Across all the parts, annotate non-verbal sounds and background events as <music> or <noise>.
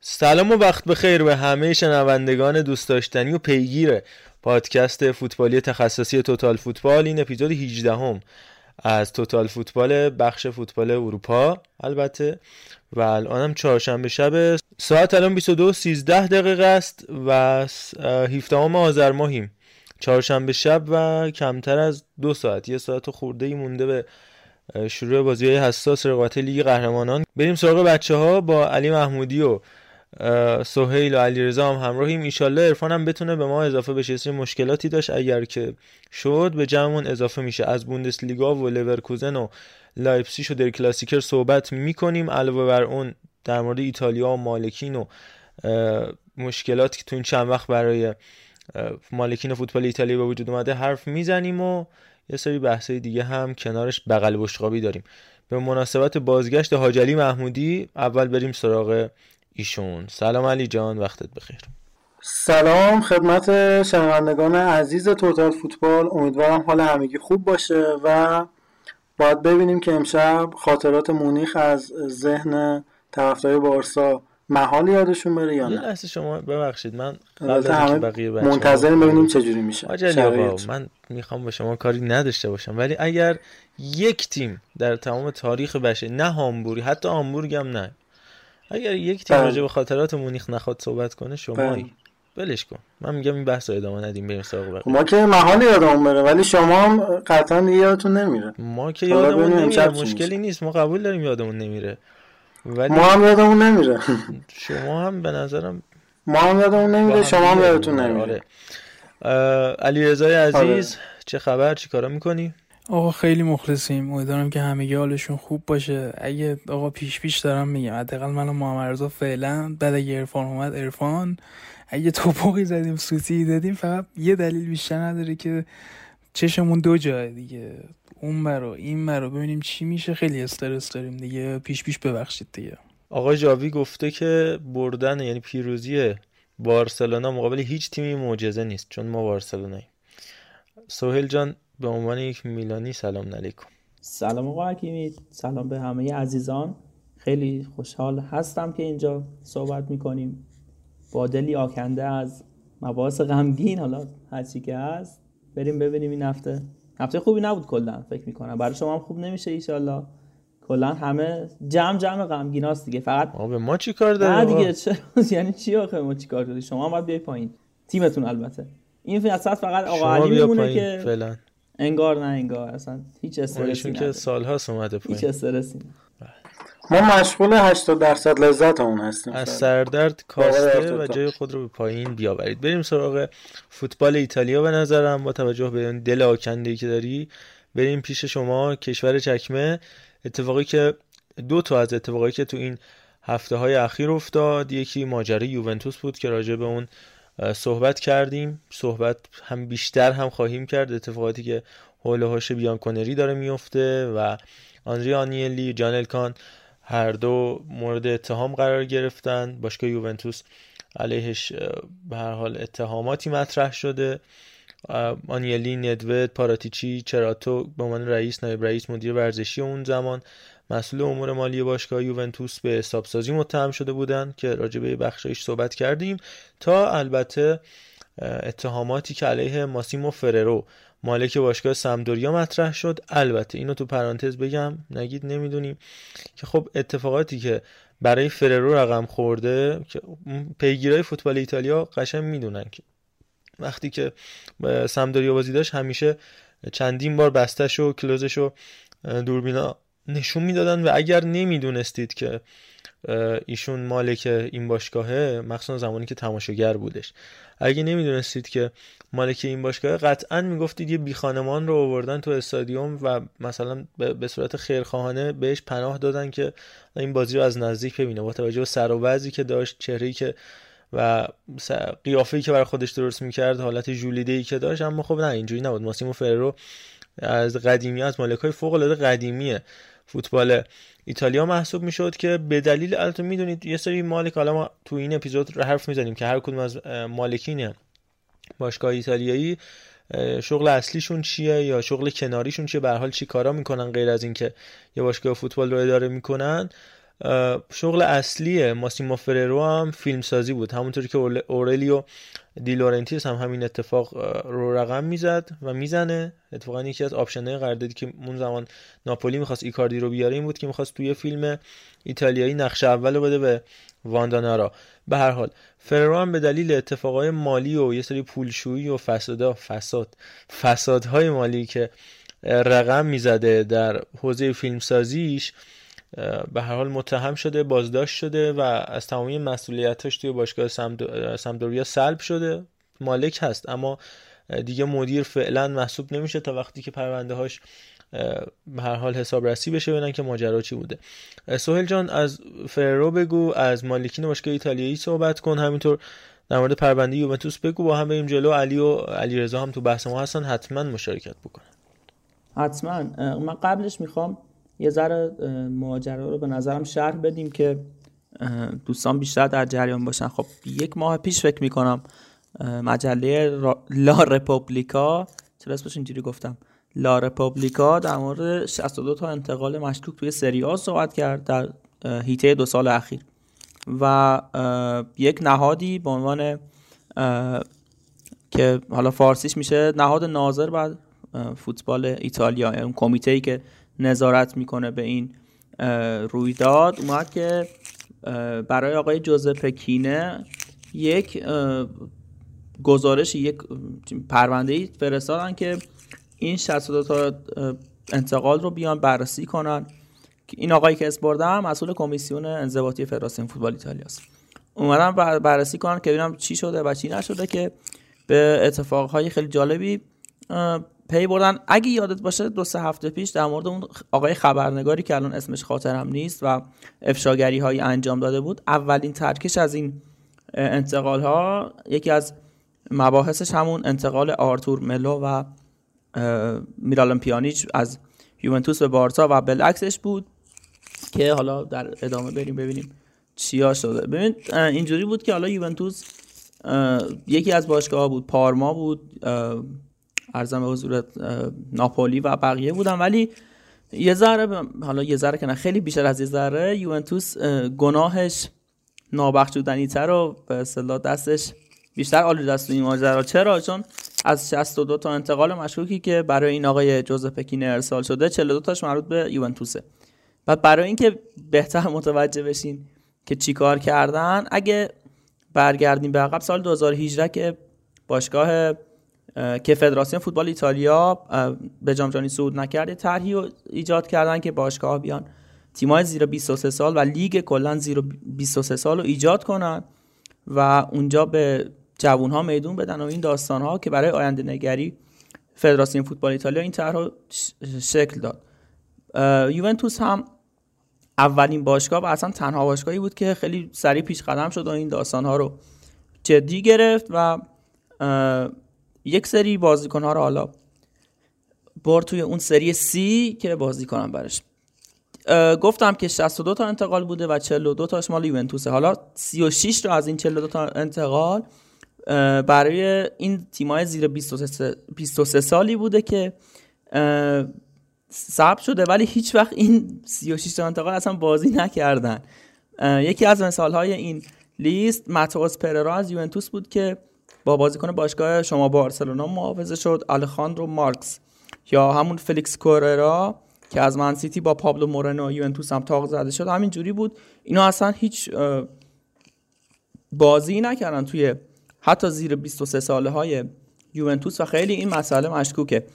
سلام و وقت بخیر به همه شنوندگان دوست داشتنی و پیگیر پادکست فوتبالی تخصصی توتال فوتبال. این اپیزود 18 هم از توتال فوتبال بخش فوتبال اروپا البته. و الانم چهارشنبه شب ساعت الان 22 13 دقیقه است و 17 آذر ماهیم. چهارشنبه شب و کمتر از دو ساعت. یه ساعت خورده ای مونده به شروع بازی های حساس رقابت لیگ قهرمانان. بریم سراغ بچه ها با علی محمودی و سهیل و علیرضا هم همراهیم. ایشالله عرفان هم بتونه به ما اضافه بشه. سری مشکلاتی داشت. اگر که شد به جمعمون اضافه میشه. از بوندسلیگا و لورکوزن و لایپسیش و Der Klassiker صحبت می‌کنیم. علاوه بر اون در مورد ایتالیا و مالکین و مشکلاتی که تو این چند وقت برای مالکین فوتبال ایتالیا به وجود اومده حرف می‌زنیم و یه سری بحثای دیگه هم کنارش بغل بشقابی داریم. به مناسبت بازگشت حاج علی محمودی اول بریم سراغ ایشون. سلام علی جان وقتت بخیر. سلام خدمت شنوندگان عزیز توتال فوتبال. امیدوارم حال همگی خوب باشه و باید ببینیم که امشب خاطرات مونیخ از ذهن طرفدار بارسا محال یادشون بره یا نه؟ شما ببخشید من بقیه منتظر ببینیم چجوری میشه. من می‌خوام با شما کاری نداشته باشم ولی اگر یک تیم در تمام تاریخ بشه نه هامبوری حتی هامبورگ هم نه. اگر یک تیم بله. راجع به خاطرات مونیخ نخواد صحبت کنه شمایی بلش کن. من میگم این بحث ادامه ندیم بریم سراغ بقیه. ما که محال یادمون بره ولی شما هم قطعا دیگه یادتون نمیره. ما که یادمون نمیره مشکلی نیست. ما قبول داریم یادمون نمیره. ولی ما هم یادمون نمیره. <laughs> شما هم به نظرم ما هم یادمون نمیره شما هم یادتون نمیره. آره. علی رضای عزیز آره. چه خبر؟ چیکارا می‌کنی؟ آقا خیلی مخلصیم. امیدوارم که همه حالشون خوب باشه. اگه آقا پیش پیش دارم میگم. حداقل من و محمد رضا فعلا بعد اگه عرفان اومد عرفان. اگه توپقی زدیم سوتی دادیم فقط یه دلیل بیشتر نداره که چشمون دو جای دیگه. اون برو این برو ببینیم چی میشه. خیلی استرس داریم دیگه. پیش پیش ببخشید دیگه. آقا جاوی گفته که بردن یعنی پیروزی بارسلونا مقابل هیچ تیمی معجزه نیست چون ما بارسلوناییم. سهیل جان به عنوان یک میلانی سلام علیکم. سلام آقا حکیمی سلام به همه عزیزان. خیلی خوشحال هستم که اینجا صحبت می‌کنیم. با دلی آکنده از مباحث غمگین حالا هرچی که هست بریم ببینیم این هفته. هفته خوبی نبود کلا فکر می‌کنم. برای شما هم خوب نمیشه ایشالله. کلا همه جمع جمع غمگیناست دیگه. فقط به ما چی کار داره نه دیگه چرا <laughs> یعنی چی آخه ما چی کار داری شما هم باید بیای پایین. تیمتون البته. این فقط فقط آقا علی میمونه که فعلا. انگار نه انگار. اصلا هیچ استرسی که سالهاست اومده پایین. هیچ استرسی ما مشغول 80 درصد لذت اون هستیم از سردرد کاسته و جای خود رو به پایین بیاورید. بریم سراغ فوتبال ایتالیا به نظرم. با توجه به اون دل آکنده که داری بریم پیش شما کشور چکمه. اتفاقی که دو تا از اتفاقایی که تو این هفته های اخیر افتاد. یکی ماجرای یوونتوس بود که راجع به اون صحبت کردیم. صحبت هم بیشتر هم خواهیم کرد. اتفاقاتی که حول هاش بیانکونری داره میفته و آنری آنیلی جان الکان هر دو مورد اتهام قرار گرفتن. باشگاه یوونتوس علیهش به هر حال اتهاماتی مطرح شده. آنیلی ندوت پاراتیچی چراتو به عنوان رئیس نایب رئیس مدیر ورزشی اون زمان مسئول امور مالی باشگاه یوونتوس به حسابسازی متهم شده بودند که راجع به بخشایش صحبت کردیم تا البته اتهاماتی که علیه ماسیمو فررو مالک باشگاه سمدوریا مطرح شد. البته اینو تو پرانتز بگم نگید نمی‌دونیم. که خب اتفاقاتی که برای فررو رقم خورده که پیگیرای فوتبال ایتالیا قشنگ می‌دونن که وقتی که سمدوریا بازی داشت همیشه چندین بار بستش و کلوزش و دوربینا نشون می‌دادن و اگر نمی‌دونستید که ایشون مالک این باشگاهه مخصوصا زمانی که تماشاگر بودش. اگه نمی‌دونستید که مالک این باشگاه قطعا می‌گفتید یه بیخانمان رو آوردن تو استادیوم و مثلا به صورت خیرخواهانه بهش پناه دادن که این بازی رو از نزدیک ببینه. با توجه به سر و که داشت چهره‌ای که و قیافه‌ای که برای خودش درست می‌کرد حالت ای که داشت. اما خب نه اینجوری نبود. ماسیمو فررو از قدیمی از مالکای فوق العاده قدیمیه. فوتبال ایتالیا محسوب می‌شد که به دلیل البته می‌دونید یه سری مالک حالا ما تو این اپیزود رو حرف می‌زنیم که هر کدوم از مالکین باشگاه ایتالیایی شغل اصلیشون چیه یا شغل کناریشون چیه؟ به حال چی کارا می‌کنن غیر از اینکه یه باشگاه فوتبال رو اداره می‌کنن. شغل اصلی ماسیمو فررو هم فیلم سازی بود. همونطوری که اورلیو دی لورنتیس هم همین اتفاق رو رقم می‌زد و می‌زنه. اتفاقا یکی از option های قراردادی که اون زمان ناپولی می‌خواست ایکاردی رو بیاره این بود که می‌خواست توی فیلم ایتالیایی نقش اول بده به واندانارا. به هر حال فررو هم به دلیل اتفاقای مالی و یه سری پولشویی و فسادا فساد فسادهای مالی که رقم می‌زده در حوزه فیلمسازیش به هر حال متهم شده بازداشت شده و از تمامی مسئولیتش توی باشگاه سمدوریا سلب شده. مالک هست اما دیگه مدیر فعلا محسوب نمیشه تا وقتی که پرونده هاش به هر حال حسابرسی بشه ببینن که ماجرا چی بوده. سهیل جان از فررو بگو از مالکین باشگاه ایتالیایی صحبت کن. همینطور در مورد پرونده یوونتوس بگو. با هم بریم جلو. علی و علی رضا هم تو بحث ما هستن. حتما مشارکت بکنن. حتما. من قبلش می‌خوام یه ذره ماجرا رو به نظرم شرح بدیم که دوستان بیشتر در جریان باشن. خب یک ماه پیش فکر می‌کنم مجله لا رپوبلیکا چرا اسمش اینجوری گفتم؟ لا رپوبلیکا در مورد 62 تا انتقال مشکوک توی سری آ صحبت کرد در هیته دو سال اخیر. و یک نهادی به عنوان که حالا فارسیش میشه نهاد ناظر بر فوتبال ایتالیا اون کمیته ای که نظارت می‌کنه به این رویداد. اومد که برای آقای جوزپ کینه یک گزارش یک پرونده ای فرستادن که این 62 تا انتقال رو بیان بررسی کنن. این آقایی که اسپردم مسئول کمیسیون انضباطی فدراسیون فوتبال ایتالیا است. اومدن بررسی کنن که ببینم چی شده و چی نشده که به اتفاقهای خیلی جالبی پی بردن. اگه یادت باشه دو سه هفته پیش در مورد اون آقای خبرنگاری که الان اسمش خاطرم نیست و افشاگری هایی انجام داده بود اولین ترکش از این انتقال ها یکی از مباحثش همون انتقال آرتور ملو و میرالم پیانیچ از یوونتوس به بارسا و بالعکسش بود که حالا در ادامه بریم ببینیم چیا شده. ببین اینجوری بود که حالا یوونتوس یکی از باشگاه ها بود پارما بود ارزم به حضور ناپولی و بقیه بودن ولی یه ذره حالا یه ذره که نه خیلی بیشتر از یه ذره یوونتوس گناهش نابخشودنی تر و به اصطلاح دستش بیشتر آلو دست این ماجرا چرا؟ چون از 62 تا انتقال مشکوکی که برای این آقای جوزپ پکین ارسال شده 42 تاش مربوط به یوونتوسه. و برای اینکه بهتر متوجه بشین که چیکار کردن اگه برگردیم به عقب سال 2018 که باشگاه که فدراسیون فوتبال ایتالیا به جام جهانی صعود نکرده طرحی رو ایجاد کردن که باشگاه بیان تیمای زیر 23 سال و لیگ کلا زیر 23 سال رو ایجاد کنن و اونجا به جوون ها میدون بدن و این داستان ها که برای آینده نگری فدراسیون فوتبال ایتالیا این طرح شکل داد. یوونتوس هم اولین باشگاه و اصلا تنها باشگاهی بود که خیلی سریع پیش قدم شد و این داستان ها رو جدی گرفت و یک سری بازیکن ها رو حالا بار توی اون سری سی که بازی کنم برش گفتم که 62 تا انتقال بوده و 42 تاش مال یوونتوسه. حالا 36 تا از این 42 تا انتقال برای این تیمای زیر 23, 23 سالی بوده که ثبت شده ولی هیچ وقت این 36 تا انتقال اصلا بازی نکردن. یکی از مثال های این لیست ماتوس پررا از یوونتوس بود که با بازیکن باشگاه شما بارسلونا معاوضه شد. آلخاندرو مارکس یا همون فلیکس کوررا که از من سیتی با پابلو مورنو یوونتوس هم تاخت زده شد. همین جوری بود. اینا اصلا هیچ بازی نکردن توی حتی زیر 23 ساله های یوونتوس و خیلی این مسئله مشکوکه.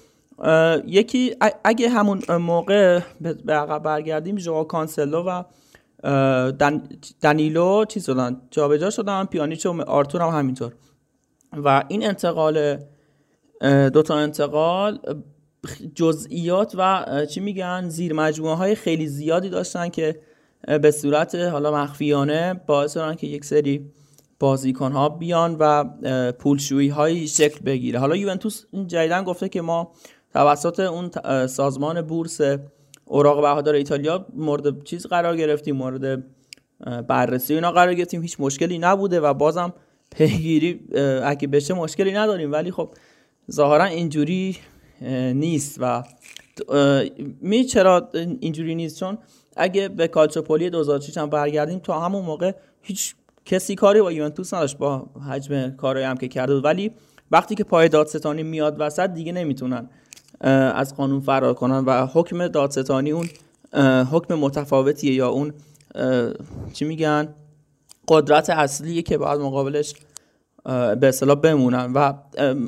یکی اگه همون موقع به عقب برگردیم ژو کانسلو و دنیلو چیز شدن جابجا شدن پیانیچ و آرتور هم همینطور. و این انتقال دوتا انتقال جزئیات و چی میگن زیر مجموعه های خیلی زیادی داشتن که به صورت حالا مخفیانه باعث شدن که یک سری بازیکن ها بیان و پولشویی های شکل بگیره. حالا یوونتوس جدیدن گفته که ما توسط اون سازمان بورس اوراق بهادار ایتالیا مورد چیز قرار گرفتیم مورد بررسی اینا قرار گرفتیم. هیچ مشکلی نبوده و بازم پیگیری اگه بشه مشکلی نداریم. ولی خب ظاهرا اینجوری نیست و می چرا اینجوری نیست؟ چون اگه به کالچوپولی 2006 هم برگردیم تا همون موقع هیچ کسی کاری با یوونتوس نداشت با حجم کارایی هم که کرده ولی وقتی که پای دادستانی میاد وسط دیگه نمی‌تونن از قانون فرار کنن و حکم دادستانی اون حکم متفاوتیه یا اون چی میگن؟ قدرت اصلیه که باید مقابلش به اصطلاح بمونن. و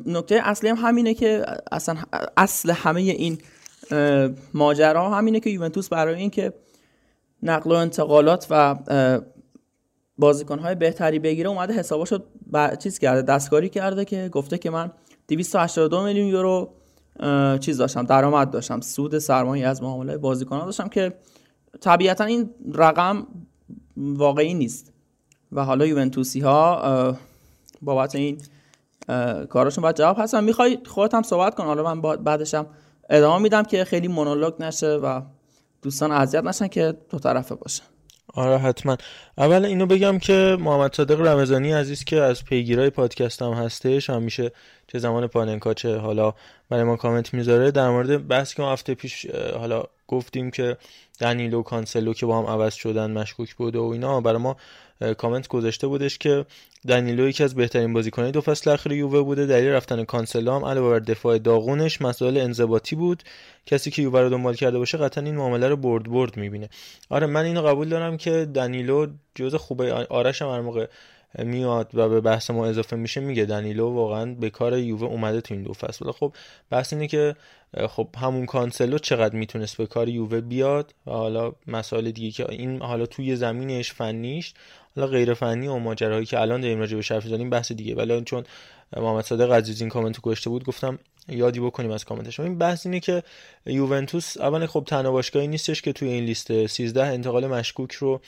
نکته اصلی هم همینه که اصلا اصل همه این ماجرا همینه که یوونتوس برای اینکه نقل و انتقالات و بازیکنهای بهتری بگیره اومده حساباشو چیز کرده دستکاری کرده که گفته که من 282 میلیون یورو چیز داشتم درآمد داشتم سود سرمایه از معامله بازیکنان داشتم که طبیعتا این رقم واقعی نیست. و حالا یوونتوسی ها بابت این کاراشون باید جواب هستن. می‌خوای خودت هم صحبت کن. حالا من بعدشم ادامه میدم که خیلی مونولوگ نشه و دوستان اذیت نشن که دو طرفه باشه آره حتما. اول اینو بگم که محمد صادق رمضانی عزیز که از پیگیرای پادکست هم هستش همیشه چه زمان پاننکا چه حالا برای ما کامنت می‌ذاره. در مورد بحثی که ما هفته پیش حالا گفتیم که دنیلو کانسلو که با هم عوض شدن مشکوک بوده و اینا برای ما کامنت گذاشته بودش که دنیلو یکی از بهترین بازیکنان دو فصل اخیر یووه بوده. دلیل رفتن کانسلو هم علاوه بر دفاع داغونش مسائل انضباطی بود. کسی که یووه رو دنبال کرده باشه قطعا این معامله رو برد برد می‌بینه. آره من اینو قبول دارم که دنیلو جزء خوبه. آرش هم هر موقع میاد و به بحث ما اضافه میشه میگه دنیلو واقعا به کار یووه اومده تو این دو فصل. خب بحث اینه که خب همون کانسلو چقدر می‌تونست به کار یووه بیاد؟ و حالا مسائل دیگه که این حالا توی زمینش فنیش حالا غیر فنی و ماجراهایی که الان داریم راجع به حرف زدیم بحث دیگه. ولی چون محمد صادق عزیز این کامنت گذاشته بود گفتم یادی بکنیم از کامنتش. این بحث اینه که یوونتوس اول خب تنها باشگاهی نیستش که توی این لیست 13 انتقال مشکوک رو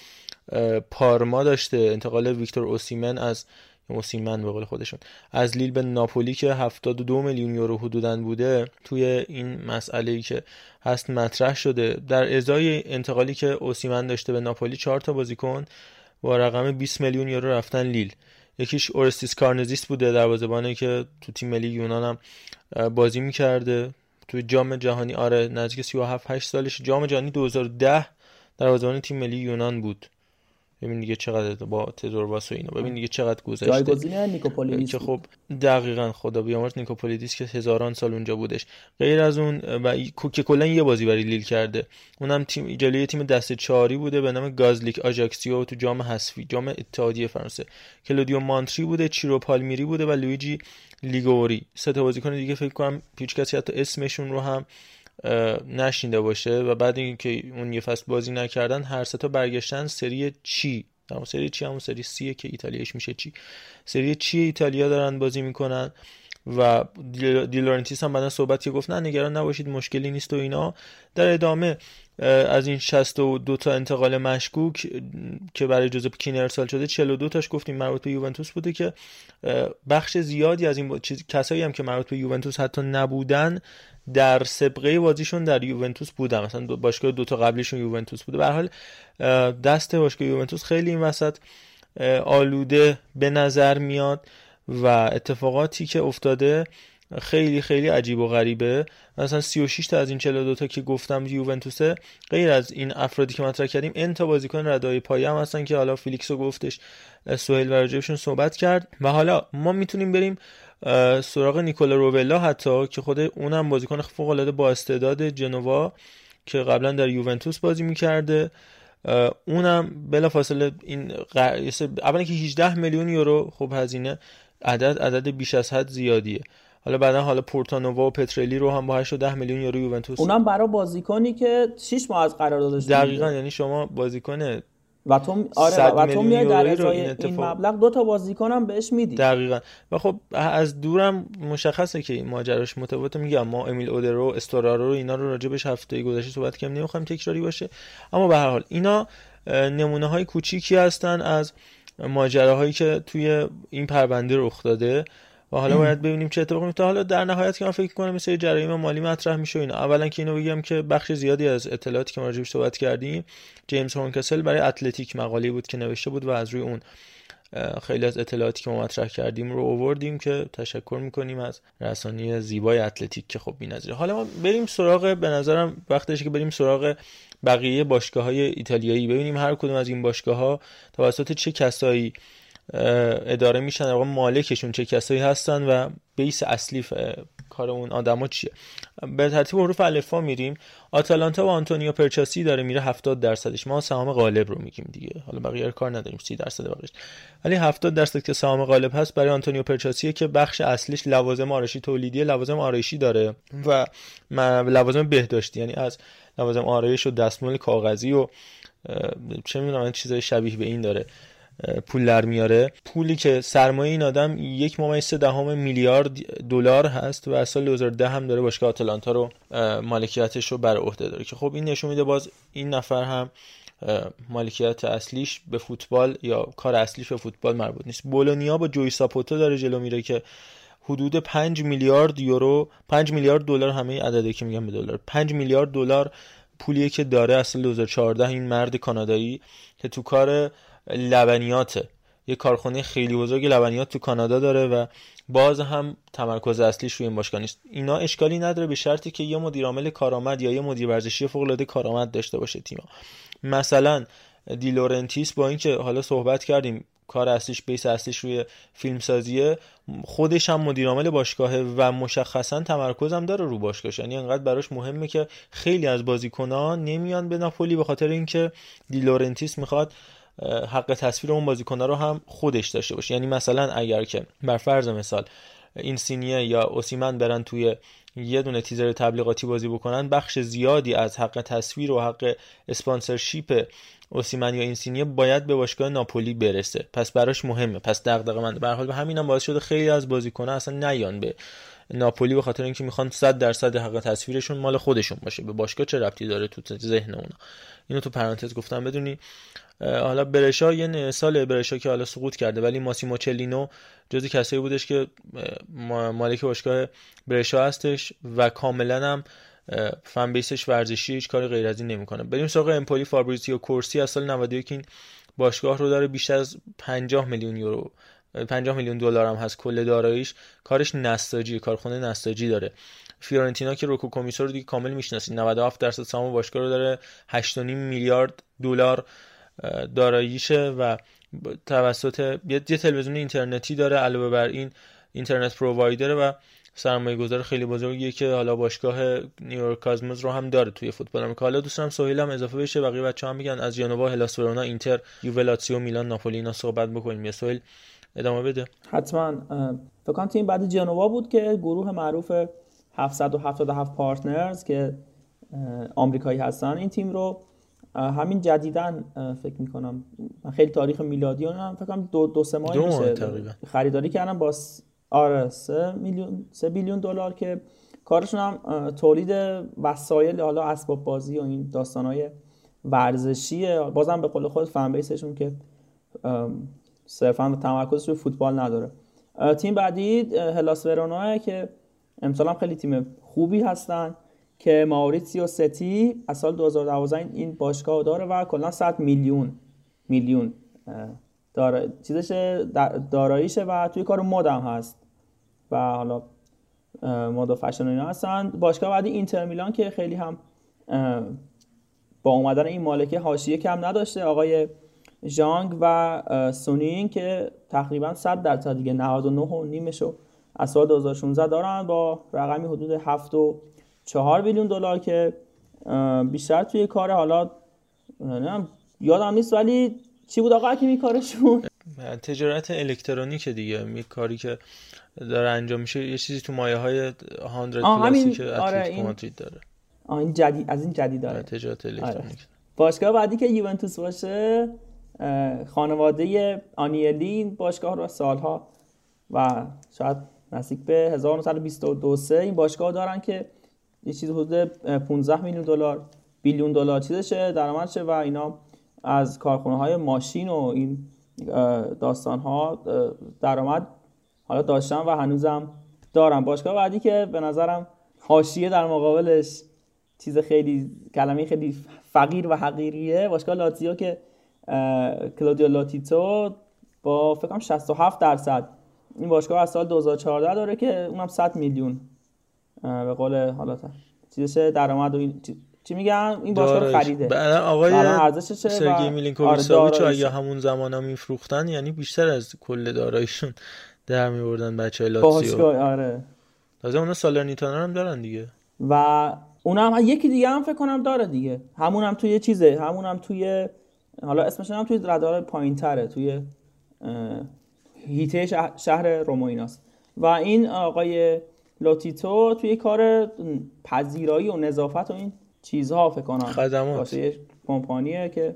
پارما داشته. انتقال ویکتور اوسیمن از اوسیمن به قول خودشون. از لیل به ناپولی که 72 میلیون یورو حدودن بوده. توی این مسئله ای که هست مطرح شده. در ازای انتقالی که اوسیمن داشته به ناپولی 4 تا بازیکن با رقم 20 میلیون یورو رفتن لیل. یکیش اورستیس کارنزیست بوده دروازه‌بانی که تو تیم ملی یونان هم بازی می‌کرده. تو جام جهانی آره نزدیک 37 8 سالش جام جهانی 2010 دروازه‌بان تیم ملی یونان بود. ببین دیگه چقدر با تدور واس و اینا. ببین دیگه چقدر گذشته. جایگزین نیکوپولیدیس که خب دقیقا خدا بیامرز نیکوپولیدیس که هزاران سال اونجا بودش. غیر از اون و که کلا یه بازی برای لیل کرده. اونم تیم جلوی تیم دست چهاری بوده به نام گازلیک آژاکسیو تو جام حذفی جام اتحادیه فرانسه. کلودیو مانتری بوده چیرو پالمیری بوده و لویجی لیگوری. سه تا بازیکن دیگه فکر کنم هیچ کسی حتی اسمشون رو هم نشنیده باشه و بعد اینکه اون یه فصل بازی نکردن هر سه تا برگشتن سری چی؟ در سری چی؟ همون سری سیه که ایتالیاش میشه چی؟ سری چی ایتالیا دارن بازی می‌کنن و دیلورنتیس هم بعدا صحبت که گفت نه نگران نباشید مشکلی نیست و اینا. در ادامه از این 62 تا انتقال مشکوک که برای جوزپ کین ارسال شده 42 تاش گفتیم مربوط به یوونتوس بوده که بخش زیادی از این چیز کسایی هم که مربوط به یوونتوس حتی نبودن در سبقه بازیشون در یوونتوس بودن. مثلا دو باشگاه دو تا قبلیشون یوونتوس بوده. به حال دست باشگاه یوونتوس خیلی این وسط آلوده به نظر میاد و اتفاقاتی که افتاده خیلی خیلی عجیب و غریبه. مثلا 36 تا از این 42 تا که گفتم یوونتوسه غیر از این افرادی که مطرح کردیم ان تا بازیکن ردای پایه هم هستن که حالا فیلیکسو گفتش سهیل و صحبت کرد. و حالا ما می‌تونیم بریم سراغ نیکولا روولا حتی که خود اونم بازیکن فوق العاده با استعداد جنوا که قبلا در یوونتوس بازی می‌کرده. اونم بلافاصله این اولا که 18 میلیون یورو خب هزینه عدد عدد بیش از حد زیادیه. حالا بعدا حالا پورتانووا و پترلی رو هم با 8 10 میلیون یورو یوونتوس اونم برای بازیکنی که 6 ماه از قراردادش دقیقاً یعنی شما بازیکن و تو آره و تو میای در ازای این, این مبلغ دو تا بازیکنم بهش میدی. دقیقا. و خب از دورم مشخصه که این ماجراش متفاوته. میگم ما امیل اودرو استورارو رو اینا رو راجبش هفته گذشته صحبت کردیم. نمی‌خوایم تکراری باشه. اما به هر حال اینا نمونه های کوچیکی هستن از ماجراهایی که توی این پرونده رخ داده. و حالا باید ببینیم چه اتفاقی میفته. حالا در نهایت که من فکر کنم مثل جرایم مالی مطرح میشه اینا. اولا که اینو بگم که بخش زیادی از اطلاعاتی که ما راجعش صحبت کردیم جیمز هورنکسل برای اتلتیک مقاله بود که نوشته بود و از روی اون خیلی از اطلاعاتی که ما مطرح کردیم رو اووردیم که تشکر می‌کنیم از رسانی زیبای اتلتیک که خب بی‌نظیره حالا ما بریم سراغ به نظرم وقتش که بریم سراغ بقیه باشگاه های ایتالیایی. ببینیم هر کدوم از این باشگاه ها توسط چه کسایی اداره میشن. واقعا مالکشون چه کسایی هستن و base اصلی کار اون آدما چیه. به ترتیب حروف الفا میریم. آتالانتا و آنتونیو پرچاسی داره میره 70 درصدش. ما سهام غالب رو میگیم دیگه. حالا بقیه کار نداریم. 30 درصد باقیش. ولی 70 درصد که سهام غالب هست برای آنتونیو پرچاسی که بخش اصلیش لوازم آرایشی تولیدی لوازم آرایشی داره و لوازم بهداشتی. یعنی از لوازم آرایش و دستمال کاغذی و چه می‌دونم چیزای شبیه به این داره. پول در میاره. پولی که سرمایه این آدم یک ممیز سه دهم میلیارد دلار هست و از سال 2010 هم داره باشگاه آتلانتا رو مالکیتش رو بر عهده داره که خب این نشون میده باز این نفر هم مالکیت اصلیش به فوتبال یا کار اصلیش به فوتبال مربوط نیست. بولونیا با جوی ساپوتو داره جلو میره که حدود 5 میلیارد یورو 5 میلیارد دلار همه عددی که میگم به دلار. 5 میلیارد دلار پولیه که داره اصل 2014 این مرد کانادایی که تو کار لبنیاته یه کارخونه خیلی بزرگ لبنیات تو کانادا داره و باز هم تمرکز اصلیش روی این باشگاه نیست. اینا اشکالی نداره به شرطی که یه مدیر عامل کارآمد یا یه مدیر ورزشی فوق العاده کارآمد داشته باشه تیما مثلا دیلورنتیس با اینکه حالا صحبت کردیم کار اصلیش بیس اصلیش روی فیلمسازیه خودش هم مدیر عامل باشگاهه و مشخصا تمرکز هم داره رو باشگاهش. یعنی انقدر براش مهمه که خیلی از بازیکنان نمیان به ناپولی به خاطر اینکه دی لورنتیس می‌خواد حق تصویر اون بازیکن‌ها رو هم خودش داشته باشه. یعنی مثلا اگر که بر فرض مثال اینسینیه یا اوسیمن برن توی یه دونه تیزر تبلیغاتی بازی بکنن بخش زیادی از حق تصویر و حق sponsorship اوسیمن یا اینسینیه باید به باشگاه ناپولی برسه. پس براش مهمه. پس دغدغه من به حال به همینم هم باعث شده خیلی از بازیکن‌ها اصلا نیان به ناپولی به خاطر اینکه می‌خوان 100 درصد حق تصویرشون مال خودشون باشه. به باشگاه چه ربطی داره تو ذهن اونا؟ اینو تو پرانتز گفتم. بدونی حالا برشا یه سال برشا که حالا سقوط کرده ولی ماسیمو چلینو جزی کسایی بودش که مالک باشگاه برشا هستش و کاملا هم فن بیسش ورزشی هیچ کاری غیر از این نمی‌کنه. بریم سراغ امپولی فابریزیو کورسی. از سال 91 این باشگاه رو داره بیشتر از 50 میلیون یورو 50 میلیون دلار هم هست کل داراییش. کارش نساجی کارخونه نساجی داره. فیورنتینا که روکو کمیسو رو دیگه کامل می‌شناسید. 97 درصد سهام باشگاه رو داره. 8.5 میلیارد دلار داراییشه و توسط یه تلویزیون اینترنتی داره علاوه بر این اینترنت پرووایدر و سرمایه گذار خیلی بزرگیه که حالا باشگاه نیویورک کازموز رو هم داره توی فوتبال آمریکا. حالا دوست دارم سهیل هم اضافه بشه. بقیه بچه هم میگن از جنوا هلاس ورونا اینتر یووه میلان ناپولی صحبت بکنیم. یه سهیل ادامه بده. حتما. فکر کنم تیم بعد جنوا بود که گروه معروف 777 پارتنرز که آمریکایی هستن این تیم رو همین جدیدن فکر می‌کنم من خیلی تاریخ میلادی هم فکر کنم دو, دو سه ماه میشه خریداری کردم با آره سه میلیون سه بیلیون دلار که کارشون هم تولید وسایل حالا اسباب بازی و این داستانهای ورزشیه. بازم به قول خود فن بیسشون که صرفا تمرکزش رو فوتبال نداره. تیم بعدی هلاس ورونا که امسال هم خیلی تیم خوبی هستن که ماوریتسیو ستی از سال 2012 این باشگاه داره و کلا 100 میلیون میلیون داره. چیزش داراییشه و توی کار مد هم هست. و حالا مد و فشن اینا هستن. باشگاه بعدی اینتر میلان که خیلی هم با اومدن این مالکه حاشیه کم نداشته. آقای ژانگ و سونین که تقریبا 100 درصد دیگه 99 و نیمشو از سال 2016 دارن با رقمی حدود 7 و 4 میلیون دلار که بیشتر توی کار. حالا یادم نیست ولی چی بود آقا حکیمی کارشون؟ تجارت الکترونیک دیگه. می کاری که داره انجام میشه یه چیزی تو مایه های 100 پلاسی که آره این... مادرید داره. آه این جدید از این جدید داره تجارت الکترونیک آره. باشگاه بعدی که یوونتوس باشه خانواده آنیلی باشگاه رو سالها و شاید نزدیک به 1922 این باشگاه دارن که یه چیز حدود 15 میلیون دلار بیلیون دلار چیزشه درآمدشه و اینا از کارخونه های ماشین و این داستان ها درآمد حالا داشتم و هنوزم دارم باشگاه بعدی که به نظرم حاشیه در مقابلش چیز خیلی کلمه خیلی فقیر و حقیریه باشگاه لاتزیو که کلودیو لاتیتو با فکر کنم 67 درصد. این باشگاه از سال 2014 داره که اونم 100 میلیون. به قول حالا چیزش درآمد و این چی میگم این باشگاه خریده. آقای ارزشش سرگی میلینکوویچ آره اگه همون زمانا میفروختن یعنی بیشتر از کل داراییشون در میوردن بچه لاتزیو. باشگاه آره. تازه اونا سالرنیتانا هم دارن دیگه. و اونم یکی دیگه هم فکر کنم داره دیگه. همون هم توی چیزه؟ همون هم توی حالا اسمش هم توی رادار پایین تره توی هیته شهر رومویناست و این آقای لوتیتو توی کار پذیرایی و نظافت و این چیزها فکر کنم خدمات. کمپانیه که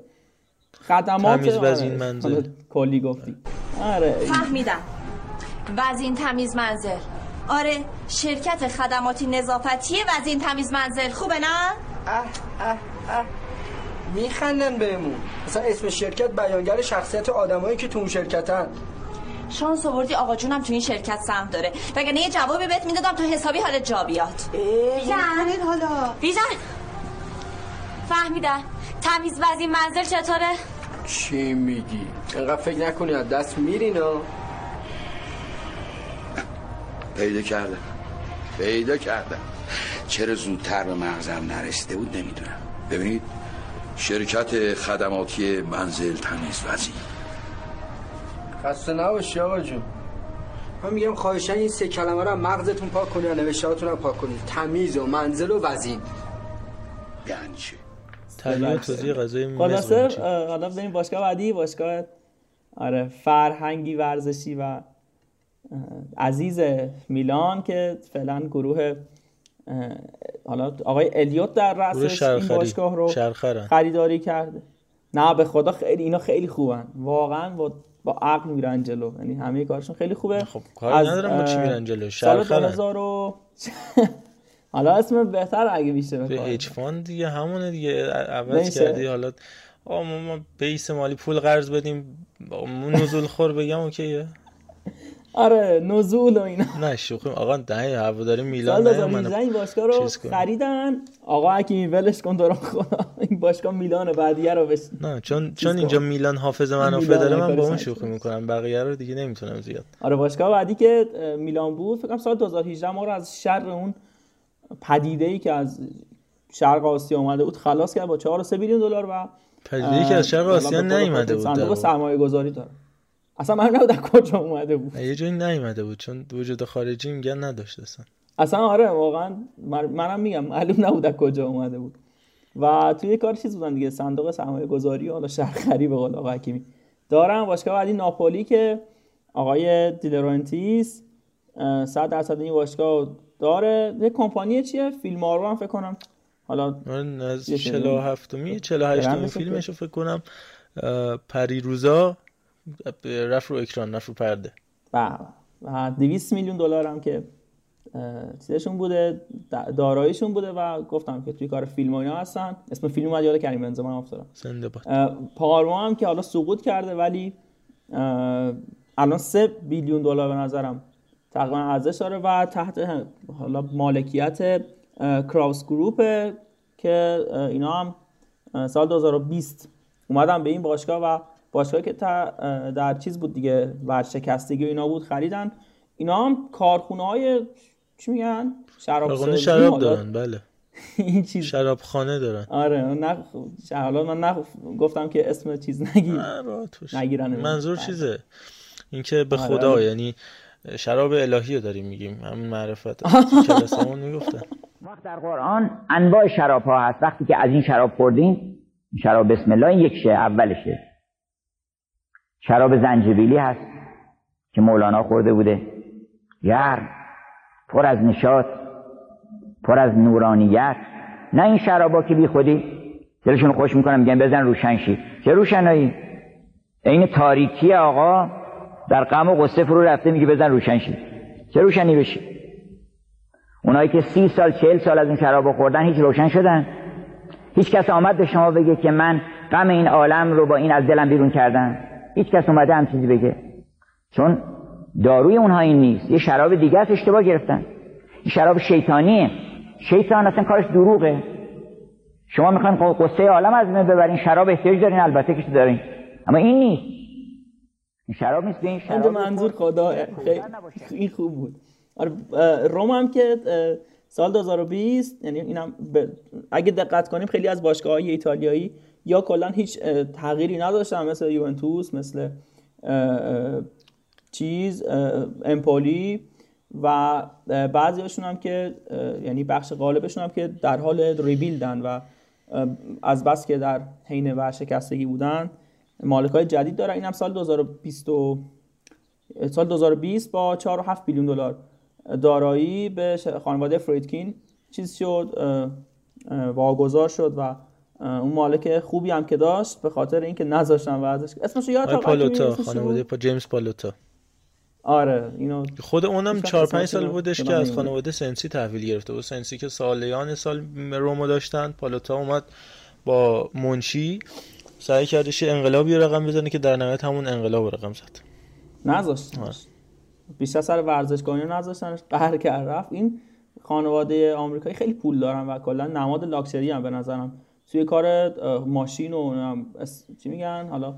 خدمات تمیز وزین منزل. کلی گفتی. آره. فهمیدم. وزین تمیز منزل. آره شرکت خدماتی نظافتی وزین تمیز منزل. خوبه نه؟ اه اه اه. میخندن بهمون. مثلا اسم شرکت بیانگر شخصیت آدمایی که تو اون شرکتن. شانس آوردی آقا جونم تو این شرکت سهم داره. وگرنه یه جوابی بهت می‌دادم تو حسابی حال جا بیاد. بیزن حالا. بیزن. فهمیدن تمیز وزین منزل چطوره؟ چی میگی؟ اینقدر فکر نکنی از دست میرینا پیدا کردم. پیدا کردم. چرا زودتر به مغزم نرسیده بود نمی‌دونم. ببینید شرکت خدماتی منزل تمیز وزین خسته نباشی آقا جون. من میگم خواهشن این سه کلمه رو مغزتون پاک کنید و نوشتهاتون رو پاک کنید. تمیز و منزل و وزین یعنی چی؟ تهیه توضیح غذای خلاصه حالا بریم باشگاه بعدی باشگاه آره فرهنگی ورزشی و عزیز میلان که فعلا گروه حالا آقای الیوت در رأسش این باشگاه رو شرخرن. خریداری کرده. نه به خدا خیلی اینا خیلی خوبن. واقعا با با عقل میرن جلو. یعنی همه کارشون خیلی خوبه. خب کار ندارم با چی میرن جلو. سال 2000 و <laughs> حالا اسم بهتر اگه بیشتر به اچ فاند دیگه همونه دیگه. عوض کردی. حالا آقا ما بیس مالی پول قرض بدیم. نزول خور بگم اوکیه. آره نزول و اینا. نه شوخی آقا ده هواداری میلان سال 2018 این باشگاه رو خریدن. آقا حکیمی ولش کن دارم خدا این باشگاه میلان بعدیه رو بس نه چون چون اینجا میلان حافظ منافع داره من با اون شوخی می‌کنم. بقیه رو دیگه نمی‌تونم زیاد. آره باشگاه بعدی که میلان بود فکر کنم سال 2018 ما رو از شر اون پدیده ای که از شرق آسیا اومده بود خلاص کرد با 4 3 میلیون دلار و پدیده ای که از شرق آسیا نیومده بود صندوق سرمایه گذاری داره. اصلا من نبود کجا اومده بود. یه جایی نیومده بود چون وجود خارجی میگن نداشت اصلا. اصلا آره واقعا منم میگم معلوم نبود کجا اومده بود. و توی کار چیز بودن دیگه صندوق سرمایه گذاری حالا شهرخری به قول آقا حکیمی. دارم باشگاه بعدی ناپولی که آقای دیلرانتیس 100 درصد این باشگاه داره. یه کمپانی چیه؟ فیلم رو هم فکر کنم. حالا من از 47 می 48 فیلمش فکر کنم. پریروزا رفت رو اکران رفت رو پرده. بله و 200 میلیون دلار هم که چیزشون بوده داراییشون بوده و گفتم که توی کار فیلم اینا هستن. اسم فیلم اومد یاد کریم بنزما افتادم. زنده پارما هم که حالا سقوط کرده ولی الان 3 بیلیون دلار به نظرم تقریبا ارزش داره و تحت حالا مالکیت کراوس گروپ که اینا هم سال 2020 اومدن به این باشگاه و باشگاهی که در چیز بود دیگه ورشکستگی و اینا بود خریدن. اینا هم کارخونه های چی میگن؟ شراب شراب دارن بله. <laughs> این چیز. شراب خانه دارن. آره نه حالا من نه گفتم که اسم چیز نگیر نگیرن منظور چیزه؟ اینکه به خدا آره. یعنی شراب الهی رو داریم میگیم. همین معرفت <laughs> کلاسمون می‌گفتن. وقت در قرآن انواع شراب ها هست. وقتی که از این شراب خوردین شراب بسم الله این یکشه اولشه. شراب زنجبیلی هست که مولانا خورده بوده. گرم پر از نشاط پر از نورانیت. نه این شرابا که بی خودی. دلشون خوش می‌کنم میگن بزن روشن شی چه روشنایی؟ این تاریکی آقا در غم و قصه فرو رفته میگه بزن روشن شی چه روشنی بشی؟ اونایی که سی سال چهل سال از اون شراب خوردن هیچ روشن شدن. هیچ کس آمد به شما بگه که من غم این عالم رو با این از دلم بیرون کردم. هیچ کس اومده هم چیزی بگه. چون داروی اونها این نیست. یه شراب دیگه است اشتباه گرفتن. این شراب شیطانیه. شیطان اصلا کارش دروغه. شما می‌خواین قصه عالم از من ببرین. شراب احتیاج دارین البته که دارین. اما این نیست. این شراب نیست این شراب منظور خدا. این خوب بود. آره روم هم که سال 2020 یعنی اینم اگه دقت کنیم خیلی از باشگاه های ایتالیایی یا کلا هیچ تغییری نداشتن مثل یوونتوس مثل چیز امپولی و بعضیشون هم که یعنی بخش غالبشون هم که در حال ریبیلدن و از بس که در حین ورشکستگی بودن. مالک های جدید دارن. این هم سال 2020 سال 2020 با 4.7 بیلیون دلار دارایی به خانواده فریدکین. چیز شد واگذار شد و اون مالک خوبی هم که داشت به خاطر اینکه نذاشتن ورزش اسمش یاد پالوتا خانواده پا جیمز پالوتا. آره اینو خود اونم 4 5 سال بودش که از خانواده سنسی تحویل گرفته بود. سنسی که سالیان سال رومو داشتن. پالوتا اومد با منشی. سعی کردش انقلابی رقم بزنه که در نهایت همون انقلاب رقم زد. نذاشت بیشتر سر ورزشگاهی نذاشتنش. قهر کرد. رفت. این خانواده آمریکایی خیلی پول دارن و کلا نماد لاکچری هم به نظرم. توی کار ماشین و چی میگن؟ حالا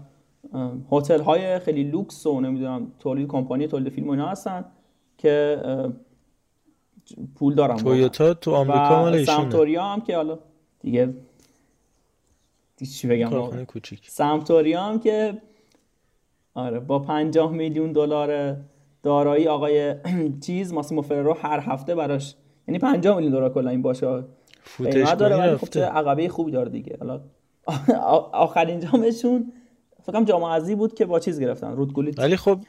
هتل های خیلی لوکس و نمی‌دونم تولید کمپانی تولید فیلم و اینا هستن که پول دارن تویوتا تو آمریکا مال سامتوریا هم که حالا دیگه چی بگم؟ سامتوریا هم که آره با 50 میلیون دلار دارایی آقای <clears throat> چیز ماسیمو فررو هر هفته براش یعنی 50 میلیون دلار کلا این باشه فوتش داره ولی خب عقبه خوبی داره دیگه. حالا آخرین جامشون فکرم جام ازی بود که با چیز گرفتن. رودگولیت ولی خب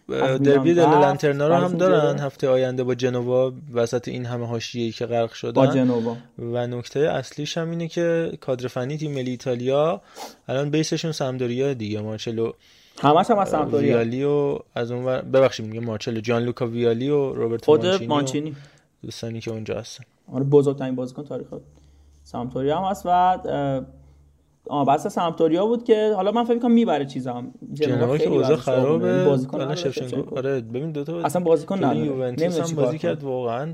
دربی دل لانترنا رو هم دارن. هفته آینده با جنوا وسط این همه حاشیه‌ای که غرق شدن. با جنوا. و نکته اصلیش هم اینه که کادر فنی تیم ملی ایتالیا الان بیسشون سمدوریا دیگه. مارچلو همش هم از سمتوریا ویالی و از اون ببخشید میگم مارچلو جان لوکا ویالی و روبرتو خود مانچینی, مانچینی. دوستانی که اونجا هستن. آره بزرگترین بازیکن تاریخ سمتوریا هم هست و آه بس سمتوریا بود که حالا من فکر کنم می‌بره چیزام. جنوا که اوضاع خرابه. بازیکن شفچنکو آره ببین دو تا اصلا بازیکن نداره. یوونتوس هم بازی کرد واقعا.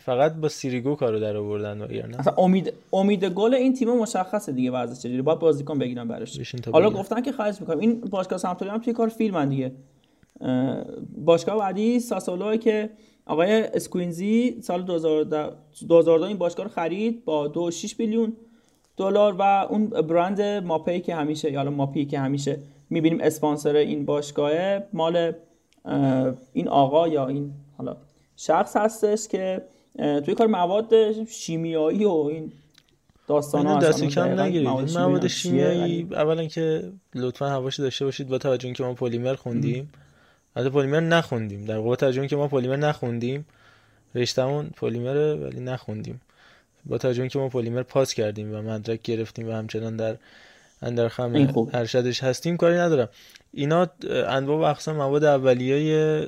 فقط با سیریگو کارو در آوردن و اصلا امید امید گل این تیم مشخصه دیگه وضعش چجوری. باید بازیکن بگیرن براش. حالا گفتن که خرج می‌کنم. این باشگاه سمتوریا هم توی کار فیلمن دیگه. باشگاه بعدی ساسولو که آقای اسکوینزی سال 2012 این باشگاه رو خرید با 2.6 میلیون دلار و اون برند ماپی که همیشه یا ماپی که همیشه می‌بینیم اسپانسر این باشگاه مال این آقا یا این حالا شخص هستش که توی کار مواد شیمیایی و این داستان ها دست کم نگیرید. مواد شیمیایی اولا که لطفا حواش داشته باشید با توجه که ما پلیمر خوندیم. حتی پلیمر نخوندیم. در واقع توجه که ما پلیمر نخوندیم رشتمون پلیمره ولی نخوندیم. با توجه که ما پلیمر پاس کردیم و مدرک گرفتیم و همچنان در اندر خم ارشدش هستیم کاری ندارم. اینا انواع و اقسام مواد اولیه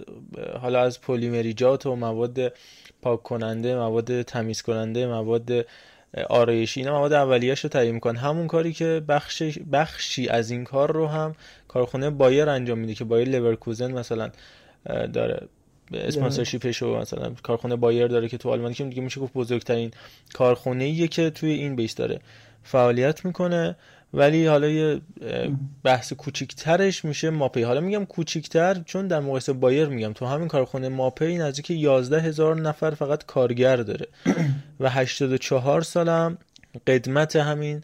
حالا از پلیمریجات و مواد پاک کننده مواد تمیز کننده مواد آرایشی اینا مواد اولیه‌اش رو تعیین می‌کنن. همون کاری که بخش بخشی از این کار رو هم کارخونه بایر انجام میده که بایر لورکوزن مثلا داره sponsorship ش و مثلا کارخونه بایر داره که تو آلمان که دیگه میشه گفت بزرگترین کارخونه ایه که توی این base داره فعالیت می‌کنه. ولی حالا یه بحث کوچیکترش میشه ماپی. حالا میگم کوچیکتر چون در مقایسه بایر میگم. تو همین کارخونه ماپی نزدیک 11 هزار نفر فقط کارگر داره. <clears throat> و 84 سالم قدمت همین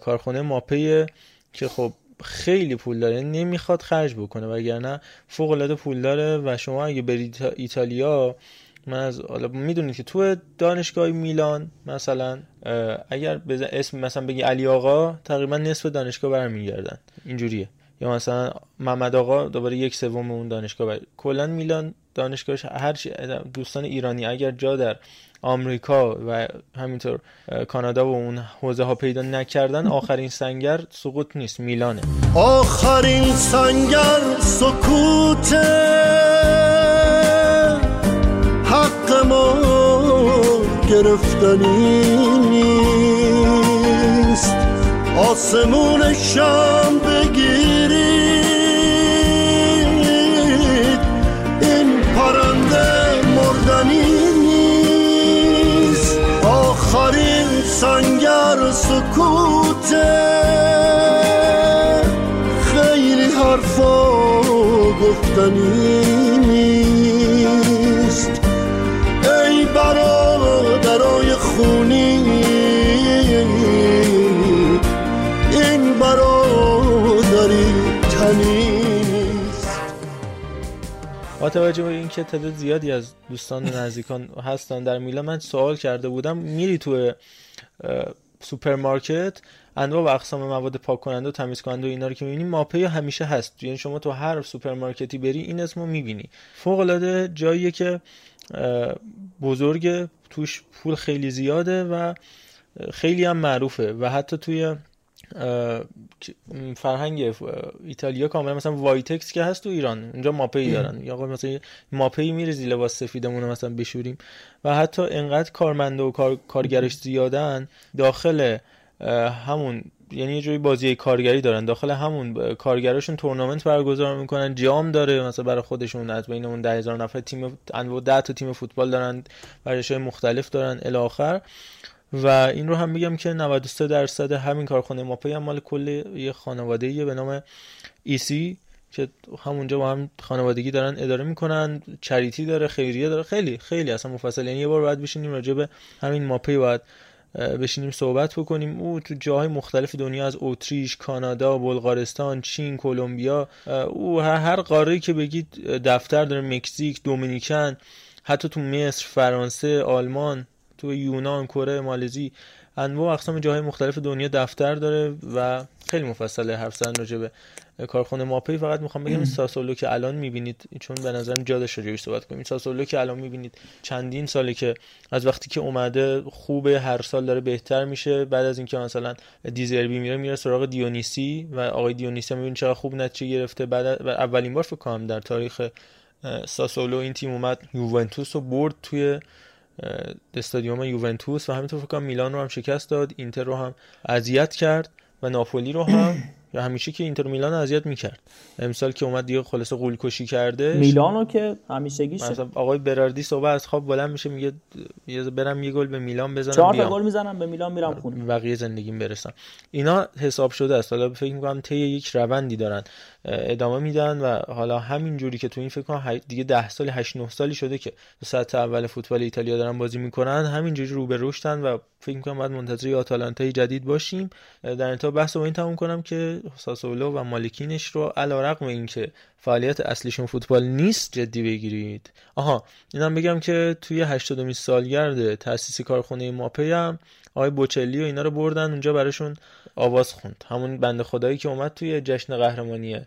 کارخونه ماپی که خب خیلی پول داره. نمی‌خواد خرج بکنه وگرنه فوق العاده پول داره. و شما اگه برید ایتالیا من از حالا می‌دونید که تو دانشگاه میلان مثلا اگر اسم مثلا بگی علی آقا تقریبا نصف دانشگاه برمیگردن. اینجوریه. یا مثلا محمد آقا دوباره یک سوم اون دانشگاه بر... کلا میلان دانشگاهش هر دوستان ایرانی اگر جا در آمریکا و همینطور کانادا و اون حوزه ها پیدا نکردن آخرین سنگر سقوط نیست میلانه. آخرین سنگر سکوت حق ما گرفتنی نیست. آسمون شام بگیرید. این پرنده مردنی آخرین سنگر سکوته. خیلی حرفا گفتنی توجه به اینکه تعداد زیادی از دوستان نزدیکان هستن در میلان من سوال کرده بودم میری تو سوپرمارکت انواع و اقسام مواد پاک کننده و تمیز کننده و اینا رو که می‌بینی ماپه همیشه هست. یعنی شما تو هر سوپرمارکتی بری این اسمو می‌بینی. فوق العاده جاییه که بزرگ توش پول خیلی زیاده و خیلی هم معروفه و حتی توی فرهنگ ایتالیا کاملا مثلا وایتکس که هست تو ایران اونجا ماپی دارن. یا مثلا ماپی میرزی لباس سفیدمون مثلا بشوریم. و حتی انقدر کارمنده و کار... کارگرش زیادن داخل همون یعنی یه جوری بازی کارگری دارن. داخل همون کارگراشون تورنمنت برگزار می‌کنن. جام داره مثلا برای خودشون از بین اون 10000 نفر تیم انواع 10 تا تیم فوتبال دارن. ورزش مختلف دارن. الی آخر و این رو هم میگم که 93 درصد همین کارخانه ماپی هم مال کل یه خانواده به نام ایسی که همونجا با هم خانوادگی دارن اداره می‌کنن چریتی داره خیریه داره خیلی خیلی اصلا مفصل یعنی یه بار باید بشینیم راجع به همین ماپی باید بشینیم صحبت بکنیم. او تو جاهای مختلف دنیا از اتریش، کانادا، بلغارستان، چین، کلمبیا او هر قاره که بگید دفتر داره مکزیک، دومینیکن حتی تو مصر، فرانسه، آلمان تو یونان کره مالزی انواع اقسام جاهای مختلف دنیا دفتر داره و خیلی مفصله حرف زدن راجع به کارخونه ماپی. فقط می‌خوام بگم <clears throat> ساسولو که الان می‌بینید چون به نظرم جاده شده صحبت کنیم. ساسولو که الان می‌بینید چندین ساله که از وقتی که اومده خوبه هر سال داره بهتر میشه. بعد از اینکه مثلا دیزربی میره میره سراغ دیونیسی و آقای دیونیسی می‌بینید چقدر خوب نتیجه گرفته. بعد اولین بار فکر کنم در تاریخ ساسولو این تیم اومد یوونتوس رو برد توی استادیوم یوونتوس و همینطور فکر میلان رو هم شکست داد اینتر رو هم اذیت کرد و ناپولی رو هم <clears throat> یا همیشه که اینتر میلان اذیت می‌کرد. امسال که اومد دیگه خلاص قول کشی کرده. میلانو که همیشگیشه. مثلا آقای براردی صبح از خواب بلند میشه میگه یه برم یه گل به میلان بزنم چهار تا گل می‌زنم به میلان میرم خونه. بقیه زندگیم برسم. اینا حساب شده است. حالا فکر می‌کنم طی یک روندی دارن ادامه میدن و حالا همین جوری که تو این فکر کنم دیگه 10 سال 8 9 سالی شده که سطح اول فوتبال ایتالیا دارن بازی می‌کنن. همین جوری رو به رشدن و فکر می‌کنم بعد منتظر آتالانتای جدید باشیم. در انتها بحث رو این تموم کنم که ساسولو و مالکینش رو علیرغم اینکه فعالیت اصلیشون فوتبال نیست جدی بگیرید. آها اینم بگم که توی 80 سالگرد تأسیس کارخونه ماپی هم آقای بوچلی و اینا رو بردن اونجا براشون آواز خوند. همون بنده خدایی که اومد توی جشن قهرمانی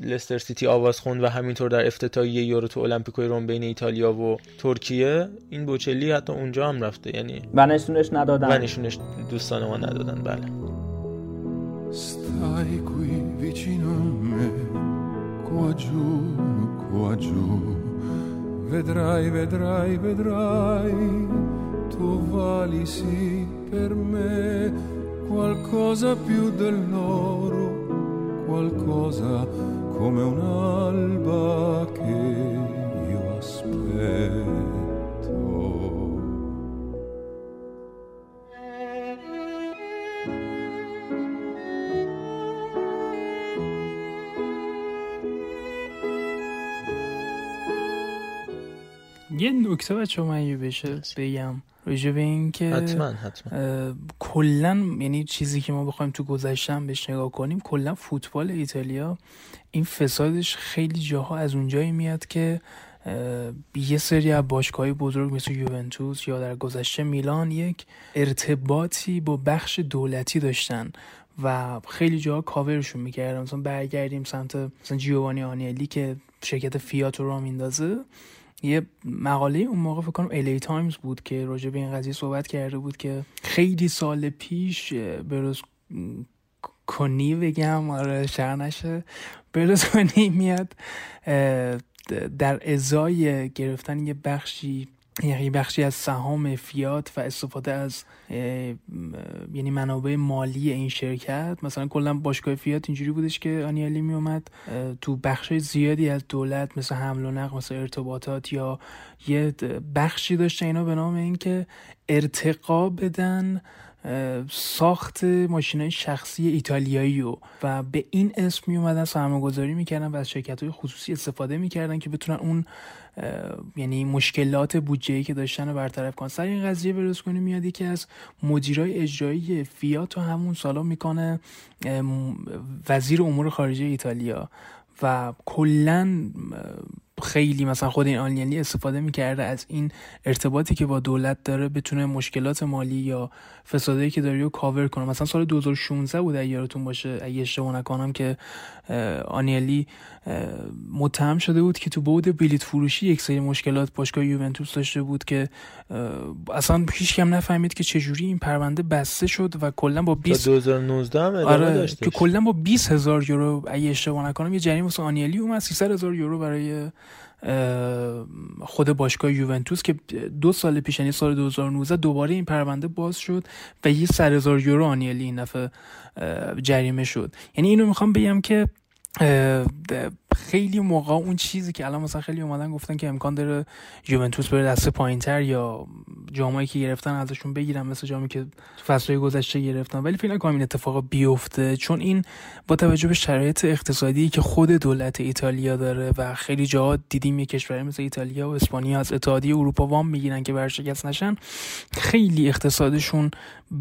لستر سیتی آواز خوند و همینطور در افتتاحیه یورو تو المپیکوی روم بین ایتالیا و ترکیه این بوچلی حتی اونجا هم رفته. یعنی و نشونش ندادن. و نشونش دوستان ما ندادن. بله. Stai qui vicino a me, qua giù, qua giù. Vedrai, vedrai, vedrai, tu vali sì per me qualcosa più dell'oro, qualcosa come un'alba che io aspetto. یه نکته بچه من یه بشه بگم راجع به این که حتما. حتما کلا یعنی چیزی که ما بخوایم تو گذشتم بهش نگاه کنیم کلا فوتبال ایتالیا این فسادش خیلی جاها از اونجایی میاد که یه سری از باشگاهی بزرگ مثل یوونتوس یا در گذشته میلان یک ارتباطی با بخش دولتی داشتن و خیلی جاها کاورشون می‌کردن. مثلا برگردیم سمت مثلا جیوانی آنیلی که شرکت فیات رو را میندازه یه مقاله اون موقع فکر کنم LA Times بود که راجع به این قضیه صحبت کرده بود که خیلی سال پیش برلوسکونی بگم آره شر نشه. برلوسکونی میاد در ازای گرفتن یه بخشی یعنی بخشی از سهام فیات و استفاده از یعنی منابع مالی این شرکت. مثلا کلا باشگاه فیات اینجوری بودش که آنیالی می اومد تو بخش زیادی از دولت مثل حمل و نقل مثل ارتباطات یا یه بخشی داشته اینا به نام اینکه ارتقا بدن ساخت ماشین شخصی ایتالیایی و, و به این اسم می اومدن سرمایه گذاری می‌کردن و از شرکت های خصوصی استفاده می‌کردن که بتونن اون یعنی مشکلات بودجه که داشتن رو برطرف کنن. سر این قضیه بروز کنیم میاد یکی از مدیرای اجرایی فیات و همون سالا می‌کنه وزیر امور خارجه ایتالیا. و کلا خیلی مثلا خود این آنیلی استفاده می‌کرده از این ارتباطی که با دولت داره بتونه مشکلات مالی یا فسادی که داره رو کاور کنه مثلا سال 2016 بود اگه یادتون باشه اگه اشتباه نکنم که آنیلی متهم شده بود که تو بود بلیت فروشی یک سری مشکلات باشگاه یوونتوس داشته بود که اصلا هیچ کم نفهمید که چجوری این پرونده بسته شد و کلا با 20 2019 هم آره که کلا با 20 هزار یورو اگه اشتباه نکنم یه جریمه واسه آنیلی اومد 300 هزار یورو برای خود باشگاه یوونتوس که دو سال پیش یعنی سال 2019 دوباره این پرونده باز شد و یه سر هزار یورو آنیلی این دفعه جریمه شد. یعنی اینو می‌خوام بگم که خیلی موقع اون چیزی که الان مثلا خیلی اومدن گفتن که امکان داره یوونتوس بره دسته پایینتر یا جامایی که گرفتن ازشون بگیرن مثل جامی که فصلهای گذشته گرفتن. ولی فکر نکنم این اتفاق بیفته چون این با توجه به شرایط اقتصادی که خود دولت ایتالیا داره و خیلی جاها دیدیم یه کشوری مثل ایتالیا و اسپانیا از اتحادیه اروپا وام می‌گیرن که ورشکست نشن خیلی اقتصادشون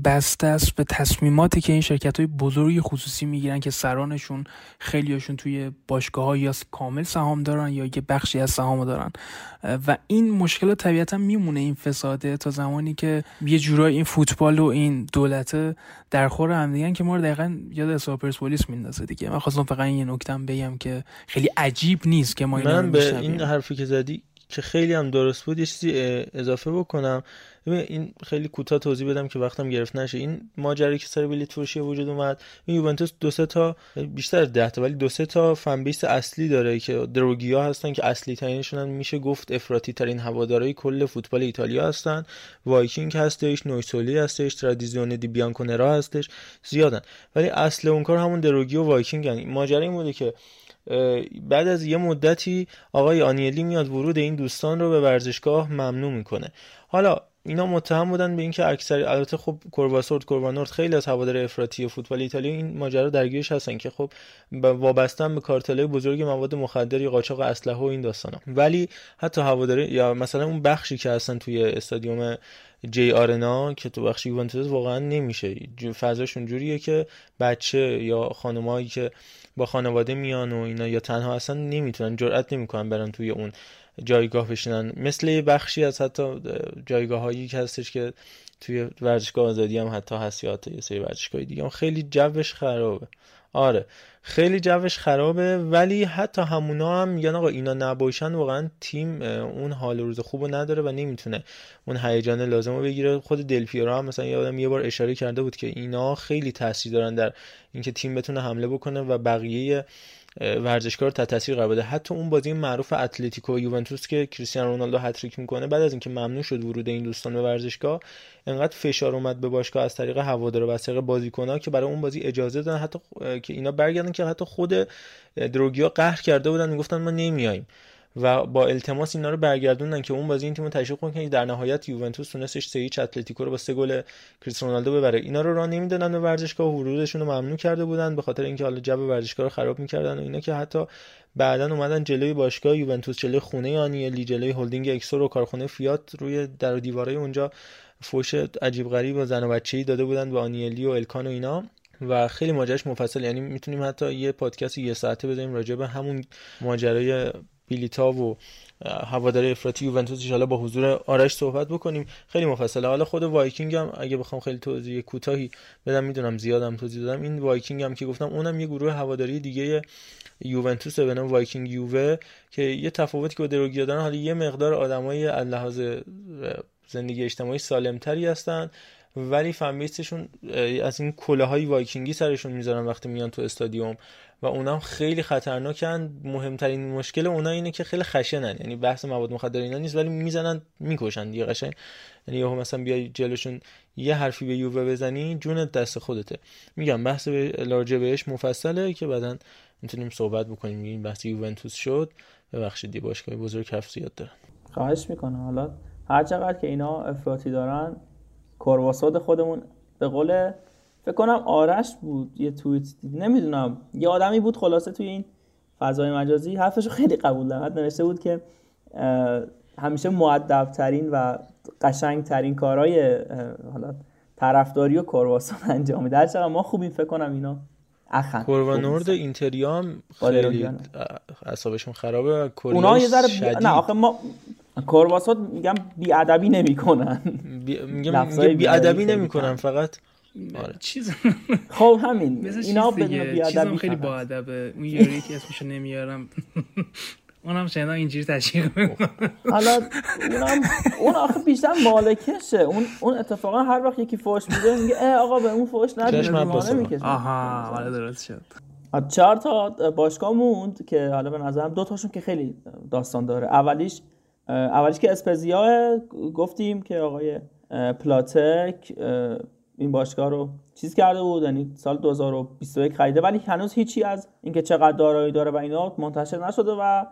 بسته است به تصمیماتی که این شرکت های بزرگی خصوصی می‌گیرن که سرانشون خیلیاشون توی باشگاه یا کامل سهام دارن یا یه بخشی از سهام دارن. و این مشکلات طبیعتا میمونه این فساده تا زمانی که یه جورایی این فوتبال و این دولت در خور هم دیگن که ما رو دقیقا یاد اسوا پرسپولیس میندازه دیگه. من خواستم فقط یه نکتم بگم که خیلی عجیب نیست که ما من به این حرفی که زدی که خیلی هم درست بود یه چیزی اضافه بکنم. این خیلی کوتاه توضیح بدم که وقتم گرفت نشه. این ماجرایی که سر بلیت فروشی وجود اومد این یوونتوس دو سه تا بیشتر از 10 تا ولی دو سه تا فن بیس اصلی داره که دروگیا هستن که اصلی ترینشون میشه گفت افراطی ترین هوادارهای کل فوتبال ایتالیا هستن. وایکینگ هستش نویسولی هستش ترادیزیون دی بیانکونرا هستش. زیادن. ولی اصل اون کار همون دروگی و وایکینگ هن. ماجرا این بوده که بعد از یه مدتی آقای آنیلی میاد ورود این دوستان رو به ورزشگاه ممنوع می‌کنه. حالا اینا متهم بودن به اینکه اکثر البته خب کورواسود کوروانورد خیلی از هوادار افراطی فوتبال ایتالیا این ماجرا درگیرش هستن که خب وابستن به کارتلای بزرگ مواد مخدر یا قاچاق اسلحه و این داستانا. ولی حتی هواداری یا مثلا اون بخشی که هستن توی استادیوم جی آرنا که تو بخش یوونتوس واقعا نمیشه. فضاشون جوریه که بچه یا خانمایی که با خانواده میان و اینا یا تنها اصلا نمی‌تونن جرئت نمی‌کنن برن توی اون جایگاه بشینن. مثل بخشی از حتی جایگاه هایی که هستش که توی ورزشگاه آزادی هم حتی هست یا یه سری ورزشگاه دیگه هم. خیلی جوش خرابه. آره. خیلی جوش خرابه ولی حتی همونا هم میگن آقا اینا نباشن واقعا تیم اون حال روز خوبو نداره و نمی‌تونه اون هیجان لازم رو بگیره. خود دلپیرو هم مثلا یادم یه بار اشاره کرده بود که اینا خیلی تاثیر دارن در اینکه تیم بتونه حمله بکنه و بقیه ورزشکار تحت تاثیر قرار بده. حتی اون بازی معروف اتلتیکو یوونتوس که کریستیانو رونالدو هتریک می‌کنه بعد از اینکه ممنوع شد ورود این دوستان به ورزشگاه انقدر فشار اومد به باشگاه از طریق هوادار و از طریق بازیکن‌ها که برای اون بازی اجازه دادن. حتی که اینا برگردن که حتی خود دروگیا قهر کرده بودن می‌گفتن ما نمیاییم و با التماس اینا رو برگردوندن که اون بازی این تیمو تشویق کنن که در نهایت یوونتوس تونستش 3 هیچ اتلتیکو رو با سه گل کریستیانو رونالدو ببره. اینا رو راه نمی‌دادن به ورزشگاه ورودشون رو ممنوع کرده بودن به خاطر اینکه حالا جو ورزشگاه رو خراب می‌کردن و اینا که حتی بعدا اومدن جلوی باشگاه یوونتوس جلوی خونه آنیلی جلوی هلدینگ اکسور و کارخونه فیات روی در و دیوارای اونجا فوش عجیب غریب و زن و بچه‌ای داده بودن به آنیلی و الکان و اینا. و خیلی ماجراش مفصل. یعنی می‌تونیم حتی یه پادکست یه ساعته بزنیم راجع به همون ماجرای بیلیتا و هواداری افراطی یوونتوس حالا با حضور آرش صحبت بکنیم. خیلی مفصله. حالا خود وایکینگ هم اگه بخوام خیلی توضیح کوتاهی بدم می‌دونم زیادم توضیح دادم. این وایکینگ هم که گفتم اونم یه گروه هواداری دیگه یوونتوس به نام وایکینگ یووه که یه تفاوتی که با دروگیا دارن حالا یه مقدار آدمای لحاظ زندگی اجتماعی سالمتری هستن ولی فنبیستشون از این کله های وایکینگی سرشون می‌ذارن وقتی میان تو استادیوم. و اونا خیلی خطرناکن. مهمترین مشکل اونا اینه که خیلی خشنن. یعنی بحث مواد مخدر اینا نیست ولی می‌زنن می‌کشن دیگه قشنگ. یعنی یهو مثلا بیای جلوشون یه حرفی به یووه بزنی جونت دست خودته. میگم بحث به لارجه بهش مفصله که بعدا می‌تونیم صحبت بکنیم. این بحث یوونتوس شد. ببخشید دی باشگاه بزرگ کف زیاد دارن. خواهش می‌کنم. حالا هر چقدر که اینا افراطی دارن کرواساد خودمون به قول فکر کنم آرش بود یه توییت نمی‌دونم. یه آدمی بود خلاصه توی این فضای مجازی حرفشو خیلی قبول دارم. نوشته بود که همیشه معدب ترین و قشنگ ترین کارهای حالا طرفداری و کرواسان <laughs> انجام میده. هر ما خوبیم فکر کنم اینا اخن. کوروانورد اینتریام خیلی اعصابشون خرابه. اونا یه ذره نه آخه ما کرواسات میگم بی ادبی نمی‌کنن. بی... میگم بی ادبی نمی‌کنن. فقط آره. چیز خب همین. <laughs> اینا به بی ادبی خیلی با ادبه اون یاری که اسمشو نمیارم. <laughs> اونم شنا اینجوری تشویق حالا اونم اون آخه بیشتر مالکشه. اون اون اتفاقا هر وقت یکی فوش میده میگه اه آقا به اون فوش نده آها حالا درست شد. چهار تا باشگاه موند که حالا به نظرم دو تاشون که خیلی داستان داره. اولیش اولیش که اسپزیا گفتیم که آقای پلاتک این باشگاه رو چیز کرده بود یعنی سال 2021 خریده ولی هنوز هیچی از اینکه چقدر دارایی داره و اینا منتشر نشده و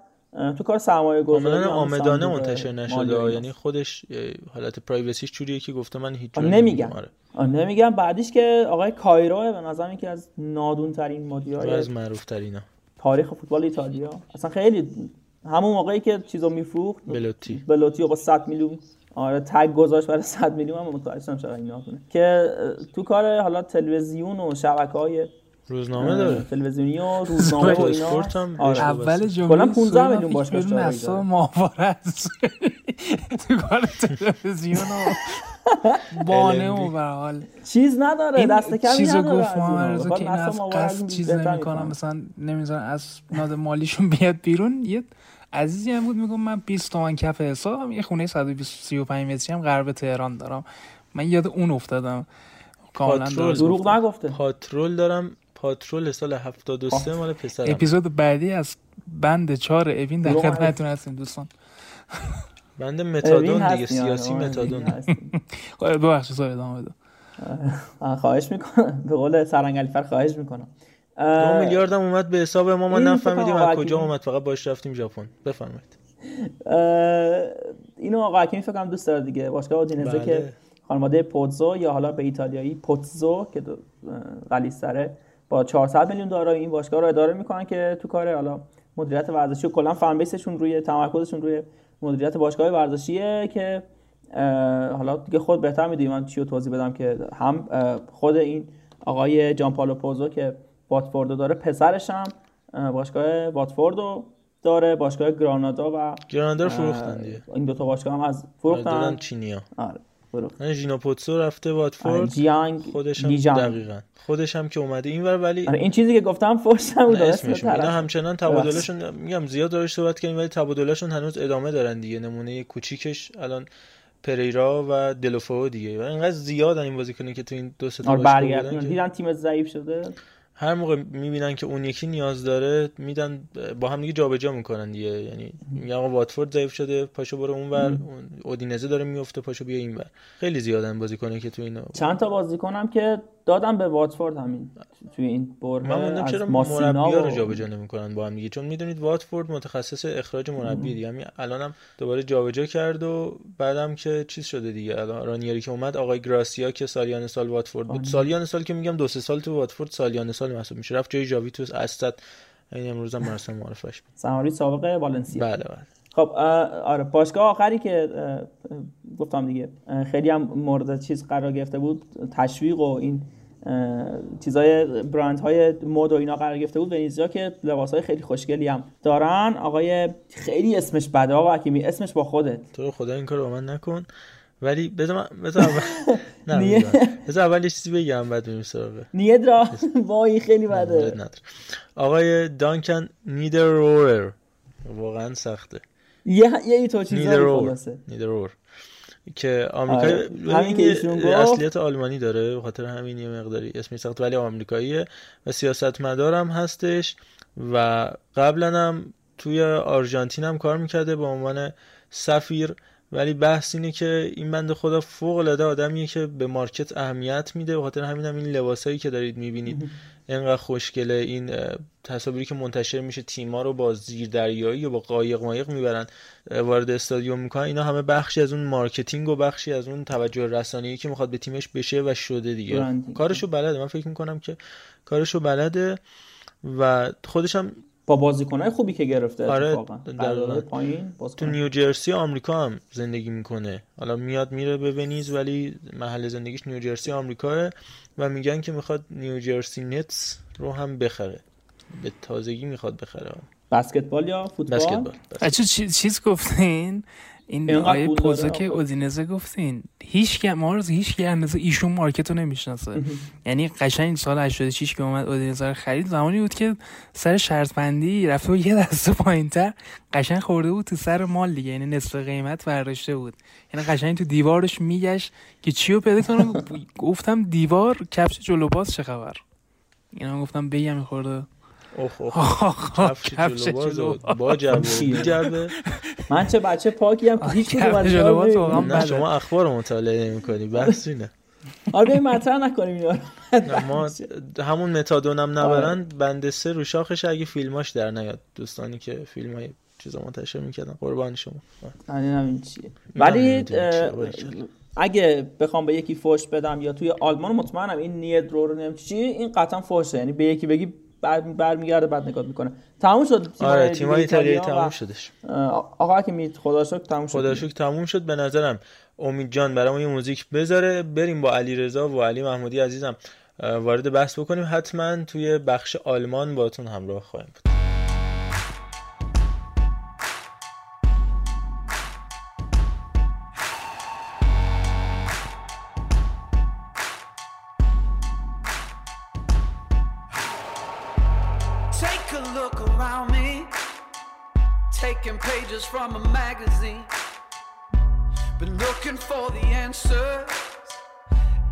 تو کار سرمایه گذاری آمدانه منتشر نشده یعنی خودش حالت پرایوسیش جوریه که گفته من هیچ نمیگم. آره. نمیگم. بعدیش که آقای کایرو به نظر که از نادون ترین مدیرای از معروف ترینا تاریخ فوتبال ایتالیا. اصلا خیلی همون موقعی که چیزو میفروخت بلوتی. بلوتی با 100 میلیون آره تگ گذاشت برای 100 میلیون هم متوجه شدم اینا که تو کار حالا تلویزیون و شبکه‌های روزنامه داره. تلویزیونی و <laughs> روزنامه و اینا. آره. اول جمله کلا 15 میلیون باشگاه داره. ماهواره <laughs> تو کار تلویزیون و بانه و به حال. چیز نداره دست کمی چیزو گفت محمد که این از قصد چیز نمی‌کنم مثلا نمی‌ذارن از ناد مالیشون بیاد بیرون. یه عزیزی هم بود میگم من 20 تومن کف حسابم یه خونه 135 متری هم غرب تهران دارم. من یاد اون افتادم. کاملا دروغ نگفته. پاترول دارم. پاترول سال 73 مال پسرم. اپیزود بعدی از بند 4 اوین در خدمتتون هستیم دوستان. بند متادون دیگه سیاسی متادون. خب ببخشید سوال ادامه بده خواهش می‌کنم. به قول سرنگ علیفر خواهش می‌کنم. دو میلیارد هم اومد به حساب ما ما نفهمیدیم از کجا اومد. فقط باش رفتیم ژاپن. بفرمایید. اینو آقا حکیمی فکر کنم دوست داره دیگه. باشگاه اودینزه بله. که خانواده پوتزو یا حالا به ایتالیایی پوتزو که غلیظ‌تره با 400 میلیون دارایی این باشگاه رو اداره می‌کنن که تو کار حالا مدیریت ورزشی و کلا فن بیسشون روی تمرکزشون روی مدیریت باشگاه ورزشیه که حالا دیگه خود بهتر می‌دونی. من چی رو توضیح بدم که هم خود این آقای جان پالو پوزو که واتفورد داره پسرش هم باشگاه واتفورد داره باشگاه گرانادا و گرانادا رو فروختن دیگه. این دو تا باشگاه هم از فروختن چینیا. آره من ژینا پوتسو رفته واتفورد. جیانگ خودش هم دقیقاً. خودش هم که اومده اینور ولی آره این چیزی که گفتم فرش هم اسمشون اینا همچنان تبادلشون میگم زیاد دارش صحبت کردیم ولی تبادلشون هنوز ادامه دارن دیگه. نمونه کوچیکش الان پریرا و دلوفو دیگه. و اینقدر زیاد این بازیکنی که تو این دو سه تا باشگاه دیدن تیم ضعیف شده. هر موقع می‌بینن که اون یکی نیاز داره میدن با هم دیگه جابجا می‌کنن دیگه. یعنی میگن آقا واتفورد ضعیف شده پاشو برو اونور اودینزه داره میفته پاشو بیا اینور خیلی زیادن بازیکنه که تو اینا چند تا بازیکنم که دادم به واتفورد همین توی این بره من موندم چرا مربی رو جابجا نمی‌کنن با هم دیگه چون می‌دونید واتفورد متخصص اخراج مربی دیگه همین الانم دوباره جابجا کرد و بعدم که چیز شده دیگه الان رانیری که اومد آقای گراسیا که سالیان سال واتفورد بود سالیان سال که میگم دو سه سال تو واتفورد سالیان سال محسوب میشه رفت جای جاوی تو اسد این امروز هم مراسم معرفش بود سماری سابقه والنسیا بله بله خب آره باشگاه آخری که گفتم دیگه خیلی هم مورد چیز قرار گرفته بود تشویق و این چیزای برند های مد و اینا قرار گرفته بود ونیزیا که لباس های خیلی خوشگلی هم دارن. آقای خیلی اسمش بده آقا حکیمی اسمش با خودت. تو خدا این کار با من نکن. ولی بذار من بذار اول <laughs> نه بذار اول چیزی بگم بعد بریم سراغ. نیدرا. <laughs> وای خیلی بده. آقای دانکن نیدرورر واقعا سخته. یه یه تو چیزا خلاصه. نیدرور که آمریکایی آره. اصلیت آلمانی داره به خاطر همین یه مقداری اسمی سخت ولی آمریکاییه و سیاستمدارم هستش و قبلا هم توی آرژانتین هم کار می‌کرده به عنوان سفیر ولی بحث اینه که این بند خدا فوق العاده آدمیه که به مارکت اهمیت میده به خاطر همین هم این لباسایی که دارید می‌بینید. <laughs> اینقدر خوشگله این تصاویری که منتشر میشه تیما رو با زیر دریایی یا با قایق مایق می‌برن وارد استادیوم می‌کنن. اینا همه بخشی از اون marketing و بخشی از اون توجه رسانه‌ای که می‌خواد به تیمش بشه و شده دیگه. کارشو بلده. من فکر می‌کنم که کارشو بلده و خودش هم با بازیکنهای خوبی که گرفته آره پایین تو نیوجرسی آمریکا هم زندگی می‌کنه. حالا میاد میره به ونیز ولی محل زندگیش نیوجرسی آمریکاه و میگن که می‌خواد نیوجرسی نتس رو هم بخره. به تازگی می‌خواد بخره. بسکتبال یا فوتبال؟ بسکتبال, چیز گفتین؟ این آیه پوزا که اودینزه گفتین هیچ ما رو هیچ که اندازه ایشون مارکت رو نمی‌شناسه. <laughs> یعنی قشنگ سال 86 که اومد اودینزه رو خرید زمانی بود که سر شرط بندی رفته بود یه دسته پایینتر قشنگ خورده بود تو سر مال دیگه یعنی نصف قیمت برداشته بود. یعنی قشنگ تو دیوارش میگشت که چی رو پیدا کنم. <laughs> گفتم دیوار کفش جلو باز چه خبر؟ اینا گفتم بگم خورده. اوه اوه کفش جلو با جربه <laughs> من چه بچه پاکی هم هیچ کدوم نه شما اخبار مطالعه نمی‌کنی بس اینه. <laughs> آره مطرح نکنیم اینا ما همون متادون هم نبرن آره. بنده سه رو شاخش اگه فیلماش در نیاد. دوستانی که فیلم های چیزا منتشر می‌کردن. قربان شما. همین چیه. ولی اگه بخوام به یکی فوش بدم یا توی آلمان مطمئنم این نیت رو رو نمیچی این قطعا فوشه. یعنی به یکی بگی برمیگرده بعد نگاه می‌کنه. تموم شد تیم آره تیم ایتالیا تموم شدش. آقا که می خدا شکر تموم شد. خدا شکر تموم شد. به نظرم امید جان برای یه موزیک بذاره. بریم با علی رضا و علی محمودی عزیزم وارد بحث بکنیم. حتما توی بخش آلمان باتون همراه خواهیم بود. Pages from a magazine. Been looking for the answers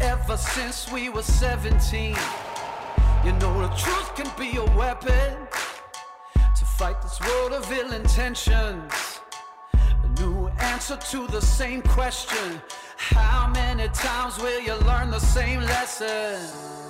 ever since we were 17. You know, the truth can be a weapon to fight this world of ill intentions. A new answer to the same question How many times will you learn the same lesson?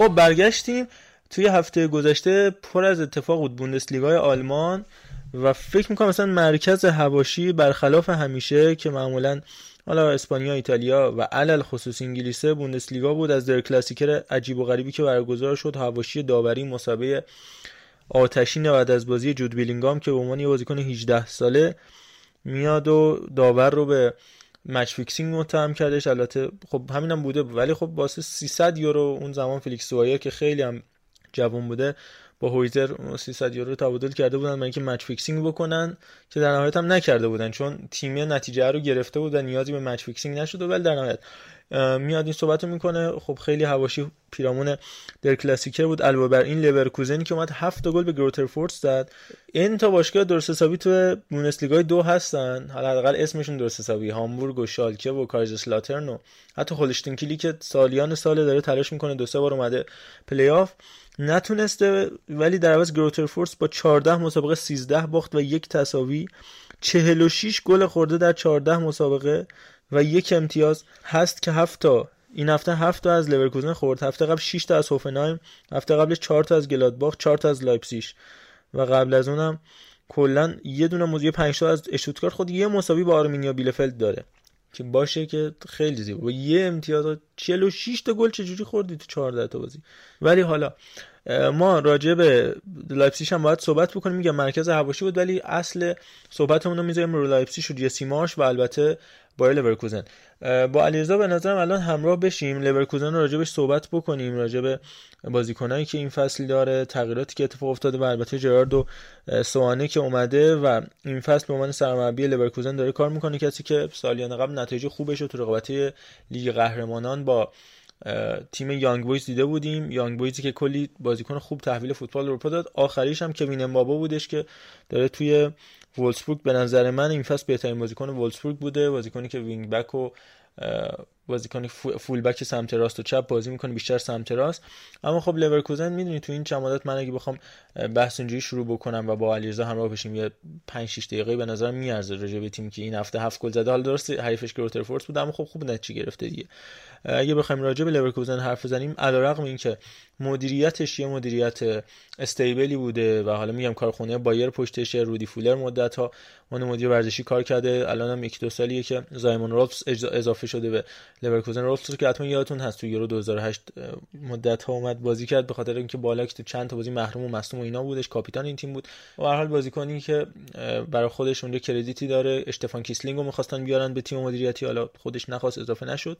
خب برگشتیم. توی هفته گذشته پر از اتفاق بود بوندسلیگای آلمان و فکر می‌کنم مثلا مرکز حواشی برخلاف همیشه که معمولا حالا اسپانیا ایتالیا و علی‌الخصوص انگلیسه بوندسلیگا بود از Der Klassiker عجیب و غریبی که برگزار شد حواشی داوری مسابقه آتشین بعد از بازی جود بلینگام که به عنوان یه بازیکن 18 ساله میاد و داور رو به match fixing متهم کردش. البته خب همینم هم بوده ولی خب واسه 300 یورو اون زمان فلیکس تسوایر که خیلی هم جوان بوده با هویتسر 300 یورو تبادل کرده بودن برای اینکه match fixing بکنن که در نهایت هم نکرده بودن چون تیم نتیجه رو گرفته بود و نیازی به match fixing نشده ولی در نهایت میاد این صحبت رو می‌کنه. خب خیلی حواشی پیرامون Der Klassiker بود. علاوه بر این لورکوزن که اومد هفت گل به گرویترفورت زد. این تا باشگاه درست حسابی تو بوندسلیگا دو هستن. حداقل اسمشون درست حسابی. هامبورگ و شالکه و کایزرسلاترن و حتی هولشتاین کیل که سالیان سال داره تلاش می‌کنه دو سه بار اومده play-off نتونسته ولی در عوض گرویترفورت با 14 مسابقه 13 باخت و یک تساوی. 46 گل خورده در 14 مسابقه و یک امتیاز هست که هفت تا. این هفته هفت تا از لورکوزن خورد. هفته قبل 6 تا از هوفنهایم هفته قبلش 4 تا از گلادباخ 4 تا از لایپزیگ. و قبل از اونم کلا یه دونه موضوع 5 تا از اشتوتگارت خود یه مساوی با آرمینیا بیلفلد داره. که باشه که خیلی زیبا. با یه امتیاز 46 تا گل چجوری خوردی تو 14 تا بازی؟ ولی حالا ما راجع به لایپزیگ هم باید صحبت بکنیم. میگم مرکز حواشی بود ولی اصل صحبتمون رو می‌ذاریم رو لایپزیگ و جسی مارش و البته بایر لورکوزن. با علیرضا به نظرم الان همراه بشیم. لورکوزن رو راجع بهش صحبت بکنیم راجع به بازیکنایی که این فصل داره تغییراتی که اتفاق افتاده و البته جراردو سوانه که اومده و این فصل به عنوان سرمربی لورکوزن داره کار می‌کنه. کسی که سالیان قبل نتایج خوبش رو تو رقابت لیگ قهرمانان با تیم یانگ بویز دیده بودیم. یانگ بویزی که کلی بازیکن خوب تحویل فوتبال اروپا داد. آخریش هم کوین امبابو بودش که داره توی وولسبورگ به نظر من این فصل بهترین بازیکن وولسبورگ بوده. بازیکنی که wing back و بازیکن full back سمت راست و چپ بازی می‌کنه بیشتر سمت راست. اما خب لورکوزن می‌دونی تو این چمادات من اگه بخوام بحث اینجوری شروع بکنم و با علیرضا همراه بشیم یه 5 6 دقیقه به نظر میارزه راجع به تیمی که این هفته هفت گل زده. حالا درست حریفش گرویترفورت بود اما خب خوب نتیجه گرفته دیگه. اگه بخوایم راجع به لورکوزن حرف بزنیم علیرغم اینکه مدیریتش یه مدیریت stable ی بوده و حالا میگم کارخونه بایر پشتشه رودی فولر مدت ها اون مدیر ورزشی کار کرده. الان یک دو سالیه که زایمون رولفس اضافه شده به لورکوزن رولفس که حتما یادتون هست تو یورو 2008 مدت ها اومد بازی کرد به خاطر اینکه بالاک تو چند تا بازی محروم و مصدوم و اینا بودش کاپیتان این تیم بود. و هر حال بازیکنی که برای خودش اونجا credit ی داره اشتفان کیسلینگ رو می‌خواستن بیارن به تیم مدیریتی حالا خودش نخواست اضافه نشد.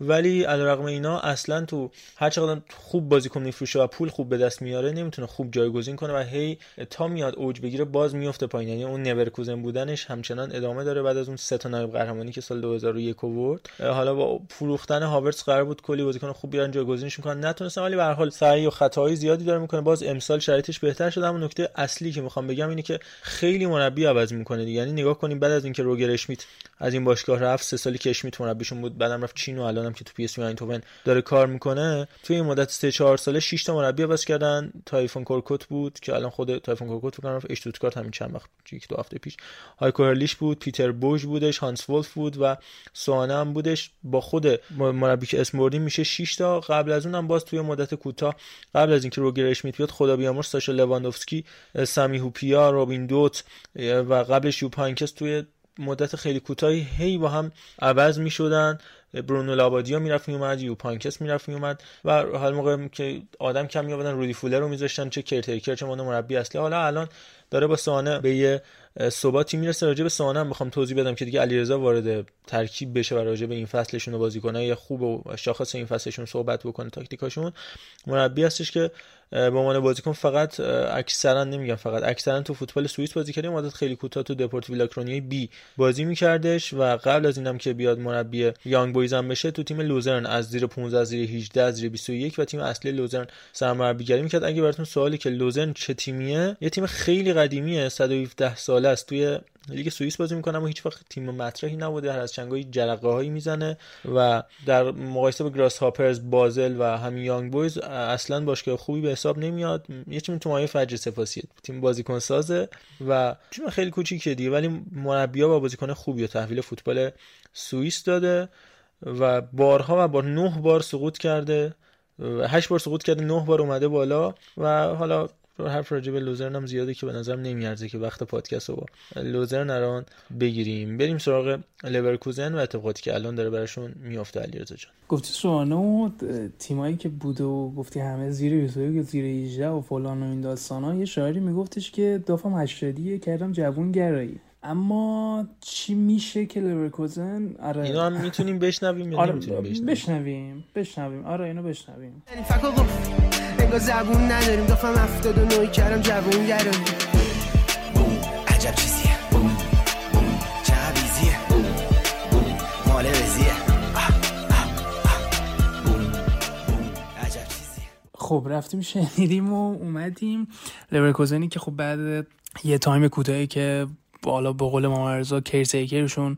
ولی علیرغم اینا اصلا تو هر چقدر خوب بازیکن میفروشه و پول خوب به دست میاره نمی‌تونه خوب جایگزین کنه و هی تا میاد اوج بگیره باز میفته پایین. یعنی اون نورکوزن بودنش همچنان ادامه داره بعد از اون سه تا نایب قهرمانی که سال 2001 آورد حالا با فروختن هاورتس قرار بود کلی بازیکن خوب بیارن جایگزینش کنن نتونستن ولی به هر حال سعی و خطاهای زیادی داره می‌کنه. باز امسال شرایطش بهتر شده اما نکته اصلی که می‌خوام بگم اینه که خیلی مربی عوض می‌کنه یعنی نگاه کنیم بعد از اینکه روگر اشمیت از این باشگاه رفت سه سالی که اشمیت مربیشون بود بعدم رفت چین و الانم که تو پی اس وی داره کار می‌کنه. توی این مدت 3 4 ساله 6 تا مربی عوض کردن. تایفون کورکوت بود که الان خود تایفون کورکوت فکر کنم اشتوتگارت همین چند وقت یک دو هفته پیش. هایکو بود پیتر بوژ بودش هانس ولف بود و سوانه هم بودش. با خود مربی که اسم بردیم میشه 6 تا. قبل از اونم باز توی مدت کوتاه قبل از اینکه روگر اشمیت بیاد خدا بیامرز ساشا لواندوفسکی سامی هوپیا روبین دوت و قبلش یوپ هاینکس توی مدت خیلی کوتاهی هی با هم عوض می شدن برونو لابادیا می‌رفت میومد یوپ هاینکس می‌رفت میومد و حال موقع که آدم کم میآوردن رودی فولر رو میذاشتن چه caretaker چه مربی اصلی. حالا الان داره با سانه به یه ثباتی می‌رسه راجع به سانه هم بخوام توضیح بدم که دیگه علیرضا وارد ترکیب بشه و راجع به این فصلشون و بازیکنای خوب و شاخص این فصلشون صحبت بکنه تاکتیکاشون. مربی هستش که به عنوان بازیکن فقط اکثرا نمیگم فقط اکثرا تو فوتبال سوئیس بازی کرده مدت خیلی کوتاه تو دپورتیو لاکرونیای B بازی میکردش و قبل از اینم که بیاد مربی یانگ بویز هم بشه تو تیم لوزرن از زیر 15 از زیر 18 از زیر 21 و تیم اصلی لوزرن سرمربیگری می‌کرد. اگه براتون سوالی که لوزرن چه تیمیه یه تیم خیلی قدیمیه 117 ساله است توی لیگ سوئیس بازی می‌کنه اما هیچ وقت تیم مطرحی نبوده. هر از چندگاهی جرقه هایی می‌زنه و در مقایسه با گراس هاپرز بازل و همین یانگ بویز اصلا باشگاه خوبی به حساب نمیاد. یه تیم تو مایه فجر سپاسیه. تیم بازیکن سازه و تیم خیلی کوچیکه دیگه ولی مربی‌ها با بازیکن خوبی و تحویل فوتبال سوئیس داده و بارها و بار نه بار سقوط کرده هشت بار سقوط کرده نه بار اومده بالا و حالا حرف راجع به لوزرن هم زیاده که به نظرم نمیارزه که وقت پادکست رو با لوزرن الان بگیریم. بریم سراغ لورکوزن و اتفاقاتی که الان داره براشون میافته علیرضا جان. گفتی سوانو تیمایی که بوده و گفتی همه زیر 21 زیر 18 و فلان و این داستانا یه شاعری میگفتش که دافم 80 کردم جوون گرایی اما چی میشه که لورکوزن آره. اینو هم می‌تونیم بشنویم یا آره نمی‌تونیم بشنویم؟ بشنویم بشنویم. آره اینو بشنویم. انگار زبون نداریم. و نوی کردم جوون گرایی بوم عجب چیزیه. بوم بوم چه عویزیه بوم بوم مال خب رفتیم شنیدیم و اومدیم. لورکوزنی که خب بعد یه تایم کوتاهی که بالا به قول مامرزا کیرتیکرشون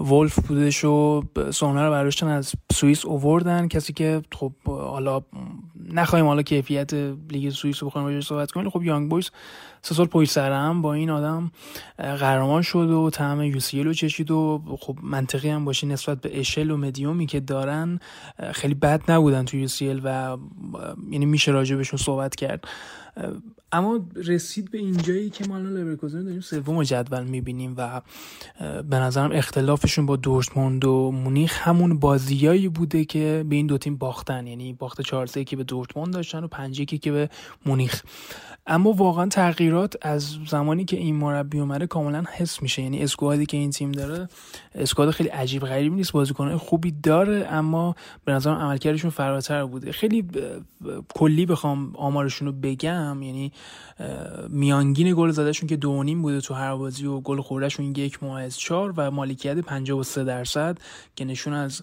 ولف بودش و سونه رو برداشتن از سوئیس اووردن. کسی که خب حالا نخواهیم حالا کیفیت لیگ سوئیس رو بخوایم راجعش صحبت کنیم خب یانگ بویز سه سال پشت سر با این آدم قهرمان شد و طعم یو رو چشید و خب منطقی هم باشه نسبت به اشل و مدیومی که دارن خیلی بد نبودن تو یو و یعنی میشه راجع بهشون صحبت کرد. اما رسید به اینجایی که ما الان لورکوزن داریم سوم جدول می‌بینیم و به نظرم اختلافشون با دورتموند و مونیخ همون بازیایی بوده که به این دو تیم باختن. یعنی باخت 4 که به دورتموند داشتن و 5 که به مونیخ. اما واقعا تغییرات از زمانی که این مربی اومده کاملا حس میشه. یعنی اسکوادی که این تیم داره اسکواد خیلی عجیب غریبی نیست. بازیکنهای خوبی داره اما به نظرم عملکردشون فراتر بوده. خیلی کلی بخوام آمارشون رو بگم. یعنی میانگین گل زدهشون که دو نیم بوده تو هر بازی و گل خوردهشون یک از چهار و مالکیت 53 درصد که نشون از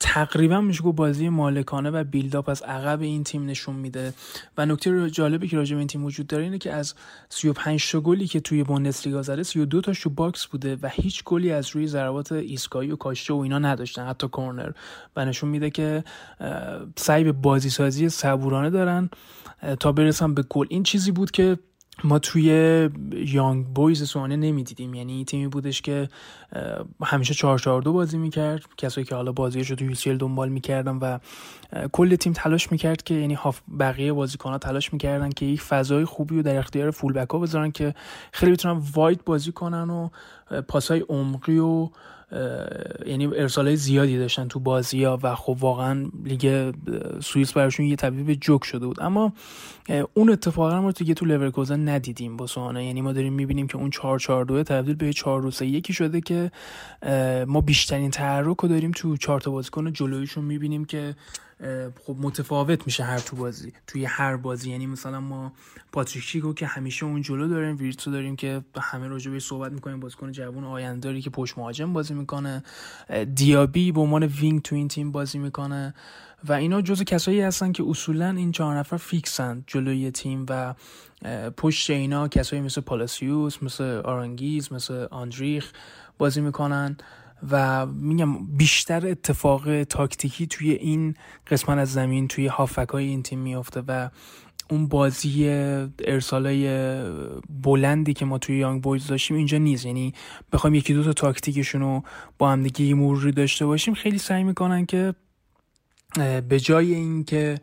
تقریبا میشه گفت بازی مالکانه و build-up از عقب این تیم نشون میده. و نکته جالبی که راجع به این تیم وجود داره اینه که از 35 تا گلی که توی بوندسلیگا زده 32 تاش box بوده و هیچ گلی از روی ضربات ایستگاهی و کاشته و اینا نداشتن حتی کورنر. و نشون میده که سعی به بازی سازی صبورانه دارن تا برسم به گل. این چیزی بود که ما توی یانگ بویز سوانه نمی‌دیدیم. یعنی تیمی بودش که همیشه 4 دو بازی می‌کرد. کسایی که حالا بازیش رو توی یوسیل دنبال می‌کردن و کل تیم تلاش می‌کرد که یعنی بقیه بازیکن ها تلاش می‌کردن که یک فضای خوبی رو در اختیار فول بک ها بذارن که خیلی بتونن واید بازی کنن و پاسای عمقی و یعنی ارسال زیادی داشتن تو بازی ها و خب واقعا لیگ سوئیس براشون یه تبدیل به جوک شده بود. اما اون اتفاقا ما دیگه تو لورکوزن ندیدیم با سوانه. یعنی ما داریم می‌بینیم که اون 4 4 2 تبدیل به 4 3 یکی شده که ما بیشترین تحرک رو داریم تو چهار تا بازیکن جلویشون می‌بینیم که خب متفاوت میشه هر تو بازی توی هر بازی. یعنی مثلا ما پاتریک که همیشه اون جلو داریم ویرتسو داریم که همه راجع به صحبت می‌کنیم بازیکن جوون آینده‌داری که پشت مهاجم بازی می‌کنه. دیابی به عنوان wing تو این تیم بازی می‌کنه. و اینا جزو کسایی هستن که اصولا این چهار نفر fix ن جلوی تیم و پشت اینا کسایی مثل پالاسیوس مثل آرانگیز مثل آندریخ بازی می‌کنن. و میگم بیشتر اتفاق تاکتیکی توی این قسمت از زمین توی هافک های این تیم میافته و اون بازی ارسالای بلندی که ما توی یانگ بویز داشتیم اینجا نیست. یعنی بخوایم یکی دو تا تاکتیکشون رو با هم دیگه مروری داشته باشیم خیلی سعی می‌کنن که به جای اینکه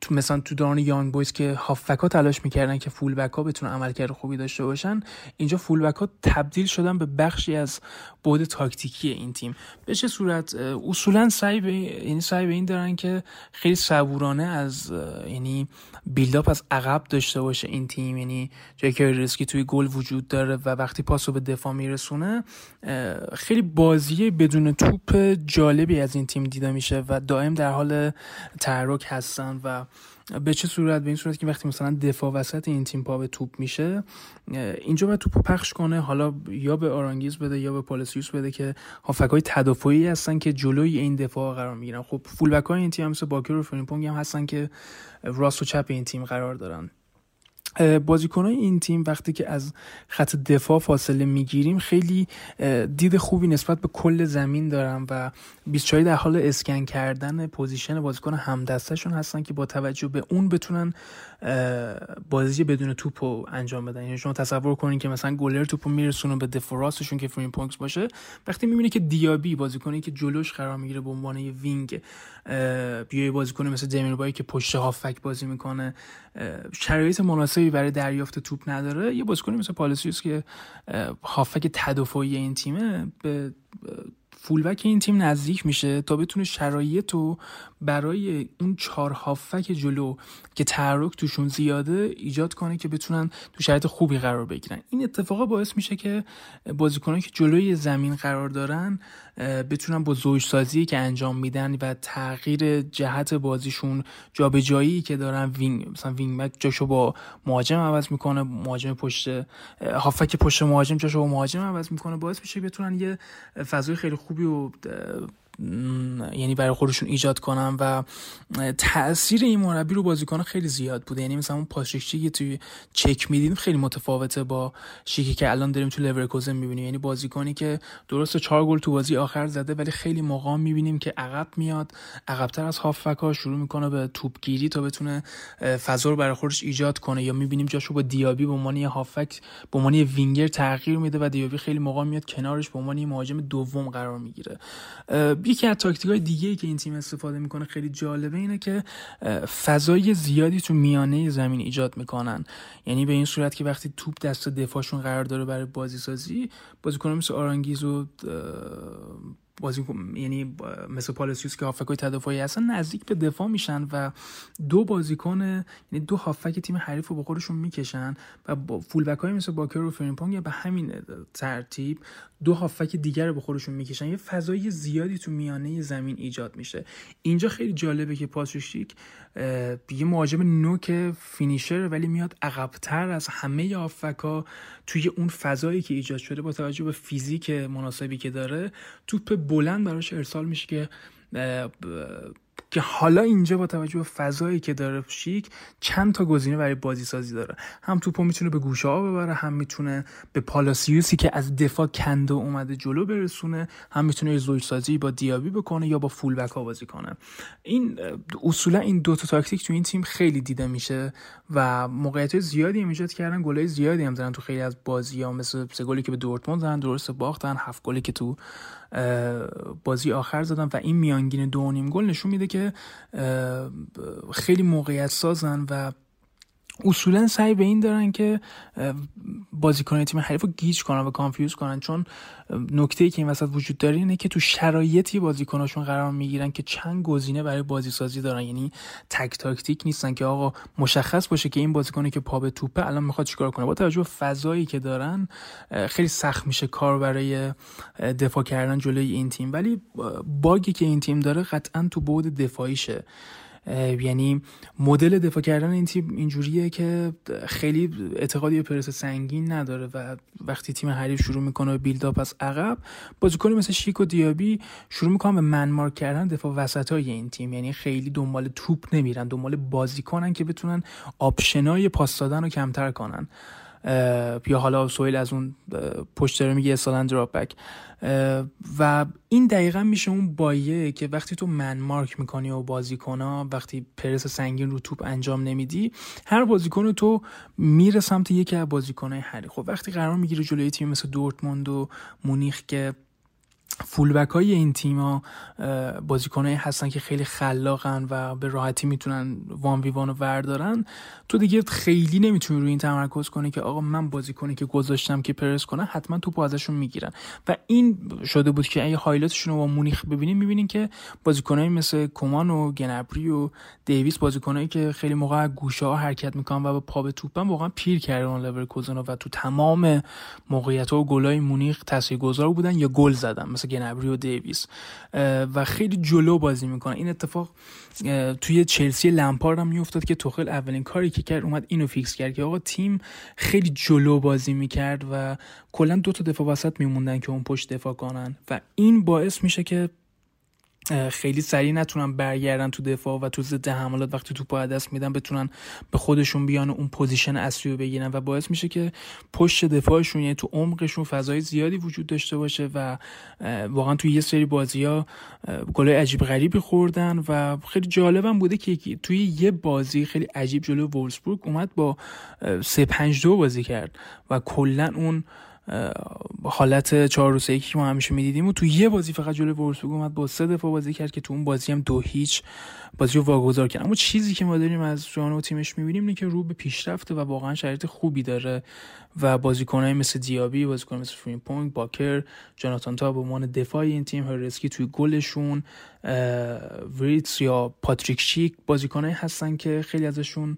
تو مثلا تو دوران یانگ بویز که هافبک ها تلاش می‌کردن که فول بک ها بتونن عملکرد خوبی داشته باشن اینجا فول بک ها تبدیل شدن به بخشی از بود تاکتیکی این تیم. به چه صورت؟ اصولا سعی به یعنی سعی به این دارن که خیلی صبورانه از یعنی بیلداپ از عقب داشته باشه این تیم. یعنی جایی که ریسکی توی گل وجود داره و وقتی پاسو به دفاع میرسونه خیلی بازی بدون توپ جالبی از این تیم دیده میشه و دائم در حال تحرک هستن و به چه صورت؟ به این صورت که وقتی مثلا دفاع وسط این تیم پا به توپ میشه اینجا باید توپ پخش کنه حالا یا به آرانگیز بده یا به پالسیوس بده که هافک های تدافعی هستن که جلوی این دفاع قرار می‌گیرن. خب فول بک های این تیم مثل باکر و فریمپونگ هم هستن که راست و چپ این تیم قرار دارن. بازیکنان این تیم وقتی که از خط دفاع فاصله می‌گیریم خیلی دید خوبی نسبت به کل زمین دارن و 24 در حال اسکن کردن position بازیکن همدستشون هستن که با توجه به اون بتونن بازی بدون توپ رو انجام بدن. یعنی شما تصور کنین که مثلا گلر توپو میرسونه به دفاع راستشون که فریمپونگ باشه وقتی می‌بینه که دیابی بازیکنی که جلوش قرار می‌گیره به عنوان یه wing بیای بازیکن مثل دمیربایی که پشت هافبک بازی می‌کنه شرایط مناسبی برای دریافت توپ نداره یه بازیکنی مثل پالاسیوس که هافبک تدافعی این تیمه به full-back این تیم نزدیک میشه تا بتونه شرایط رو برای اون چهار هافبک جلو که تحرک توشون زیاده ایجاد کنه که بتونن تو شرایط خوبی قرار بگیرن. این اتفاقا باعث میشه که بازیکنان که جلوی زمین قرار دارن بتونن با زوج سازی که انجام میدن و تغییر جهت بازیشون جابجایی که دارن wing مثلا wing-back جاشو با مهاجم عوض می‌کنه مهاجم پشت هافک پشت مهاجم جاشو با مهاجم عوض می‌کنه. باعث میشه بتونن یه فضای خیلی خوبی و یعنی برای خودشون ایجاد کنن و تاثیر این مربی رو بازیکن خیلی زیاد بوده. یعنی مثلا اون پاسشیکی که توی چک میدیم خیلی متفاوته با شیکی که الان داریم تو لورکوزن می‌بینیم. یعنی بازیکنی که درست چهار گل تو بازی آخر زده ولی خیلی موقع می‌بینیم که عقب میاد عقبتر از هافک شروع می‌کنه به توپگیری تا بتونه فضا رو برای خودش ایجاد کنه. یا می‌بینیم جاشو با دیابی به عنوان هافک به عنوان وینگر تغییر میده و دیابی خیلی موقع میاد کنارش به عنوان مهاجم دوم قرار می‌گیره. یکی از تاکتیک های دیگه که این تیم استفاده می‌کنه خیلی جالبه اینه که فضای زیادی تو میانه زمین ایجاد می‌کنن. یعنی به این صورت که وقتی توپ دست دفاعشون قرار داره برای بازی سازی بازیکن مثل آرانگیز و بازی یعنی مثل پالاسیوس که هافبک های تدافعی هستن نزدیک به دفاع میشن و دو بازیکن یعنی دو هافبک تیم حریف رو با خودشون می‌کشن و با full-back های مثل باکر و فریمپونگ به همین ترتیب دو هافبک دیگر رو به خودشون می‌کشن. یه فضای زیادی تو میانه زمین ایجاد میشه. اینجا خیلی جالبه که پاتریک شیک یه مهاجم نوک finisher ولی میاد عقبتر از همه هافبکا توی اون فضایی که ایجاد شده با توجه به فیزیک مناسبی که داره. توپ بلند براش ارسال میشه که که حالا اینجا با توجه به فضایی که داره شیک چند تا گزینه برای بازی سازی داره. هم توپو می‌تونه به گوشه ها ببره هم می‌تونه به پالاسیوسی که از دفاع کنده اومده جلو برسونه هم می‌تونه زوج سازی با دیابی بکنه یا با فول بک ها بازی کنه. این اصولا این دو تا تاکتیک تو این تیم خیلی دیده میشه و موقعیت زیادی هم ایجاد کردن گلای زیادی هم زدن تو خیلی از بازی ها مثل سه گلی که به دورتموند زدن درست باختن هفت گلی که تو بازی آخر زدن و این میانگین دو نیم گل نشون میده که خیلی موقعیت سازن و اصولا سعی به این دارن که بازیکن تیم حریف رو گیج کنن و confuse کنن. چون نکته ای که این وسط وجود داره اینه که تو شرایطی بازیکناشون قرار می‌گیرن که چند گزینه برای بازی سازی دارن. یعنی تک تاکتیک نیستن که آقا مشخص باشه که این بازیکنی که پا به توپه الان می‌خواد چیکار کنه. با توجه به فضایی که دارن خیلی سخت میشه کار برای دفاع کردن جلوی این تیم. ولی باگی که این تیم داره قطعا تو بود دفاعیشه. یعنی مدل دفاع کردن این تیم اینجوریه که خیلی اعتقادی به پرس سنگین نداره و وقتی تیم حریف شروع می‌کنه به بیلداپ از عقب بازیکنی مثل شیک و دیابی شروع می‌کنن به منمارک کردن دفاع وسط های این تیم. یعنی خیلی دنبال توپ نمیرن دنبال بازیکنن که بتونن آپشنای پاس دادن رو کمتر کنن. یا حالا سویل از اون پشت داره میگه اصلا دراپ بک و این دقیقا میشه اون بایه که وقتی تو من مارک می‌کنی و بازیکن وقتی پرس سنگین رو توپ انجام نمیدی هر بازیکن تو میره سمت یکی از بازیکنهای هری خب وقتی قرار می‌گیره جلوی تیم مثل دورتموند و مونیخ که فولبک های این تیما بازیکنایی هستن که خیلی خلاقن و به راحتی می‌تونن وان وی وان رو وردارن. تو دیگه خیلی نمی‌تونی روی این تمرکز کنی که آقا من بازیکنی که گذاشتم که پرس کنه حتما توپ ازشون می‌گیرن. و این شده بود که اگه highlight شون رو با مونیخ ببینیم می‌بینین که بازیکنایی مثل کومان و گنابری و دیویس بازیکنایی که خیلی موقع گوشه ها حرکت می‌کنن و با پا به توپن واقعا پیر کردن لورکوزن و تو تمام موقعیت ها و گلای مونیخ تاثیرگذار بودن یا گل زدن. مثل گنابری و دیویس. و خیلی جلو بازی می‌کنن این اتفاق توی چلسی لمپارد هم میافتاد که توخل اولین کاری که کرد اومد اینو fix کرد که آقا تیم خیلی جلو بازی می‌کرد و کلا دو تا دفاع وسط میموندن که اون پشت دفاع کنن. و این باعث میشه که خیلی سریع نتونن برگردن تو دفاع و تو ضد حملات وقتی توپو از دست میدن بتونن به خودشون بیان اون پوزیشن اصلی رو بگیرن و باعث میشه که پشت دفاعشون یعنی تو عمقشون فضای زیادی وجود داشته باشه و واقعا توی یه سری بازی ها گلای عجیب غریبی خوردن و خیلی جالبم بوده که توی یه بازی خیلی عجیب جلو وولسبورگ اومد با 3 5 2 بازی کرد و کلا اون حالت چهار روز یکی که ما همیشه می‌دیدیم و تو یه بازی فقط جلوی وولفسبورگ اومد با سه دفعه بازی کرد که تو اون بازی هم دو هیچ بازی رو واگذار کرد. اما چیزی که ما داریم از جانو تیمش می‌بینیم اینه که رو به پیشرفته و واقعا شرایط خوبی داره و بازیکنای مثل دیابی بازیکن مثل فریمپونگ باکر جاناتان تا به عنوان دفاع این تیم هرادسکی توی گلشون ویرتس یا پاتریک شیک بازیکنایی هستن که خیلی ازشون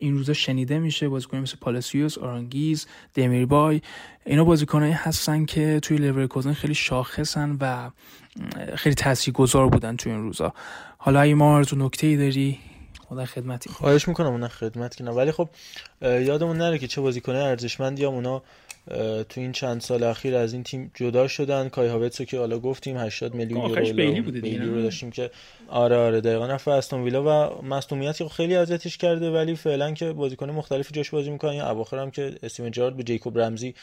این روزا شنیده میشه بازیکن مثل پالاسیوس آرانگیز دمیربای. اینا بازیکنایی هستن که توی لورکوزن خیلی شاخصن و خیلی تاثیرگذار بودن توی این روزا. حالا اگه ما تو نکته ای داری خدا خدمتی خواهش می‌کنم اون خدمت کنم ولی خب یادمون نره که چه بازیکنای ارزشمندی هم اونا تو این چند سال اخیر از این تیم جدا شدن. کای هاوتسو که حالا گفتیم 80 میلیون یورو بیلی بوده بیلی رو؟ داشتیم که آره آره دقیقا. رفت استون ویلا و مصونیتی خیلی اذیتش کرده ولی فعلا که بازیکن مختلفی جاش بازی می‌کنن یا اواخر هم که استیون جارد به جیکوب رمزی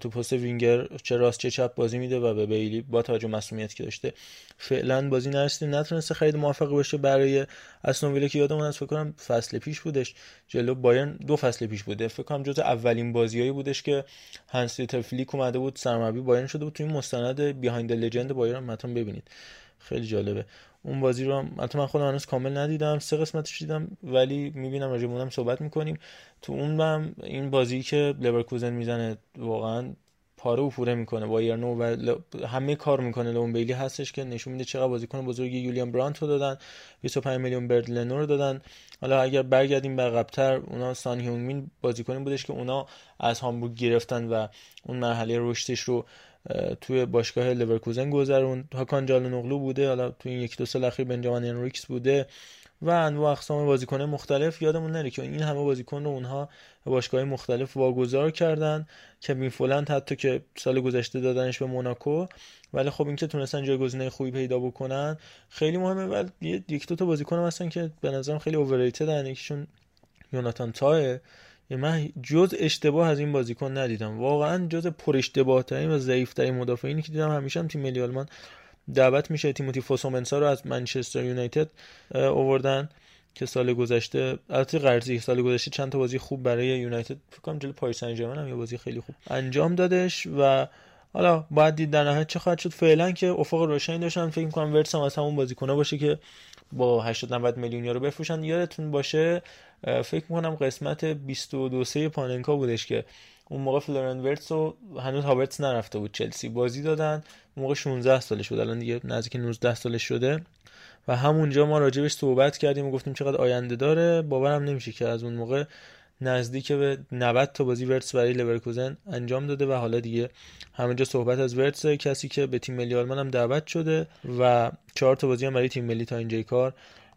تو پست وینگر چه راست چه چپ بازی میده و به بیلی با توجه به مسئولیتی که داشته فعلا بازی نرسیدیم نتونسته خرید موفقی باشه برای استون ویلا که یادمون از فکر کنم فصل پیش بودش. جلو بایرن دو فصل پیش بوده. فکر کنم جز اولین بازیایی بودش که هانس فلیک اومده بود سرمربی بایرن شده بود تو این مستند Behind Legend بایرن. حتما ببینید. خیلی جالبه. اون بازی رو البته من خودم هنوز کامل ندیدم سه قسمتش دیدم ولی می‌بینم راجع اونم صحبت می‌کنیم. تو اون هم این بازی که لورکوزن می‌زنه واقعا پاره و پوره می‌کنه. بایرنو و همه کار می‌کنه. لئون بیلی هستش که نشون میده چقدر بازیکن بزرگی یولیان برانت رو دادن 25 میلیون برند لنو رو دادن. حالا اگر برگردیم به عقب‌تر اونا سان هیونگ مین بازیکنی بودش که اونا از هامبورگ گرفتن و اون مرحله رشدش رو توی باشگاه لورکوزن گذروند. هاکان چالهان‌اوغلو بوده حالا توی این یک دو سال اخیر بنجامین هنریکس بوده و انواع اقسام بازیکن مختلف. یادمون نره که این همه بازیکن رو اونها به باشگاه مختلف واگذار کردن. کوین فولند حتی که سال گذشته دادنش به موناکو ولی خب اینکه تونستن جایگزینای خوبی پیدا بکنن خیلی مهمه. ولی یک دو تا بازیکن هستن که به نظرم خیلی اوورریتد یکیشون یوناتان تاه من جز اشتباه از این بازیکن ندیدم. واقعا جز پر اشتباه ترین و ضعیف ترین مدافعینی که دیدم همیشه هم تیم ملی آلمان دعوت میشه. تیموتی فوسومنسا رو از منچستر یونایتد اه، آوردن که سال گذشته البته قرضی سال گذشته چند تا بازی خوب برای یونایتد. فکر کنم جلوی پاریس سن هم یه بازی خیلی خوب انجام دادش و حالا باید دید در نهایت چه خواهد شد. فعلا که افق روشنی داشتن. فکر می‌کنم ویرتس هم از همون بازیکن‌ها باشه که با 80 90 میلیون یورو بفروشن. یادتون باشه فکر می‌کنم قسمت 22 سه پاننکا بودش که اون موقع فلوریان ویرتس و هنوز هاورتس نرفته بود چلسی. بازی دادن اون موقع 16 سالش بود. الان دیگه نزدیک 19 سالش شده. و همونجا ما راجبش صحبت کردیم و گفتیم چقدر آینده داره. باورم نمیشه که از اون موقع نزدیک به 90 تا بازی ورتس برای لورکوزن انجام داده و حالا دیگه همه جا صحبت از ورتس کسی که به تیم ملی آلمان هم دعوت شده و چهار تا بازی هم برای تیم ملی تا اینجای کار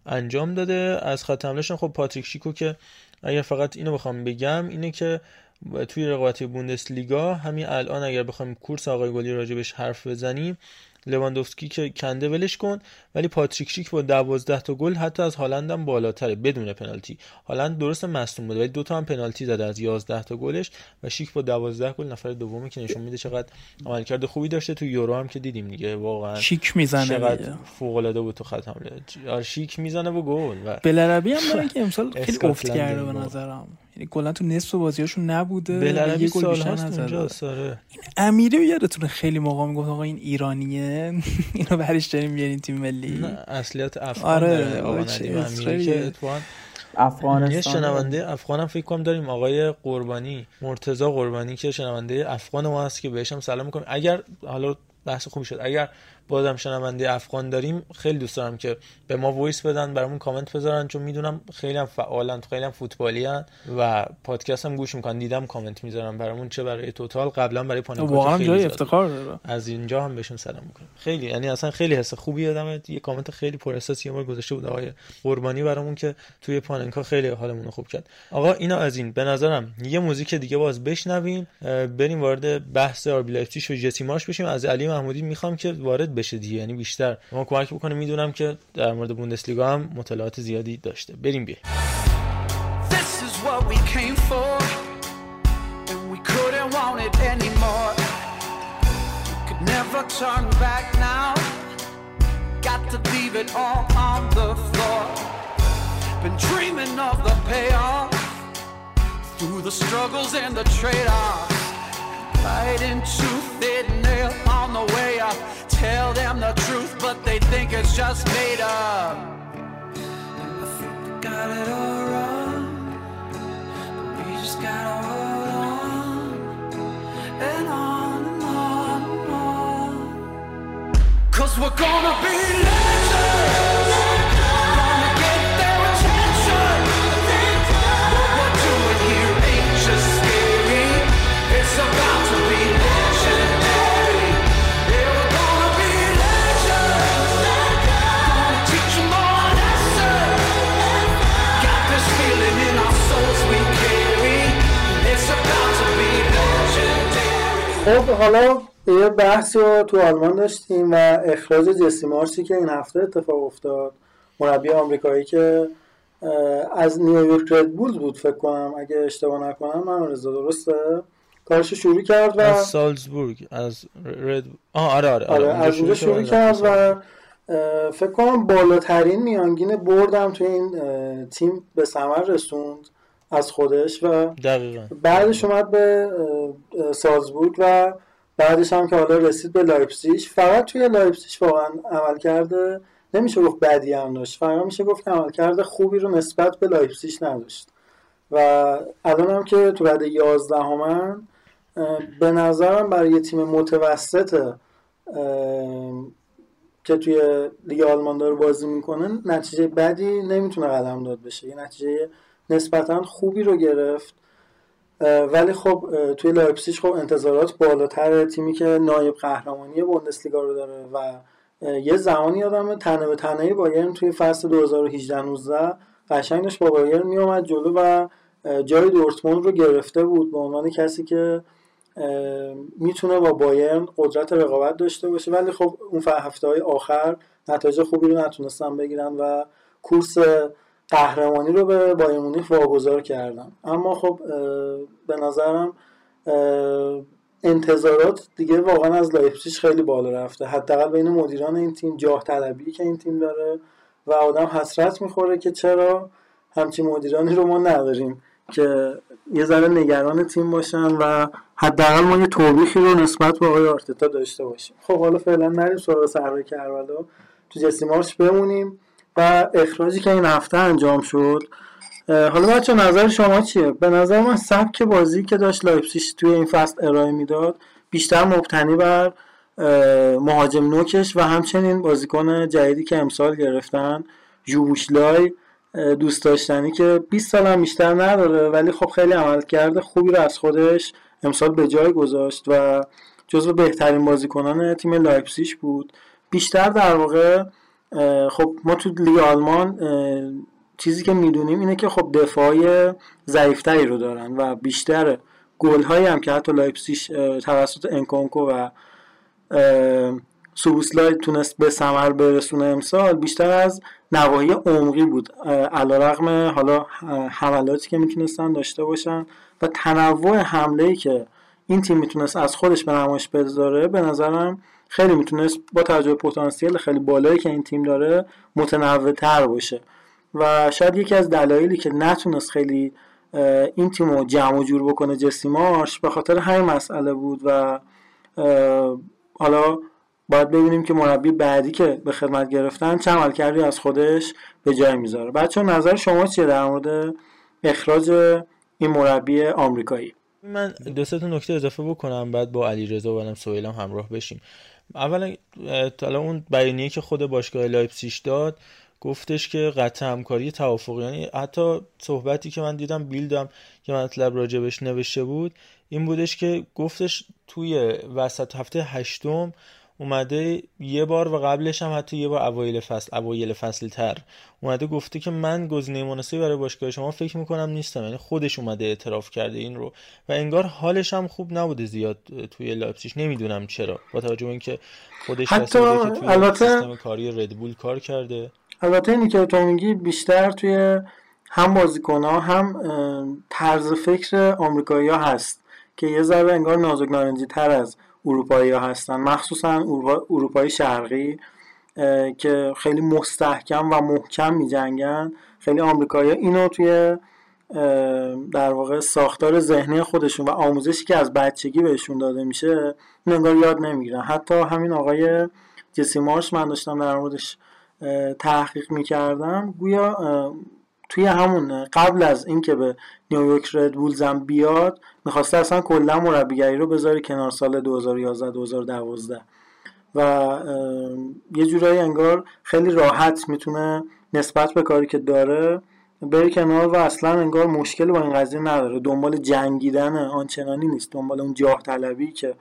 انجام داده. از خط حملهشون خب پاتریک شیکو که اگر فقط اینو بخوام بگم اینه که توی رقابت بوندسلیگا همین الان اگر بخوایم کورس آقای گلی راجبش حرف بزنیم لواندوفسکی که کنده ولش کن ولی پاتریک شیک با 12 تا گل حتی از هالند هم بالاتره بدون پنالتی هالند درست مصدوم بوده ولی دو تا هم پنالتی زده از 11 تا گلش و شیک با 12 گل نفر دومی که نشون میده چقدر عملکرد خوبی داشته تو یورو هم که دیدیم دیگه واقعا شیک می‌زنه چقدر. فوق العاده بود تو خط حمله آره شیک می‌زنه و گل و بلربی هم که امسال خیلی افت کرده به. نظرم یعنی کلا تو نصف بازیاشون نبوده بلربی یه گل سال بیشتر آره. امیری رو یادتونه خیلی موقع می‌گفت آقا این ایرانیه <laughs> اینو برش داریم بیارین تیم ملی. نه اصلیت افغان آره، داره آقا امیری. که افغانستان. یه شنونده افغان هم فکر کنم داریم آقای قربانی مرتضی قربانی که شنونده افغان ما هست که بهش هم سلام می‌کنم اگر حالا بحث خوبی شد. اگر بازم شنونده افغان داریم. خیلی دوست دارم که به ما voice بدن برامون کامنت بذارن چون می‌دونم خیلی هم فعالن خیلی هم فوتبالی هن و پادکست هم گوش می‌کنن. دیدم کامنت می‌ذارن برامون چه برای توتال. قبلا برای پاننکا واقعا جای. افتخار داره. از اینجا هم بهشون سلام می‌کنم. خیلی یعنی اصلا خیلی حس خوبی آدم یه کامنت خیلی پر احساس یه بار گذاشته بود آقای قربانی برامون که توی پاننکا خیلی حالمون رو خوب کرد. آقا اینا از این. به نظرم یه موزیک دیگه باز بشنویم. بریم وارد بحث آربی لایپزیگ و مارش بشیم. از علی محمودی می‌خوام که وارد بشه دیگه یعنی بیشتر ما کمک بکنه می‌دونم که در مورد بوندسلیگا هم مطالعات زیادی داشته بریم بیه. Been dreaming of the payoff through the struggles and the trade-offs. Fighting tooth and nail on the way up. Tell them the truth, but they think it's just made up. I think we got it all wrong. But we just gotta hold on and on and on and on. Cause we're gonna be legends. خب حالا یه بحثی رو تو آلمان داشتیم و اخراج جسی مارشی که این هفته اتفاق افتاد مربی آمریکایی که از نیویورک رد بولز بود فکر کنم اگه اشتباه نکنم من رضا درسته؟ کارش شروع کرد و از سالزبورگ از رد آه آره آره, آره از اونجا شروع کرد و فکر کنم بالاترین میانگین بردم توی این تیم به ثمر رسوند. از خودش و دقیقا. بعدش اومد به سالزبورگ و بعدش هم که حالا رسید به لایپزیگ. فقط توی لایپزیگ واقعا عملکرد نمیشه گفت بدی هم داشت فقط میشه گفت که عملکرد خوبی رو نسبت به لایپزیگ نداشت. و الان هم که تو رتبه یازدهمن اه، به نظرم برای یه تیم متوسط که توی لیگ آلمان داره بازی می‌کنه نتیجه بدی نمی‌تونه قلمداد بشه. یه نتیجه نسبتا خوبی رو گرفت. ولی خب توی لایپزیگ خب انتظارات بالاتر تیمی که نایب قهرمانی بوندسلیگا رو داره و یه زمانی یادمه تنه به تنه بایرن توی فصل 2018 19 قشنگ داشت با بایرن میومد جلو و جای دورتموند رو گرفته بود به عنوان کسی که می‌تونه با بایرن قدرت رقابت داشته باشه. ولی خب اون هفته های آخر نتایج خوبی رو نتونستن بگیرن و کورس قهرمانی رو به بایرن مونیخ واگذار کردن اما خب به نظرم انتظارات دیگه واقعا از لایپزیگ خیلی بالا رفته. حداقل بین مدیران این تیم جاه طلبی که این تیم داره و آدم حسرت می‌خوره که چرا همچین مدیرانی رو ما نداریم که یه ذره نگران تیم باشن و حداقل ما یه توبیخی رو نسبت به آقای آرتتا داشته باشیم. خب حالا فعلا نریم سراغ صحرای کربلا تو جسی مارش بمونیم. و اخراجی که این هفته انجام شد حالا بچه نظر شما چیه؟ به نظر من سبک بازی که داشت لایپزیگ توی این فصل ارائه می‌داد بیشتر مبتنی بر مهاجم نوکش و همچنین بازیکن جدیدی که امسال گرفتن سوبوسلای اه، دوست داشتنی که 20 سال هم بیشتر نداره ولی خب خیلی عملکرد خوبی رو از خودش امسال به جای گذاشت و جزو بهترین بازیکنان تیم لایپزیگ بود بیشتر در واقع خب ما تو لیگ آلمان چیزی که می‌دونیم اینه که خب دفاعی ضعیفتری رو دارن و بیشتر گل هایی هم که حتی لایپزیگ اه، توسط انکونکو و سوبوسلای تونست به ثمر برسونه امسال بیشتر از نواحی عمقی بود. علیرغم حالا حملاتی که می‌تونستن داشته باشن و تنوع حمله ای که این تیم می‌تونست از خودش به نمایش بذاره به نظرم خیلی می‌تونست با توجه به پتانسیل خیلی بالایی که این تیم داره متنوع تر باشه. و شاید یکی از دلایلی که نتونست خیلی این تیم رو جمع و جور بکنه جسی مارش به خاطر همین مسئله بود و حالا باید ببینیم که مربی بعدی که به خدمت گرفتن چه عملکردی از خودش به جای می‌ذاره. بچه نظر شما چیه در مورد اخراج این مربی آمریکایی؟ من دو سه نکته اضافه بکنم بعد با علی رضا و سهیل هم همراه بشیم. اولا حالا اون بیانیه که خود باشگاه لایپزیگ داد گفتش که قطع همکاری توافقی. یعنی حتی صحبتی که من دیدم بیلدم که مطلب راجبش نوشته بود این بودش که گفتش توی وسط هفته هشتم اومده یه بار و قبلش هم حتی یه بار اوایل فصل اوایل فصل تر اومده گفته که من گزینه مناسبی برای باشگاه شما فکر می‌کنم نیستم یعنی خودش اومده اعتراف کرده این رو و انگار حالش هم خوب نبوده زیاد توی لایپزیگ. نمی‌دونم چرا. با توجه به اینکه خودش حتی که توی البته- سیستم کاری ردبول کار کرده. البته اینی که تو میگی بیشتر توی هم بازیکن ها هم طرز فکر آمریکایی ها هست که یه ذره انگار نازک نارنجی تر از اروپایی ها هستن. مخصوصا اروپا- اروپای شرقی که خیلی مستحکم و محکم می جنگن خیلی آمریکایی اینو توی در واقع ساختار ذهنی خودشون و آموزشی که از بچگی بهشون داده میشه این انگار یاد نمی‌گیرن. حتی همین آقای جسی مارش من داشتم در موردش تحقیق می‌کردم. گویا توی همون قبل از اینکه به نیویورک رد بولز هم بیاد می‌خواسته اصلا کلا مربیگری رو بذاره کنار سال 2011 2012 و یه جورایی انگار خیلی راحت می‌تونه نسبت به کاری که داره بره کنار و اصلا انگار مشکلی با این قضیه نداره. دنبال جنگیدن آنچنانی نیست. دنبال اون جاه طلبی که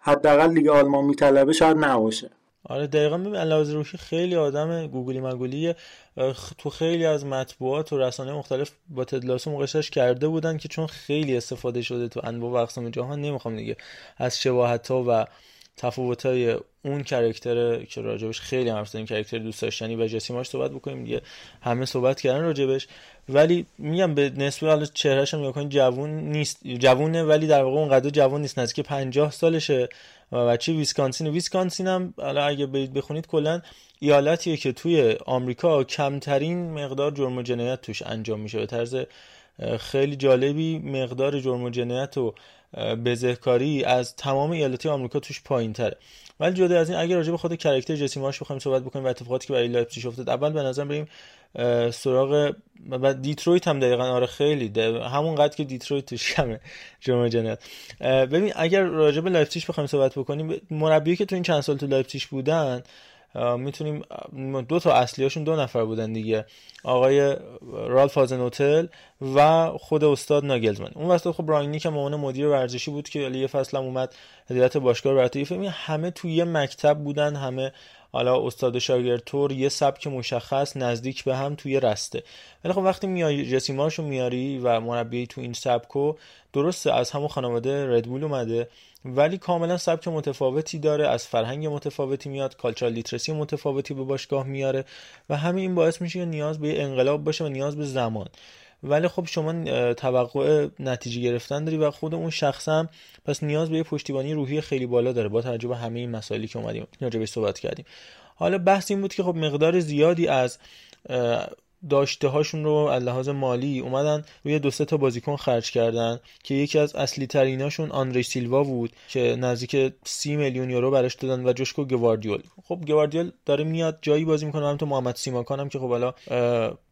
حداقل لیگ آلمان میطلبه شاید نباشه. آره دقیقا ببین علاوه روحی خیلی آدم گوگلی مگولی تو خیلی از مطبوعات و رسانه مختلف با تد لاسو مقایسش کرده بودن که چون خیلی استفاده شده تو انواع و اقسام جهان نمی‌خوام دیگه از شباهت ها و تفاوت های اون character که راجبش خیلی حرف زدیم character دوست داشتنی و جسی مارش صحبت بکنیم دیگه. همه صحبت کردن راجبش. ولی میگم به نسبت حالا چهرهش هم جوون نیست جوونه ولی در واقع اونقدر جوون نیست نزدیک 50 سالشه. بچه ویسکانسین. ویسکانسین هم حالا اگه برید بخونید کلا ایالتیه که توی آمریکا کمترین مقدار جرم و جنایت توش انجام میشه. به طرز خیلی جالبی مقدار جرم و جنایت و بزهکاری از تمام ایالتی آمریکا توش پایین تره ولی جدا از این اگر راجع به خود character جسی مارش بخوایم صحبت بکنیم و اتفاقاتی که برای لایپزیگ افتاد اول به نظر بریم سراغ و دیترویت هم دقیقا. آره خیلی همون قد که دیترویت توش کمه. <laughs> جرم جنایت ببین اگر راجع به لایپزیگ بخوایم صحبت بکنیم مربی که تو این چند سال تو لایپزیگ بودن می‌تونیم دو تا اصلیاشون دو نفر بودن دیگه. آقای رالف هازنوتل و خود استاد ناگلزمن اون وسط خب براینی که عنوان مدیر ورزشی بود که یه فصل هم اومد هدایت باشگاه برای همه توی یه مکتب بودن همه حالا استاد شاگرد تور یه سبک مشخص نزدیک به هم توی رسته. ولی خب وقتی میای جسیماشو میاری و مربی تو این سبکو درسته از همون خانواده ردبول اومده ولی کاملا سبک متفاوتی داره از فرهنگ متفاوتی میاد کالچرال لیترسی متفاوتی به باشگاه میاره و همین این باعث میشه نیاز به انقلاب باشه و نیاز به زمان. ولی خب شما توقع نتیجه گرفتن داری و خود اون شخص هم پس نیاز به یه پشتیبانی روحی خیلی بالا داره با توجه به همه این مسائلی که اومدیم راجع صحبت کردیم. حالا بحث این بود که خب مقدار زیادی از داشته هاشون رو از لحاظ مالی اومدن روی دو سه تا بازیکن خرج کردن که یکی از اصلی تریناشون آندری سیلوا بود که نزدیک سی میلیون یورو براش دادن و جوشکو گواردیول. خب گواردیول داره میاد جایی بازی می‌کنه هم تو محمد سیماکان هم که خب حالا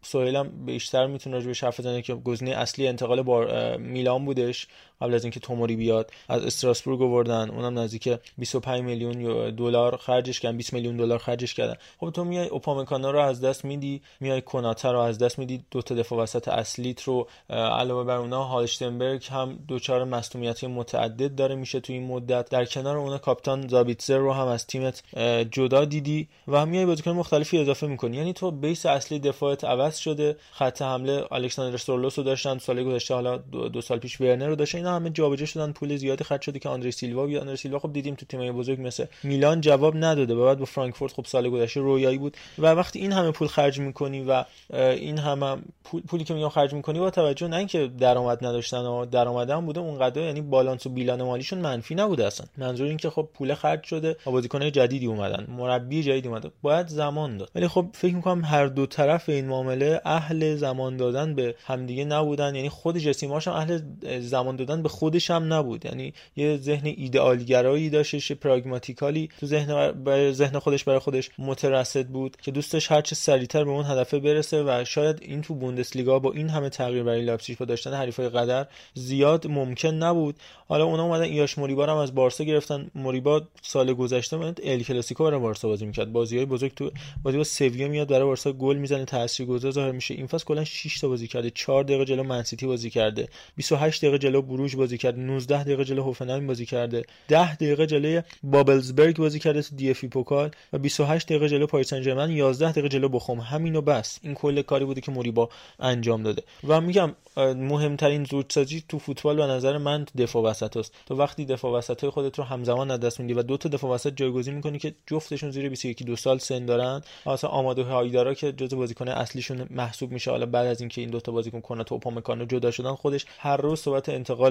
سویلم بیشتر می‌تونه راجع به حرف بزنه که گزینه اصلی انتقال با میلان بودش. قبل از اینکه توموری بیاد از استراسبورگ آوردن. اونم نزدیک 25 میلیون دلار خرجش کردن 20 میلیون دلار خرجش کردن. خب تو میای اوپامکانا رو از دست میدی میای کناتا رو از دست میدی دو تا دفاع وسط اصلیت رو علاوه بر اونها هالشتنبرگ هم دوچار مصونیتی متعدد داره میشه تو این مدت. در کنار اون کاپیتان زابیتزر رو هم از تیمت جدا دیدی و میای بازیکن مختلفی اضافه می‌کنی. یعنی تو بیس اصلی دفاعت عوض شده. خط حمله الکساندر سورلوس رو داشتن سال گذشته حالا دو, دو سال پیش ورنر رو داشتن. همه جابجا شدن پول زیادی خرج شده که آندری سیلوا بیاد. آندری سیلوا خب دیدیم تو تیمای بزرگ مثل میلان جواب نداده. و بعد با فرانکفورت خب سال گذشته رویایی بود. و وقتی این همه پول خرج می‌کنی و این همه پول پولی که میگم خرج می‌کنی با توجه نه اینکه درآمد نداشتن و درآمد هم بوده اونقدر یعنی بالانس و بیلان مالیشون منفی نبوده اصلا. منظور این که خب پول خرج شده و بازیکنای جدیدی اومدن مربی جدیدی اومده. باید زمان داد. ولی خب فکر می‌کنم هر دو طرف این معامله اهل زمان دادن به همدیگه نبودن. یعنی خود جسیماش هم اهل زمان دادن به خودش هم نبود. یعنی یه ذهن ایدئالگرایی داشتش pragmatically تو ذهن برای ذهن خودش برای خودش مترصد بود که دوستش هر چه سریعتر به اون هدف برسه و شاید این تو بوندسلیگا با این همه تغییر برای لایپزیگ با داشتن حریفای قدر زیاد ممکن نبود. حالا اونا اومدن ایلایش موریبا هم از بارسا گرفتن. موریبا سال گذشته بود ال کلاسیکو برای بارسا بازی می‌کرد. بازیای بزرگ تو بازی با سویا میاد برای بارسا گل می‌زنه تاثیرگذار ظاهر میشه. این فصل کلا 6 تا بازی کرده. 4 دقیقه جلو منسیتی بازی کرده. 28 دقیقه جلو بازی کرده 19 دقیقه جلو هوفنهایم بازی کرده 10 دقیقه جلوی بابلزبرگ بازی کرده تو دی اف پوکال و 28 دقیقه جلو پاریس سن ژرمن 11 دقیقه جلو بخوم. همینو بس. این کل کاری بوده که موریبا انجام داده. و میگم مهمترین زوج سازی تو فوتبال به نظر من دفاع وسط است. تو وقتی دفاع وسط های خودت رو همزمان از دست میدی و دو تا دفاع وسط جایگزین می‌کنی که جفتشون زیر 21 دو سال سن دارن. مثلا آمادو هایدارا که جزو بازیکن اصلیشون محسوب میشه. حالا بعد از اینکه این دو تا بازیکن کوناته و اوپامکانو جدا شدن خودش هر روز صحبت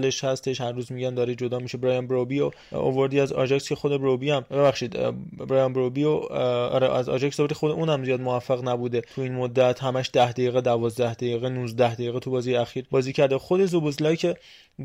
انتقالش هستش. هر روز میگن داره جدا میشه. برایان بروبی و آوردی از آژاکس که خود بروبی هم. ببخشید برایان بروبی و آره از آژاکس آوردی خود اونم زیاد موفق نبوده. تو این مدت همش 10 دقیقه 12 دقیقه 19 دقیقه تو بازی اخیر بازی کرده. خود زوبوزلای که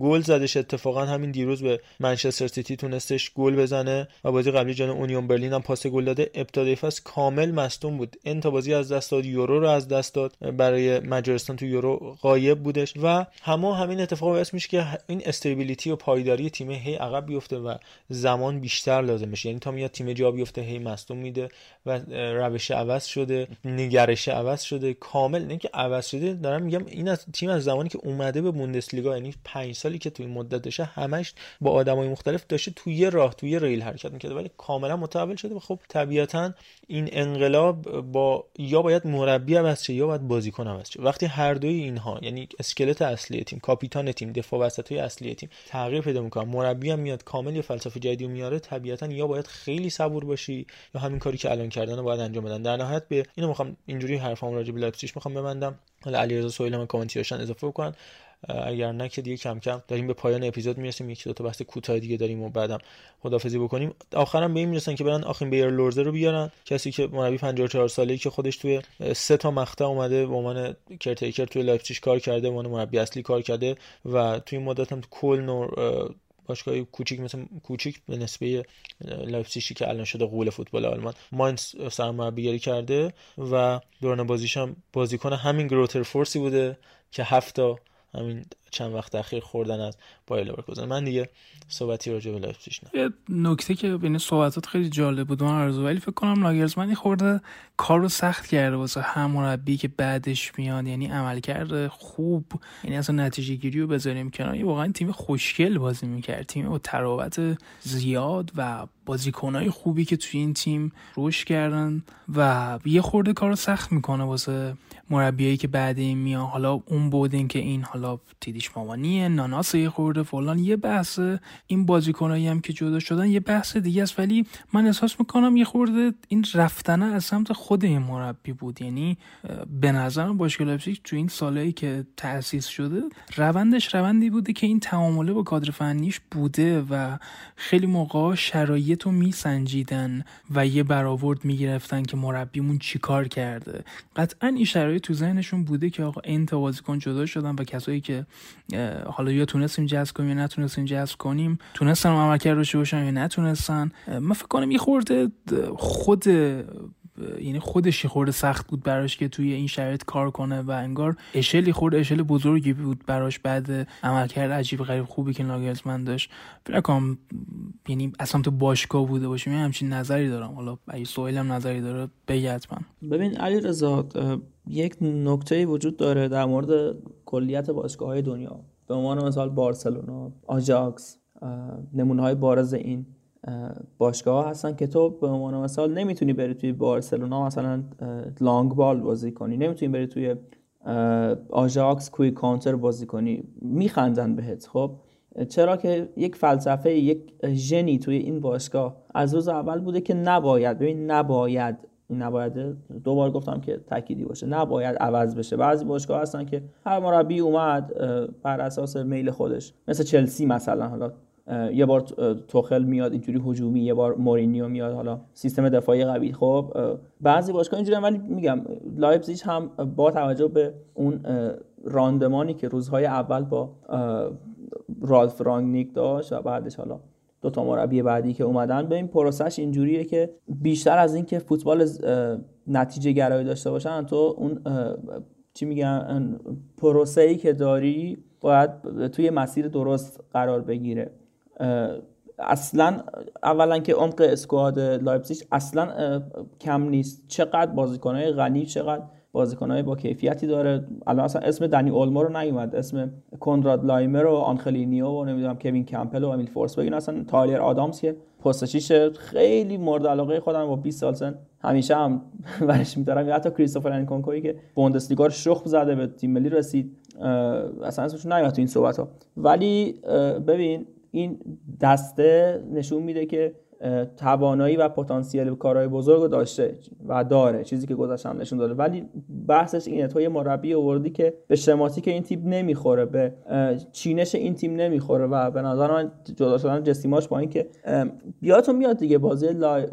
گل زدش اتفاقا همین دیروز به منچستر سیتی تونستش گل بزنه و بازی قبلی جلو اونیون برلین هم پاس گل داده. ابتدای فصل کامل مصدوم بود. ان تا بازی از دست داد یورو رو از دست داد. برای مجارستان تو یورو غایب بودش و همه همین اتفاق باعث میشه که این استیبیلیتی و پایداری تیم هی عقب بیفته و زمان بیشتر لازم میشه یعنی تا میاد تیم جا بیفته هی مصدوم میده و روش عوض شده نگرش عوض شده کامل. نه که عوض شده دارم میگم این از تیم از زمانی که اومده به بوندسلیگا یعنی 5 سالی که توی مدت داشته همش با آدمای مختلف داشته توی یه راه توی یه ریل حرکت می‌کرده. ولی کاملا متحول شده و خب طبیعتا این انقلاب با یا باید مربی عوض شه یا باید بازیکن عوض شه. وقتی هر دوی اینها یعنی اسکلت اصلی تیم کاپیتان تیم دفاع وسطای اصلی تیم تغییر پیدا می‌کنه. مربی هم میاد کامل یه فلسفه جدیدی میاره. طبیعتا یا باید خیلی صبور باشی یا همین کاری که الان کردن رو باید انجام بدن. در نهایت به اینو می‌خوام اینجوری حرفام راجع به می‌خوام ببندم. حالا علیرضا سهیل هم کامنتیاشن اضافه بکنن. اگر نه که دیگه کم کم داریم به پایان اپیزود می‌رسیم. یکی دو تا بحث کوتاه دیگه داریم و بعدم خدافظی بکنیم. آخرم به این می‌رسن که برن آخیم بایرلورتسر رو بیارن. کسی که مربی 54 ساله‌ای که خودش توی سه تا مقطع اومده به عنوان caretaker توی لایپزیگ کار کرده به عنوان مربی اصلی کار کرده و توی این مدت هم کل باشگاه کوچیک مثل کوچیک به نسبه که الان شده غول فوتبال آلمان ماینز سرمربیگری کرده و دوران بازیش بازیکن همین گرویتر فورت بوده که هفتا همین چند وقت اخیر خوردن از بایر لورکوزن. من دیگه صحبتی راجع به لایپزیگ نه نکته که بین صحبتات خیلی جالب بود من آرزو ولی فکر کنم ناگلزمن خورده کار رو سخت کرده واسه هم مربی که بعدش میاد یعنی عمل خوب یعنی اصلا نتیجه گیری رو بذاریم کنار. واقعا تیم خوشگل بازی می‌کرد. تیم با تراوت زیاد و بازیکنهای خوبی که توی این تیم رشد کردن و یه خورده کار رو سخت می‌کنه واسه مربیایی که بعد این میان. حالا اون بودین که این حالا تیدیش مامانیه ناناس یه خورده فلان. یه بحث این بازیکنایی هم که جدا شدن یه بحث دیگه است. ولی من احساس می‌کنم یه خورده این رفتنه از سمت خود این مربی بود. یعنی به نظرم باشگاه لایپزیگ تو این سالهایی که تأسیس شده روندش روندی بوده که این تعامله با کادر فنیش بوده و خیلی موقع شرایط رو میسنجیدن و یه برآورد می‌گرفتن که مربیمون چیکار کرده. قطعا این شرایط تو ذهنشون بوده که آقا این تا بازیکن جدا شدن و کسایی که حالا یا تونستیم جذب کنیم یا نتونستیم جذب کنیم. تونستن عملکرد روش باشن یا نتونستن. من فکر کنم یه خورده خود یعنی خودش خورده سخت بود براش که توی این شرایط کار کنه و انگار اشلی خورده اشل بزرگی بود براش بعد عملکرد عجیب غریب خوبی که ناگلزمن داشت. فکر یعنی اصلا تو باشگاه بوده باشیم. همچین نظری دارم. حالا اگه هم نظری داره بگه من ببین علی رضا یک نکته وجود داره در مورد کلیت باشگاه های دنیا. به عنوان مثال بارسلونا آجاکس نمونه های بارز این باشگاه هستن که تو به عنوان مثال نمی‌تونی بری توی بارسلونا مثلا لانگ بال بازی کنی. نمی‌تونی بری توی آژاکس کوی کانتر بازی کنی. میخندن بهت خب؟ چرا که یک فلسفه یک ژنی توی این باشگاه از روز اول بوده که نباید ببین نباید این نباید دوبار گفتم که تأکیدی باشه. نباید عوض بشه. بعضی باشگاه هستن که هر مربی اومد بر اساس میل خودش. مثل چلسی مثلا حالا یه بار توخل میاد اینجوری هجومی یه بار مورینیو میاد حالا سیستم دفاعی قوی. خب بعضی باشگاه اینجوری ولی میگم لایپزیگ هم با توجه به اون راندمانی که روزهای اول با رالف رانگنیک داشت و بعدش حالا دو تا مربی بعدی که اومدن. به این پروسش اینجوریه که بیشتر از اینکه فوتبال نتیجه گرایی داشته باشن تو اون چی میگن پروسه ای که داری باید توی مسیر درست قرار بگیره. اصلا اولا که عمق squad لایپزیگ اصلا کم نیست. چقدر بازیکنهای غنی چقدر بازیکنهای با کیفیتی داره. الان اصلا اسم دنی اولمو رو نیومد. اسم کنراد لایمر و آنخلینیو و نمی‌دونم کوین کمپل و امیل فورسبرگ. این اصلا تایلر آدامز که پست خیلی مورد علاقه خودم با 20 سال سن. همیشه هم <laughs> ورش میدارم. یا حتی کریستوفر انکونکوی که بوندسلیگا رو شخم زده به تیم ملی رسید. اصلا اسمش نیومد تو این صحبت ها ولی ببین این دسته نشون میده که توانایی و پتانسیل کارهای بزرگ داشته و داره چیزی که گذاشتم نشون داده. ولی بحثش اینه تو یه مربی آوردی که به شماتیک این تیم نمی‌خوره به چینش این تیم نمی‌خوره و به نظر من جدا شدن جسیماش با اینکه یادتون میاد دیگه بازی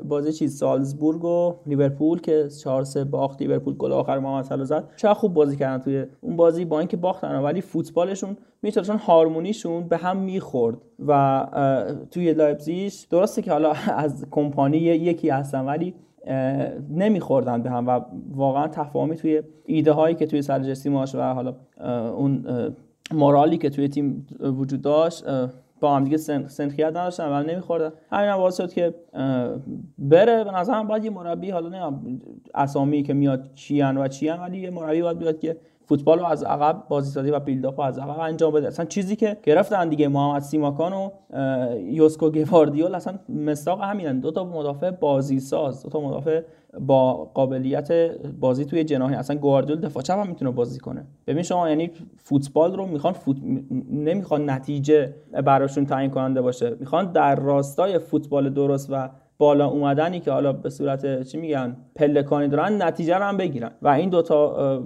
بازی چیز سالزبورگ و لیورپول که 4 3 باخت لیورپول گل آخر محمد صلاح زد. چه خوب بازی کردن توی اون بازی با اینکه باختن ولی فوتبالشون می‌تونن هارمونیشون به هم می‌خورد و توی لایپزیگ درسته که حالا <laughs> از کمپانی یکی هستن ولی نمیخوردن به هم و واقعا تفاهمی توی ایده هایی که توی سر جسی مارش و حالا اون morale ی که توی تیم وجود داشت با هم دیگه سن سنخیت نداشتن و نمیخوردن. همین هم شد که بره. به نظرم باید یه مربی حالا نه اسامی که میاد چیان و چیان ولی یه مربی باید بیاد که فوتبال رو از عقب بازیسازی و بیلداپ رو از عقب انجام بده. اصلا چیزی که گرفتن دیگه محمد سیماکان و یوسکو گواردیول اصلا مستاق همینن. دو تا مدافع بازی ساز دو تا مدافع با قابلیت بازی توی جناحی. اصلا گواردیول دفاع چپ هم می‌تونه بازی کنه. ببین شما یعنی فوتبال رو می‌خوان فوت... نمی‌خوان نتیجه براشون تعیین کننده باشه. می‌خوان در راستای فوتبال درست و بالا اومدنی که حالا به صورت چی میگن پلکانی دارن نتیجه رو هم بگیرن. و این دوتا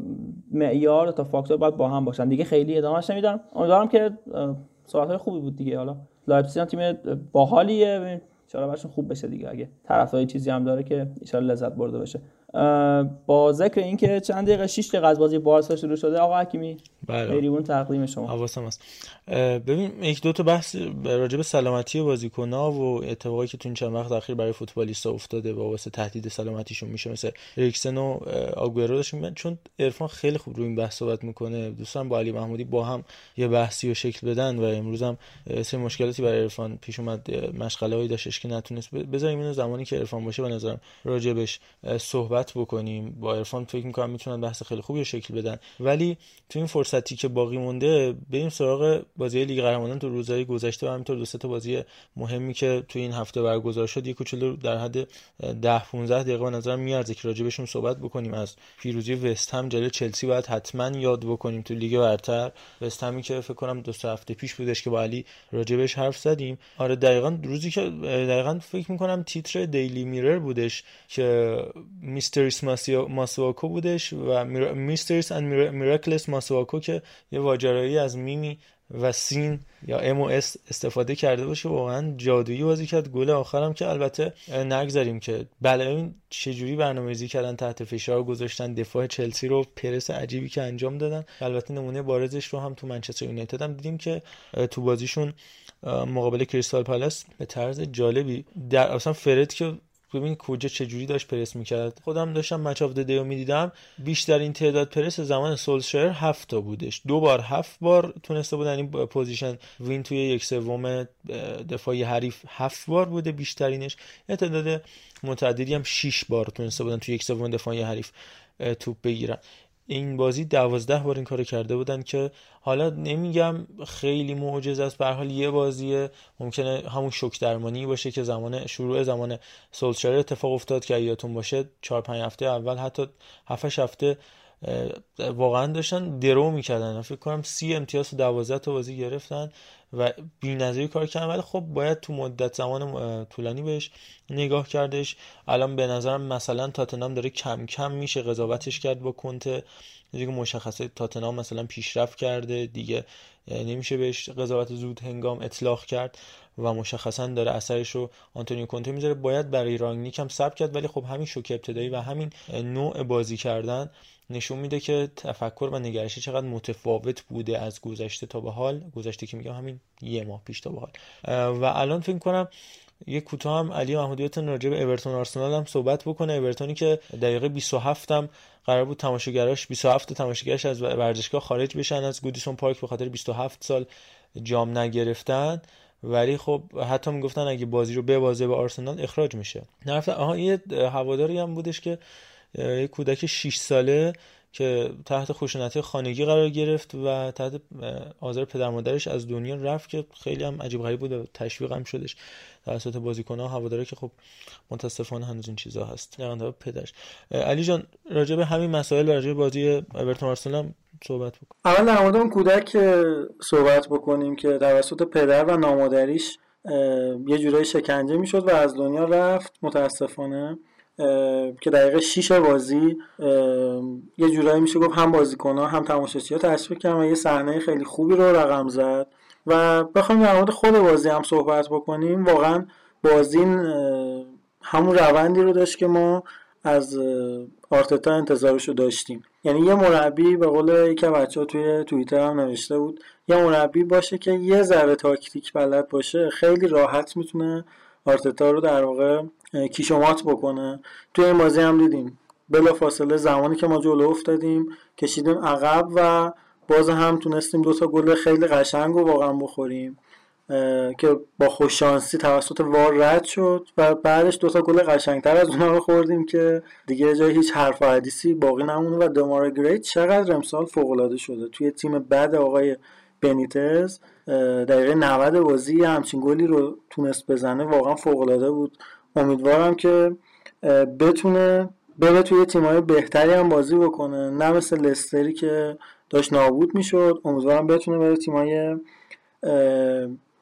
معیار تا فاکتور باید با هم باشن. دیگه خیلی ادامهش نمیدم امیدوارم که صحبت خوبی بود دیگه. حالا لایپزیگ تیم باحالیه. چرا خوب بشه دیگه. اگه طرفدار چیزی هم داره که ان لذت برده بشه با ذکر اینکه چند دقیقه 6 دقیقه از بازی بارسا شروع شده آقا حکیمی بله. تقدیم شما. حواسم هست. ببین یک دو تا بحث راجع به سلامتی بازیکن‌ها و اتفاقی که تو این چند وقت اخیر برای فوتبالیست‌ها افتاده با واسه تهدید سلامتیشون میشه مثل اریکسن و آگورو داشتیم. چون عرفان خیلی خوب روی این بحث صحبت می‌کنه دوستان با علی محمودی با هم یه بحثی و شکل بدن و امروز هم سه مشکلاتی برای عرفان پیش اومد. مشغله هایی داشتش که نتونست بذاریم اینو زمانی که عرفان باشه به نظرم راجبش صحبت بکنیم. با عرفان فکر می‌کنم می‌تونن بحث خیلی خوبی شکل بدن. ولی تو این فرصتی که باقی مونده بریم سراغ بازی لیگ قهرمانان تو روزهای گذشته و همینطور دو تا بازی مهمی که تو این هفته برگزار شد یک کوچولو در حد 10 15 دقیقه به نظرم میارزه که راجبشون صحبت بکنیم. از پیروزی وست هم جلوی چلسی باید حتما یاد بکنیم تو لیگ برتر. وست همی که فکر کنم دو هفته پیش بودش که با علی راجبش حرف زدیم. آره دقیقا روزی که دقیقا فکر می‌کنم تیتر دیلی میرر بودش که mysterious ماسواکو بودش و mysterious and miraculous ماسواکو که یه واج‌آرایی از میم و سین یا MS استفاده کرده باشه واقعا جادویی بازی کرد. گل آخرم که البته نگذریم که بله این چجوری برنامه‌ریزی کردن تحت فشار گذاشتن دفاع چلسی رو پرس عجیبی که انجام دادن. البته نمونه بارزش رو هم تو منچستر یونایتد هم دیدیم که تو بازیشون مقابل کریستال پالاس به طرز جالبی در اصلا فرد که ببین کجا چجوری داشت پرس می‌کرد. خودم داشتم Match of the Day می‌دیدم. بیشتر این تعداد پرس زمان سولشر هفت تا بودش. دو بار هفت بار تونسته بودن این possession win توی یک سوم دفاعی حریف هفت بار بوده بیشترینش. یه تعداد متعددی هم 6 بار تونسته بودن توی یک سوم دفاعی حریف توپ بگیرن. این بازی دوازده بار این کارو کرده بودن که حالا نمیگم خیلی معجزه است به حال یه بازیه. ممکنه همون شوک درمانی باشه که زمان شروع زمان سولشر اتفاق افتاد که یادتون باشه. 4 5 هفته اول حتی 7 هفته واقعا داشتن درو می‌کردن. فکر کنم سی امتیاز و دوازده تا بازی گرفتن. و بی‌نظیری کار کردن. ولی خب باید تو مدت زمان طولانی بهش نگاه کردش. الان به نظرم مثلا تاتنام داره کم کم میشه قضاوتش کرد با کنته. دیگه مشخصه تاتنام مثلا پیشرفت کرده. دیگه نمیشه بهش قضاوت زود هنگام اطلاق کرد و مشخصا داره اثرش رو آنتونیو کونته می‌ذاره. باید برای رانگنیک هم ثبت کرد. ولی خب همین شوک ابتدایی و همین نوع بازی کردن نشون میده که تفکر و نگرشی چقدر متفاوت بوده از گذشته تا به حال. گذشته که میگم همین یه ماه پیش تا به حال. و الان فکر کنم یه کوتاه هم علی محمودیتون راجع به اورتون آرسنال هم صحبت بکنه. اورتونی که دقیقه 27 هم قرار بود تماشاگراش 27 تماشاگرش از ورزشگاه خارج بشن از گودیسون پارک به خاطر 27 سال جام نگرفتن. ولی خب حتی می‌گفتن اگه بازی رو ببازه به آرسنال اخراج میشه. نرفت آها یه هواداری هم بودش که یه کودک 6 ساله که تحت خشونت خانگی قرار گرفت و تحت آزار پدر مادرش از دنیا رفت که خیلی هم عجیب غریب بود و تشویق هم شدش توسط بازیکن‌ها هواداره که خب متاسفانه هنوز این چیزا هست در پدرش. علی جان راجع به همین مسائل راجع به بازی اورتون آرسنال صحبت بکن. اول در مورد اون کودک صحبت بکنیم که توسط پدر و نامادریش یه جورایی شکنجه می‌شد و از دنیا رفت متاسفانه. که دقیقه 6 بازی یه جورایی میشه گفت هم بازیکن ها هم تماشاچی ها تشویق کردن و یه صحنه خیلی خوبی رو رقم زد. و بخوایم در مورد خود بازی هم صحبت بکنیم واقعا بازی همون روندی رو داشت که ما از آرتتا انتظارش رو داشتیم. یعنی یه مربی به قول یکی بچه ها توی توییتر هم نوشته بود یه مربی باشه که یه ذره تاکتیک بلد باشه خیلی راحت می‌تونه آرتتا رو در واقع کیشومات بکنه. توی این بازی هم دیدیم بلا فاصله زمانی که ما جلو افتادیم کشیدیم عقب و باز هم تونستیم دو تا گل خیلی قشنگ و واقعا بخوریم. که با خوششانسی توسط وار رد شد و بعدش دوتا گل قشنگتر از اونها رو خوردیم که دیگه جای هیچ حرف و حدیثی باقی نمونه و دمار گریت چقدر امسال فوق شده. توی تیم بعد آقای بنیتز دقیقه 90 بازی همچین گلی رو تونست بزنه واقعا فوق بود. امیدوارم که بتونه بره توی تیمای بهتری هم بازی بکنه. نه مثل لستری که داشت نابود می‌شد. امیدوارم بتونه بره تیمای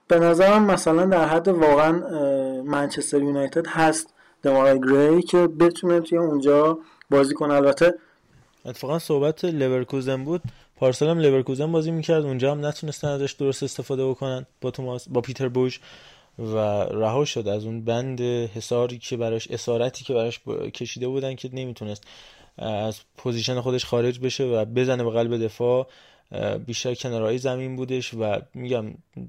به نظرم مثلا در حد واقعا منچستر یونایتد هست دمارای گری که بتونه توی اونجا بازی کنه. البته اتفاقا صحبت لورکوزن بود. پارسال هم لورکوزن بازی می‌کرد. اونجا هم نتونستن ازش درست استفاده بکنن با توماس با پیتر بوش. و رها شد از اون بند حساری که براش اسارتی که براش کشیده بودن که نمی‌تونست از position خودش خارج بشه و بزنه به قلب دفاع بیشتر کنارهای زمین بودش و میگم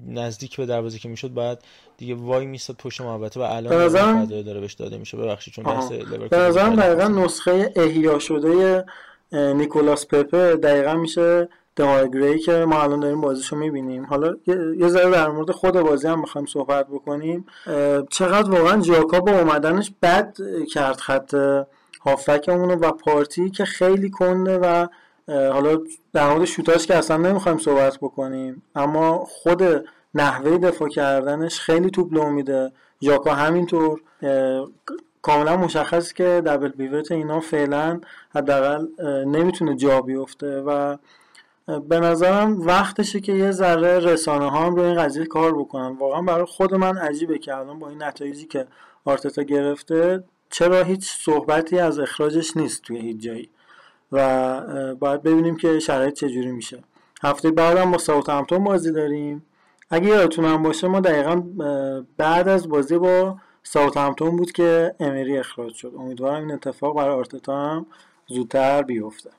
نزدیک به دروازه که می‌شد بعد دیگه وای میستاد پشت محوطه و الان فضای داره بهش داده میشه. ببخشید چون بحث به نظرم دقیقا نسخه احیا شده نیکولاس پپه دقیقا میشه دمارای گری که ما الان داریم بازیشو می‌بینیم. حالا یه ذره در مورد خود بازی هم می‌خوایم صحبت بکنیم. چقدر واقعا جاکا با اومدنش بد کرد خط هافکمون و پارتی که خیلی کنده و حالا در مورد شوتاش که اصلا نمی‌خوایم صحبت بکنیم. اما خود نحوه دفاع کردنش خیلی توپ لو میده. ژاکا همینطور کاملا مشخص که دبل بیوت اینا فعلا حداقل نمی‌تونه جا بیفته و به نظرم وقتشه که یه ذره رسانه ها هم این قضیه کار بکنن. واقعا برای خود من عجیبه که الان با این نتایجی که آرتتا گرفته چرا هیچ صحبتی از اخراجش نیست توی هیچ جایی. و باید ببینیم که شرایط چجوری میشه. هفته بعدم با ساوت همتون بازی داریم. اگه یادتون هم باشه ما دقیقا بعد از بازی با ساوت همتون بود که امری اخراج شد. امیدوارم این اتفاق برای آرتتا هم زودتر بیفته.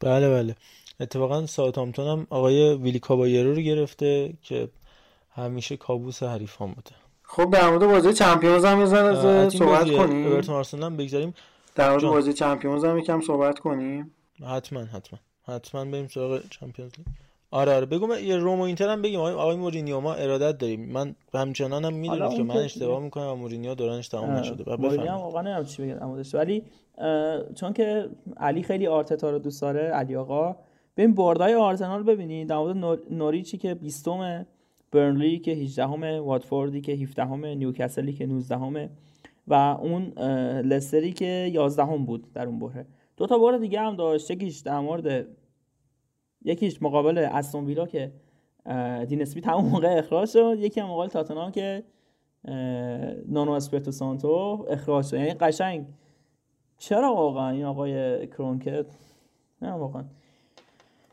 بله بله. اتفاقا ساوت همتون هم آقای ویلی کابایرو رو گرفته که همیشه کابوس حریف هم بوده. خب در مورد بازی Champions هم یه صحبت کنیم. اورتون آرسنال هم بگذریم. در مورد بازی Champions هم یکم صحبت کنیم. حتما حتما. حتما بریم سراغ Champions League. آره آره. بگو یه رم و اینتر هم بگیم. آقای, آقای مورینیو ما ارادت داریم. من همچنان هم می‌دونم که من اشتباه می‌کنم و مورینیو دورانش تمام نشده. و مورینیو واقعا نمی‌دونم چی بگم ولی چون که علی خیلی آرتتا رو دوست داره علی آقا. ببین بردای آرسنال ببینید در مورد نوریچی که 20 برنلی که 18 همه واتفوردی که 17 همه نیوکاسلی که 19 همه و اون لستری که 11 هم بود در اون بره. دو تا بار دیگه هم داشت یکیش در مورد یکیش مقابل استون ویلا که دین اسمیت همون موقع اخراج شد یکی هم مقابل تاتنهام که نانو اسپرتو سانتو اخراج شد. یعنی قشنگ. چرا واقعا این آقای کرونکت نه واقعا.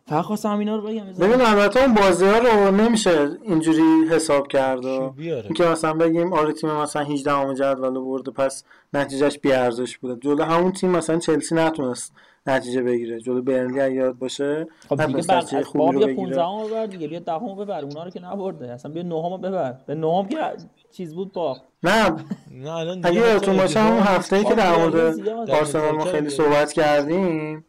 فقط خواستم اینا رو بگم ببین البته اون بازی ها رو نمیشه اینجوری حساب کرد اینکه مثلا بگیم آره تیم مثلا 18 ام جدول برده پس نتیجهش بی ارزش بوده. جلو همون تیم مثلا چلسی نتونست نتیجه بگیره. جلو برنلی یاد باشه خب دیگه نتیجه خوبی رو بگیره. 15 ام ببر دیگه بیا 10 ام ببر اونا رو که نبرده. اصلا بیا 9 ام ببر. به 9 ام که چیز بود با نه. نه الان اگه یادتون باشه همون هفته که در مورد آرسنال ما خیلی صحبت کردیم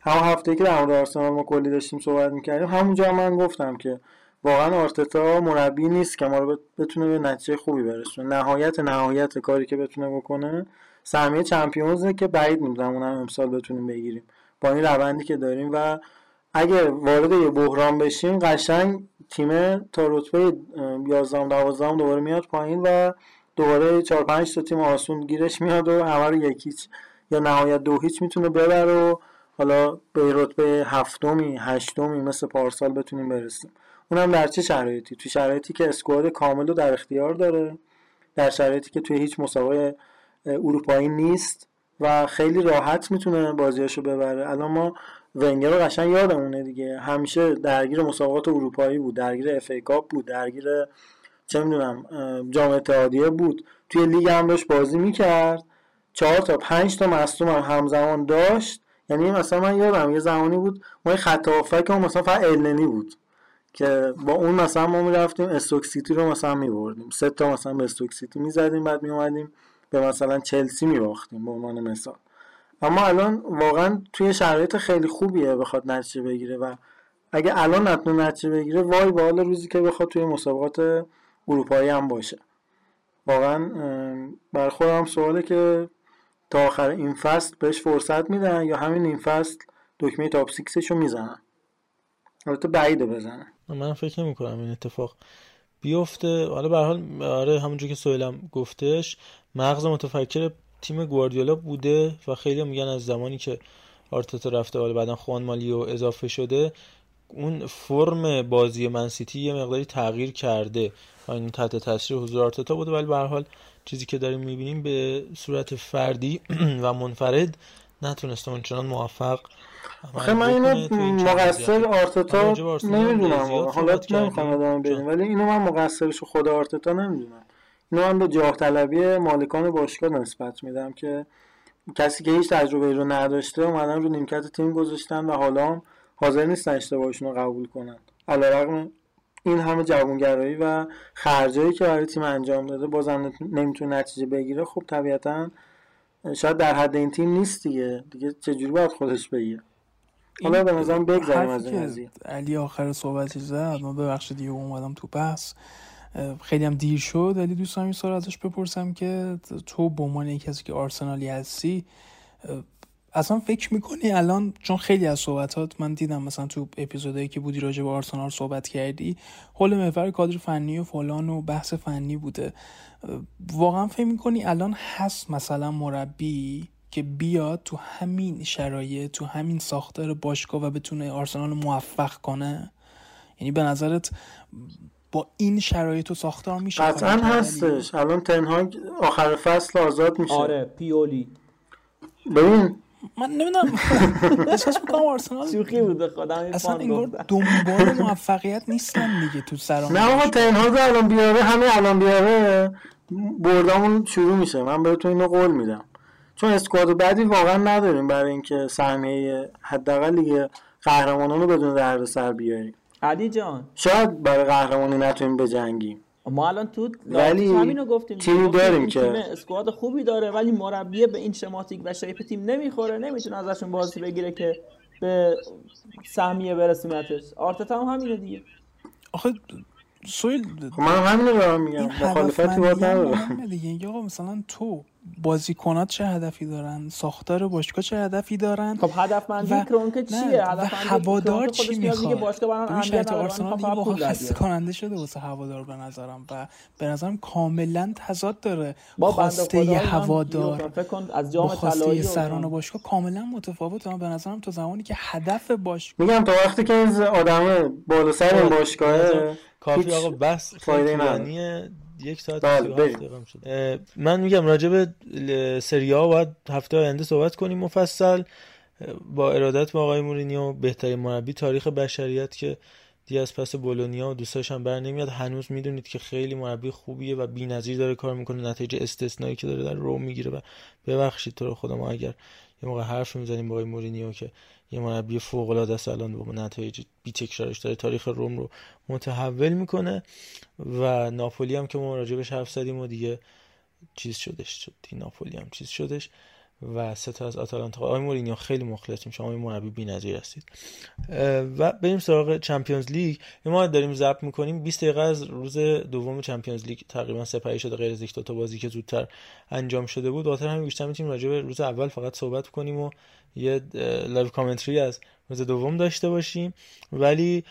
همون هفته که در مورد آرسنال ما کلی داشتیم صحبت می‌کردیم همونجا من گفتم که واقعا آرتتا مربی نیست که ما رو بتونه به نتیجه خوبی برسونه. نهایت نهایت کاری که بتونه بکنه سهمیه چمپیونزه که بعید می‌دونم اونم امسال بتونیم بگیریم. با این روندی که داریم و اگه وارد یه بحران بشیم قشنگ تیم تا رتبه 11 12 دوباره میاد پایین و دوباره 4 5 تا تیم آسون گیرش میاد و همه رو یکیچ یا نهایت دو هیچ می‌تونه ببره و حالا به رتبه هفتمی هشتمی مثل پارسال بتونیم برسیم. اونم در چه شرایطی؟ تو شرایطی که اسکواد کامل رو در اختیار داره در شرایطی که توی هیچ مسابقه اروپایی نیست و خیلی راحت می‌تونه بازیاشو ببره. الان ما ونگر رو قشنگ یادمونه دیگه. همیشه درگیر مسابقات اروپایی بود درگیر FA Cup بود درگیر چه می‌دونم جام اتحادیه بود. توی لیگ هم داشت بازی می‌کرد. چهار تا پنج تا مصدوم هم همزمان داشت. یعنی مثلا من یادم یه زمانی بود ما خط هافبک مثلا فقط النی بود که با اون مثلا ما می‌رفتیم استوک سیتی رو مثلا میبردیم. سه تا مثلا به استوک سیتی می‌زدیم بعد میومدیم به مثلا چلسی میباختیم به عنوان مثال. اما الان واقعا توی شرایط خیلی خوبیه بخواد نتیجه بگیره و اگه الان نتونه نتیجه بگیره وای به حال روزی که بخواد توی مسابقات اروپایی هم باشه. واقعا بر خودم سواله که تا آخر این فصل بهش فرصت میدن یا همین این فصل دکمه top six ش رو می‌زنن؟ البته بعیده بزنن من فکر نمی کنم این اتفاق بیفته. حالا به حال آره همونجور که سهیلم گفتش مغز متفکر تیم گواردیولا بوده و خیلی میگن از زمانی که آرتتا رفته حالا بعدا خوان مالیو اضافه شده اون فرم بازی منسیتی یه مقداری تغییر کرده. این تحت تاثیر حضور آرتتا بوده ولی به حال چیزی که داریم می‌بینیم به صورت فردی <clears throat> و منفرد نتونسته اونچنان موفق آخه من اینو مقصر آرتتا نمی‌دونم حالا نمی‌خوام ادامه بدیم ولی اینو من مقصرش خود آرتتا نمی‌دونم. اینو من به جاه طلبی مالکان باشگاه نسبت میدم که کسی که هیچ تجربه رو نداشته اومدن رو نیمکت تیم گذاشتن و حالا حاضر نیستن اشتباهشون رو قبول کنن. علیرغم این همه جوانگرایی و خرجایی که برای تیم انجام داده بازم نمی‌تونه نتیجه بگیره خب طبیعتا شاید در حد این تیم نیست دیگه. دیگه چجوری باید خودش بگیره؟ حالا به نظرم بگذاریم از این علی آخر صحبتی زد ما ببخشید دیگه اومدم تو بحث خیلی هم دیر شد ولی دوستان این سال ازش بپرسم که تو به عنوان کسی که آرسنالی هستی اصلا فکر می‌کنی الان؟ چون خیلی از صحبتات من دیدم مثلا تو اپیزودایی که بودی راجع به آرسنال صحبت کردی حول محور کادر فنی و فلان و بحث فنی بوده. واقعا فکر می‌کنی الان هست مثلا مربی که بیاد تو همین شرایط تو همین ساختار باشگاه و بتونه آرسنال موفق کنه؟ یعنی به نظرت با این شرایط و ساختار میشه قطعا هستش. الان تنهاگ آخر فصل آزاد میشه. آره پیولی. ببین من نمی‌دونم. <laughs> احساس می‌کنم آرسنال شوخی بوده. خودم اصلا انگار دنبال موفقیت نیستن دیگه تو سران نه آقا تنهاگ الان بیاره همه الان بیاره. بردامون شروع میشه. من بهتون اینو قول میدم. چون اسکواد بعدی واقعا نداریم برای اینکه سهمیه حداقل لیگ قهرمانان رو بدون دردسر بیاریم. علی جان. شاید برای قهرمانی نتونیم بجنگیم. ما الان تو ولی همینو گفتیم تیمی داریم که. تیم اسکواد خوبی داره ولی مربی به این شماتیک و شیپ تیم نمی‌خوره نمی‌تونه ازشون بازی بگیره که به سهمیه برسونتش. آرتتا هم همینه دیگه. آخه سویل خب من همینو دارم میگم. مخالفتی باید ندارم. دیگه. آقا مثلا تو بازیکنات چه هدفی دارن؟ ساختار باشگاه چه هدفی دارن؟ خب هدفمندی کرونکه چیه؟ هدف هوادار چی می‌خواد؟ باشگاه شرط آرسنال دیگه واقعا خسته کننده شده واسه هوادار به نظرم و به نظرم کاملا تضاد داره. با خواسته هوادار از جام خواسته طلایی سران باشگاه کاملا متفاوته. به نظرم تا زمانی که هدف باش میگم تا وقتی که این آدم بالا سر باشگاه کافی آقا بس طولانی یک ساعت شد من میگم راجع به سری ها باید هفته آینده صحبت کنیم مفصل با ارادت با آقای مورینیو بهترین مربی تاریخ بشریت که دی از پس بولونیا و دوستاش هم بر نمیاد. هنوز می‌دونید که خیلی مربی خوبیه و بی‌نظیر داره کار می‌کنه. نتیجه استثنایی که داره در رو می‌گیره و ببخشید تو رو خدا ما اگر یه موقع حرف می‌زنیم با آقای مورینیو که یه مربی فوق العاده است الان با نتایج بی تکرارش داره. تاریخ روم رو متحول می‌کنه و ناپولی هم که ما راجبش حرف زدیم و دیگه چیز شدش شد ناپولی هم چیز شدش و سه تا از آتالانتا. آقای مورینیو خیلی مخلصیم. شما این مربی بی‌نظیر هستید. و بریم سراغ Champions League. ما داریم ضبط می‌کنیم. 20 دقیقه از روز دوم Champions League تقریبا سپری شده غیر از یک دو تا بازی که زودتر انجام شده بود. خاطر همین بیشتر می‌تونیم راجع به روز اول فقط صحبت کنیم و یه live commentary از روز دوم داشته باشیم. ولی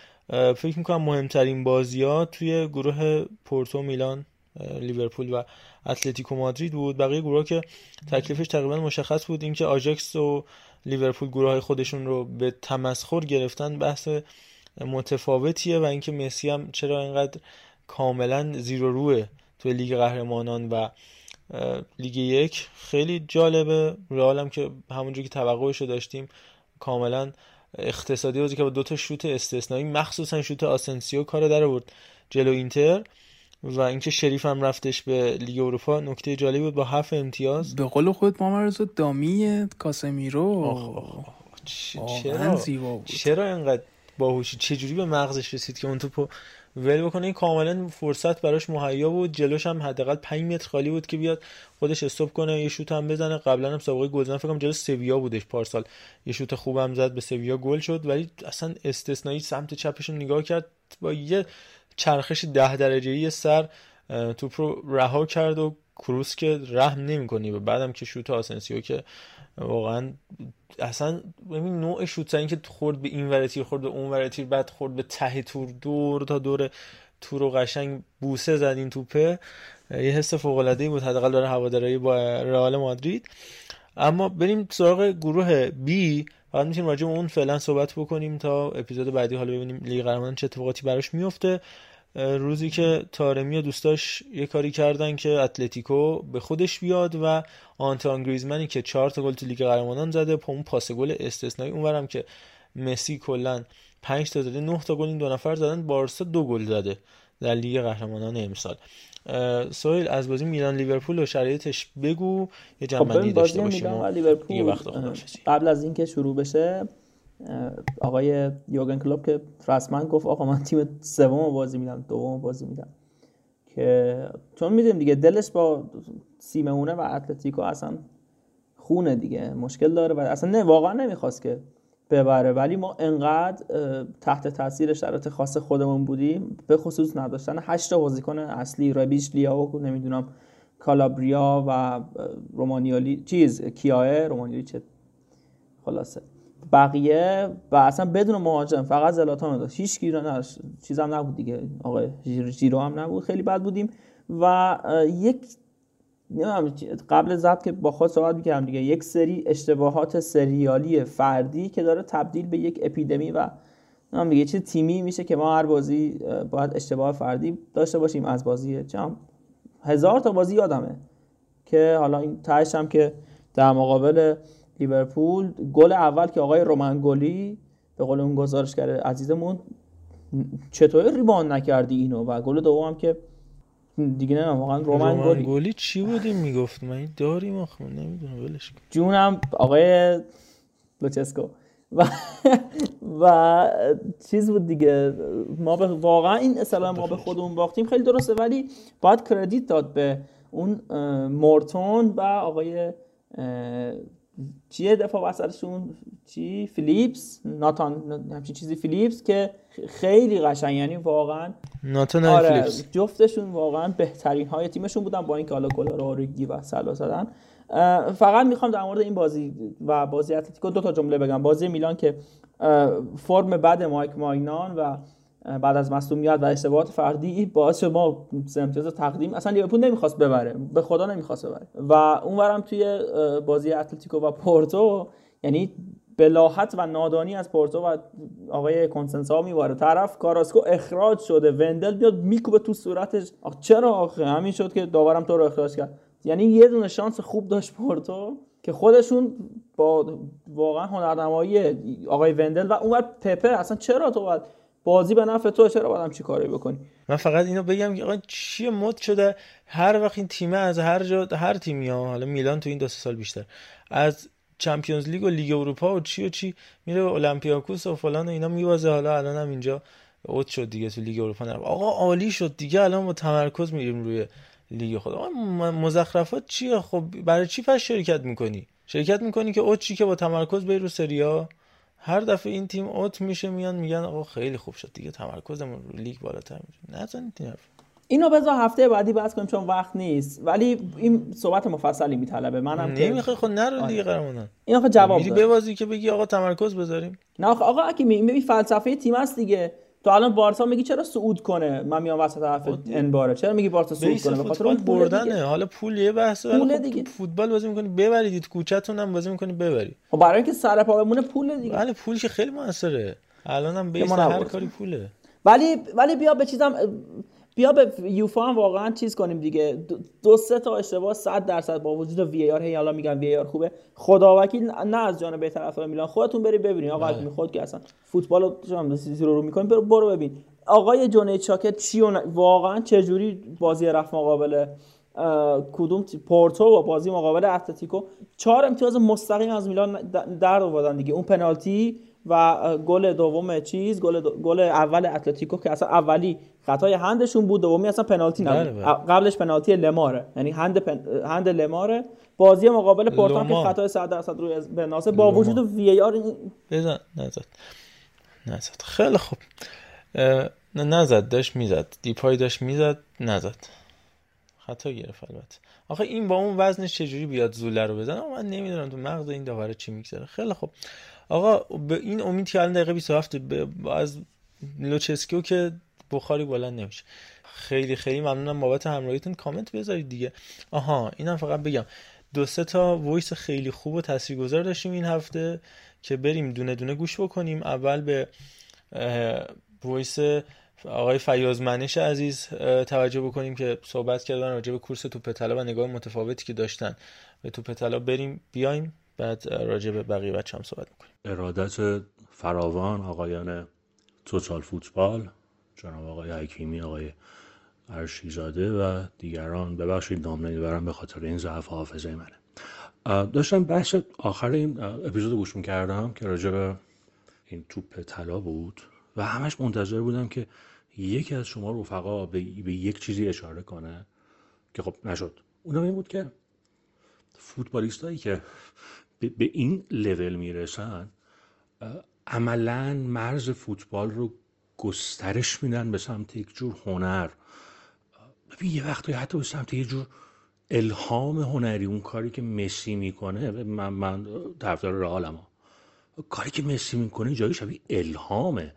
فکر می‌کنم مهمترین بازی ها توی گروه پورتو میلان لیورپول و اتلتیکو مادرید بود. بقیه گروه که تکلیفش تقریبا مشخص بود اینکه آژاکس و لیورپول گروه های خودشون رو به تمسخر گرفتن بحث متفاوتیه و اینکه مسی هم چرا اینقدر کاملا زیر و روئه توی لیگ قهرمانان و لیگ یک. خیلی جالبه. رئال هم که همونجوری که توقعش رو داشتیم کاملا اقتصادی بازی که با دو تا شوت استثنایی مخصوصا شوت آسنسیو کار در آورد جلو اینتر. و اینکه شریف هم رفتش به لیگ اروپا نکته جالبی بود با هفت امتیاز. به قول خود مامرزو دامی کاسمیرو. آخ آخ چرا؟ چرا اینقدر باهوشی؟ چجوری به مغزش رسید که اون توپو ول بکنه؟ این کاملا فرصت براش مهیا بود. جلوش هم حداقل 5 متر خالی بود که بیاد خودش استوب کنه یه شوت هم بزنه. قبلا هم سابقه گلزن فکر کنم جلو سویا بودش پارسال. یه شوت خوبم زد به سویا گل شد. ولی اصلا استثنایی سمت چپشون نگاه کرد. با یه چرخش ده درجه سر توپ رو رها کرد و کروس که رحم نمی‌کنی. و بعدم که شوت آسنسیو که واقعا اصلا ببین نوع شوت که خورد به این ور تیر خورد به اون ور تیر بعد خورد به ته تور دور تا دور تور و قشنگ بوسه زد این توپه. یه حس فوق العاده بود. حداقل برای هوادارای رئال مادرید. اما بریم سراغ گروه B. بعد می‌تونیم راجع به اون فعلا صحبت بکنیم تا اپیزود بعدی حالا ببینیم لیگ قهرمانان چه اتفاقاتی براش میفته روزی که تارمی و دوستاش یه کاری کردن که اتلتیکو به خودش بیاد و آنتوان گریزمنی که چهار تا گل تو لیگ قهرمانان زده. با اون پاس گل استثنایی اونورم که مسی کلا 5 تا زده 9 تا گل این دو نفر زدن. بارسا دو گل زده در لیگ قهرمانان امسال. سویل از بازی میلان لیورپول و شرایطش بگو. یه خب جمع‌بندی ببین داشته باشیم و دیگه وقت. قبل از اینکه شروع بشه آقای یوگن کلوب که رسما گفت آقا من تیم سوم بازی میدم دوم بازی میدم. که چون می‌دونیم دیگه دلش با سیمونه و اتلتیکو اصلا خونه دیگه مشکل داره و اصلا نه واقعا نمی‌خواست که ببره. ولی ما انقدر تحت تاثیر شرایط خاص خودمون بودیم به خصوص نداشتن هشت بازیکن اصلی ربیش لیاو نمی‌دونم کالابریا و رومانیالی چیز کیاه رومانیالی چه خلاصه. بقیه و اصلا بدون مهاجم فقط زلاتان داشت. هیچ گیر نداشت. چیز هم نبود دیگه. جیر- جیرو هم نبود. خیلی بد بودیم. و یک نمی‌دونم قبل ضبط که با خود صحبت می‌کردم دیگه یک سری اشتباهات سریالی فردی که داره تبدیل به یک اپیدمی و نمی‌دونم دیگه چه تیمی میشه که ما هر بازی باید اشتباه فردی داشته باشیم از بازی چم هزار تا بازی یادمه که حالا این تهش هم که در مقابل لیورپول گل اول که آقای رومنگولی به قول اون گزارشگر عزیزمون چطور rebound نکردی اینو؟ و گل دوم که دیگه نه واقعا رومنگولی رومنگولی چی بودیم می‌گفت من این داریم آخه من نمی‌دونم ولش جونم آقای لوچسکو. و و چیز بود دیگه ما به واقعا این اصلا ما به خودمون باختیم خیلی درسته ولی باید کردیت داد به اون مورتون و آقای چیه دفاع وسطشون؟ چی؟ فیلیپس؟ ناتان همچین چیزی فیلیپس که خیلی قشنگ یعنی واقعا ناتان آره فلیپس جفتشون واقعا بهترین های تیمشون بودن با اینکه حالا گلا رو آرگی و سلا زدن. فقط می‌خوام در مورد این بازی و بازی اتلتیکو دو تا جمله بگم. بازی میلان که فرم بد مایک ماینان و بعد از مصونیت و اشتباهات فردی باعث ما امتیاز تقدیم اصلا لیورپول نمی‌خواست ببره. به خدا نمی‌خواست ببره. و اونورم توی بازی اتلتیکو و پورتو یعنی بلاحت و نادانی از پورتو و آقای کنسنسا میواره طرف کاراسکو اخراج شده. وندل بیاد میکوبه تو صورتش. آخ چرا آخه؟ همین شد که داورم تو رو اخراج کرد. یعنی یه دونه شانس خوب داشت پورتو که خودشون با واقعا هنرنمایی آقای وندل و اونور پپه اصلا چرا تو باید بازی به نفع تو چرا باید همچی کاری بکنی؟ من فقط اینو بگم که آقا چیه مد شده؟ هر وقت این تیمه از هر جا هر تیمی ها حالا میلان تو این دو سال بیشتر از Champions League و لیگ اروپا و چی و چی میره به اولمپیاکوس و فلان و اینا می‌بازه. حالا الان هم اینجا out شد دیگه تو لیگ اروپا. نرفت آقا عالی شد دیگه. الان با تمرکز میریم روی لیگ خود. مزخرفات چیه؟ خب برای چی پس شرکت می‌کنی؟ شرکت می‌کنی که out چی که با تمرکز بری رو سریا هر دفعه این تیم اوت میشه میان میگن آقا خیلی خوب شد دیگه تمرکزمون رو لیگ بالاتر میشه. نزنید این حرف. اینو بذار هفته بعدی بحث کنیم چون وقت نیست. ولی این صحبت مفصلی میطلبه. منم نمی‌خوای خب نرو آره. لیگ قهرمانان این آخه جواب میری. ببازی که بگی آقا تمرکز بذاریم. نه آخه آقا اگه می می فلسفه تیم است دیگه. تو الان بارسا میگی چرا صعود کنه؟ من میام وسط حرف انباره چرا میگی بارسا صعود کنه؟ به خاطر اون بردنه. حالا پول یه بحثه. پول خب دیگه. فوتبال بازی می‌کنی ببرید تو کوچه‌تون هم بازی می‌کنی ببری. خب برای اینکه سر پا بمونه پول دیگه. بله پول که خیلی موثره. الان هم بیس ما هر. کاری پوله. ولی ولی بیا به چیزم بیا به یوفا هم واقعا چیز کنیم دیگه. دو, سه تا اشتباه 100 درصد با وجود وی آر هی حالا میگن وی آر خوبه. خدا وکیل نه از جانب طرف میلان. خودتون بری ببینید. آقا بله. خود که اصلا فوتبال رو زیرو رو می‌کنیم. برو, برو ببین. آقای جونی چاکت چی واقعا چه جوری بازی رفت مقابل کدوم پورتو و بازی مقابل اتلتیکو. چهار امتیاز مستقیم از میلان در آوردن دیگه. اون پنالتی و گل دوم چیز گل دو- گل اول اتلتیکو که اصلا اولی خطای هندشون بود دومی اصلا پنالتی بله، نبود. بله. قبلش پنالتی لماره. یعنی هند پن... هند لماره. بازی مقابل پورتو که. خطای 100 درصد روی بناسه با. وجود وی آر بزن نزد. نزد. خیلی خوب. اه، نزد. داشت می‌زد. دیپای داشت می‌زد نزد. خطا گرفت البته. آخه این با اون وزنش چجوری بیاد زوله رو بزنه؟ من نمی‌دونم تو مغز این داوره چی میگذره. خیلی خب آقا به این امید که الان دقیقه 27 از لوچسکیو که بخاری بلند نمیشه. خیلی خیلی ممنونم بابت همراهیتون. کامنت بذارید دیگه. آها اینم فقط بگم. دو سه تا voice خیلی خوب و تاثیرگذار داشتیم این هفته که بریم دونه دونه گوش بکنیم. اول به voice آقای فیاض منش عزیز توجه بکنیم که صحبت کردن راجع به کورس توپ طلا و نگاه متفاوتی که داشتن. به توپ طلا بریم بیایم بعد راجع به بقیه بچه هم صحبت می‌کنیم. ارادت فراوان آقایان توتال فوتبال. جناب آقای حکیمی آقای ارشیزاده و دیگران. ببخشید نام نمی‌برم به خاطر این ضعف حافظه منه. داشتم بحث آخر این اپیزود گوش می‌کردم که راجع به این توپ طلا بود و همش منتظر بودم که یکی از شما رفقا به, به یک چیزی اشاره کنه که خب نشد. اونم این بود که فوتبالیستایی که به این لول می‌رسن عملا مرز فوتبال رو گسترش میدن به سمت یک جور هنر. ببین یه وقتی حتی به سمت یه جور الهام هنری اون کاری که مسی می‌کنه من, من طرفدار رئالم کاری که مسی می‌کنه جایی شبیه الهامه.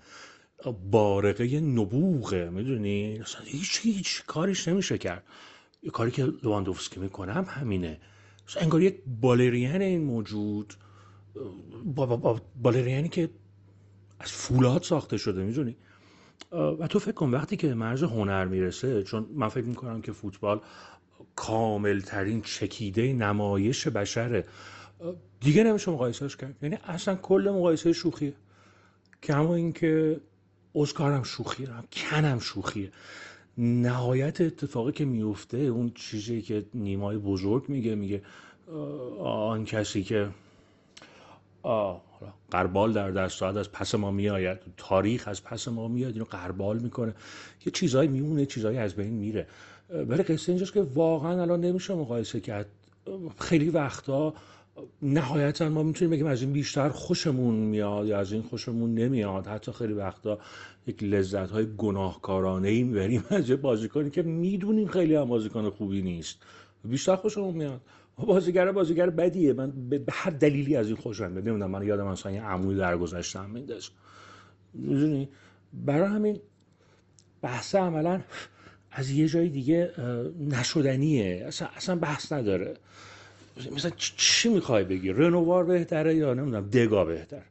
بارقه نبوغه می‌دونی؟ هیچ هیچ کاریش نمیشه کرد. کاری که لواندوفسکی می‌کنه هم همینه. انگار یک بالرین این موجود با, با, بالرینی که از فولاد ساخته شده می‌دونی؟ و تو فکر کن وقتی که مرز هنر می‌رسه چون من فکر می‌کنم که فوتبال کامل ترین چکیده نمایش بشره. دیگه نمیشه مقایسهش کرد. یعنی اصلا کل مقایسه شوخیه. همون اینکه اسکارم شوخیه کنم شوخیه. نهایت اتفاقی که میفته اون چیزی که نیمای بزرگ میگه میگه آن کسی که قربال در دست از پس ما میآید. تاریخ از پس ما میاد اینو قربال می‌کنه. یه چیزایی میمونه چیزایی از بین میره. ولی قصه اینجاست که واقعا الان نمیشه مقایسه کرد. خیلی وقتا نهایتا ما می‌تونیم بگیم از این بیشتر خوشمون میاد یا از این خوشمون نمیاد. حتی خیلی وقتا یک لذت های گناهکارانه ای می‌بریم از یه بازیکنی که می‌دونیم خیلی هم بازیکن خوبی نیست. بیشتر خوشمون میاد. بازیگر بازیگر بدیه. من به هر دلیلی از این خوشم میاد نمی‌دونم من یادم مثلا یه عموی در گذشتم مینداز می‌دونی؟ برای همین بحث عملا از یه جای دیگه نشدنیه. اصلا, اصلا بحث نداره. مثلا چی می‌خوای بگی؟ رنووار بهتره یا نمی‌دونم دگا بهتر؟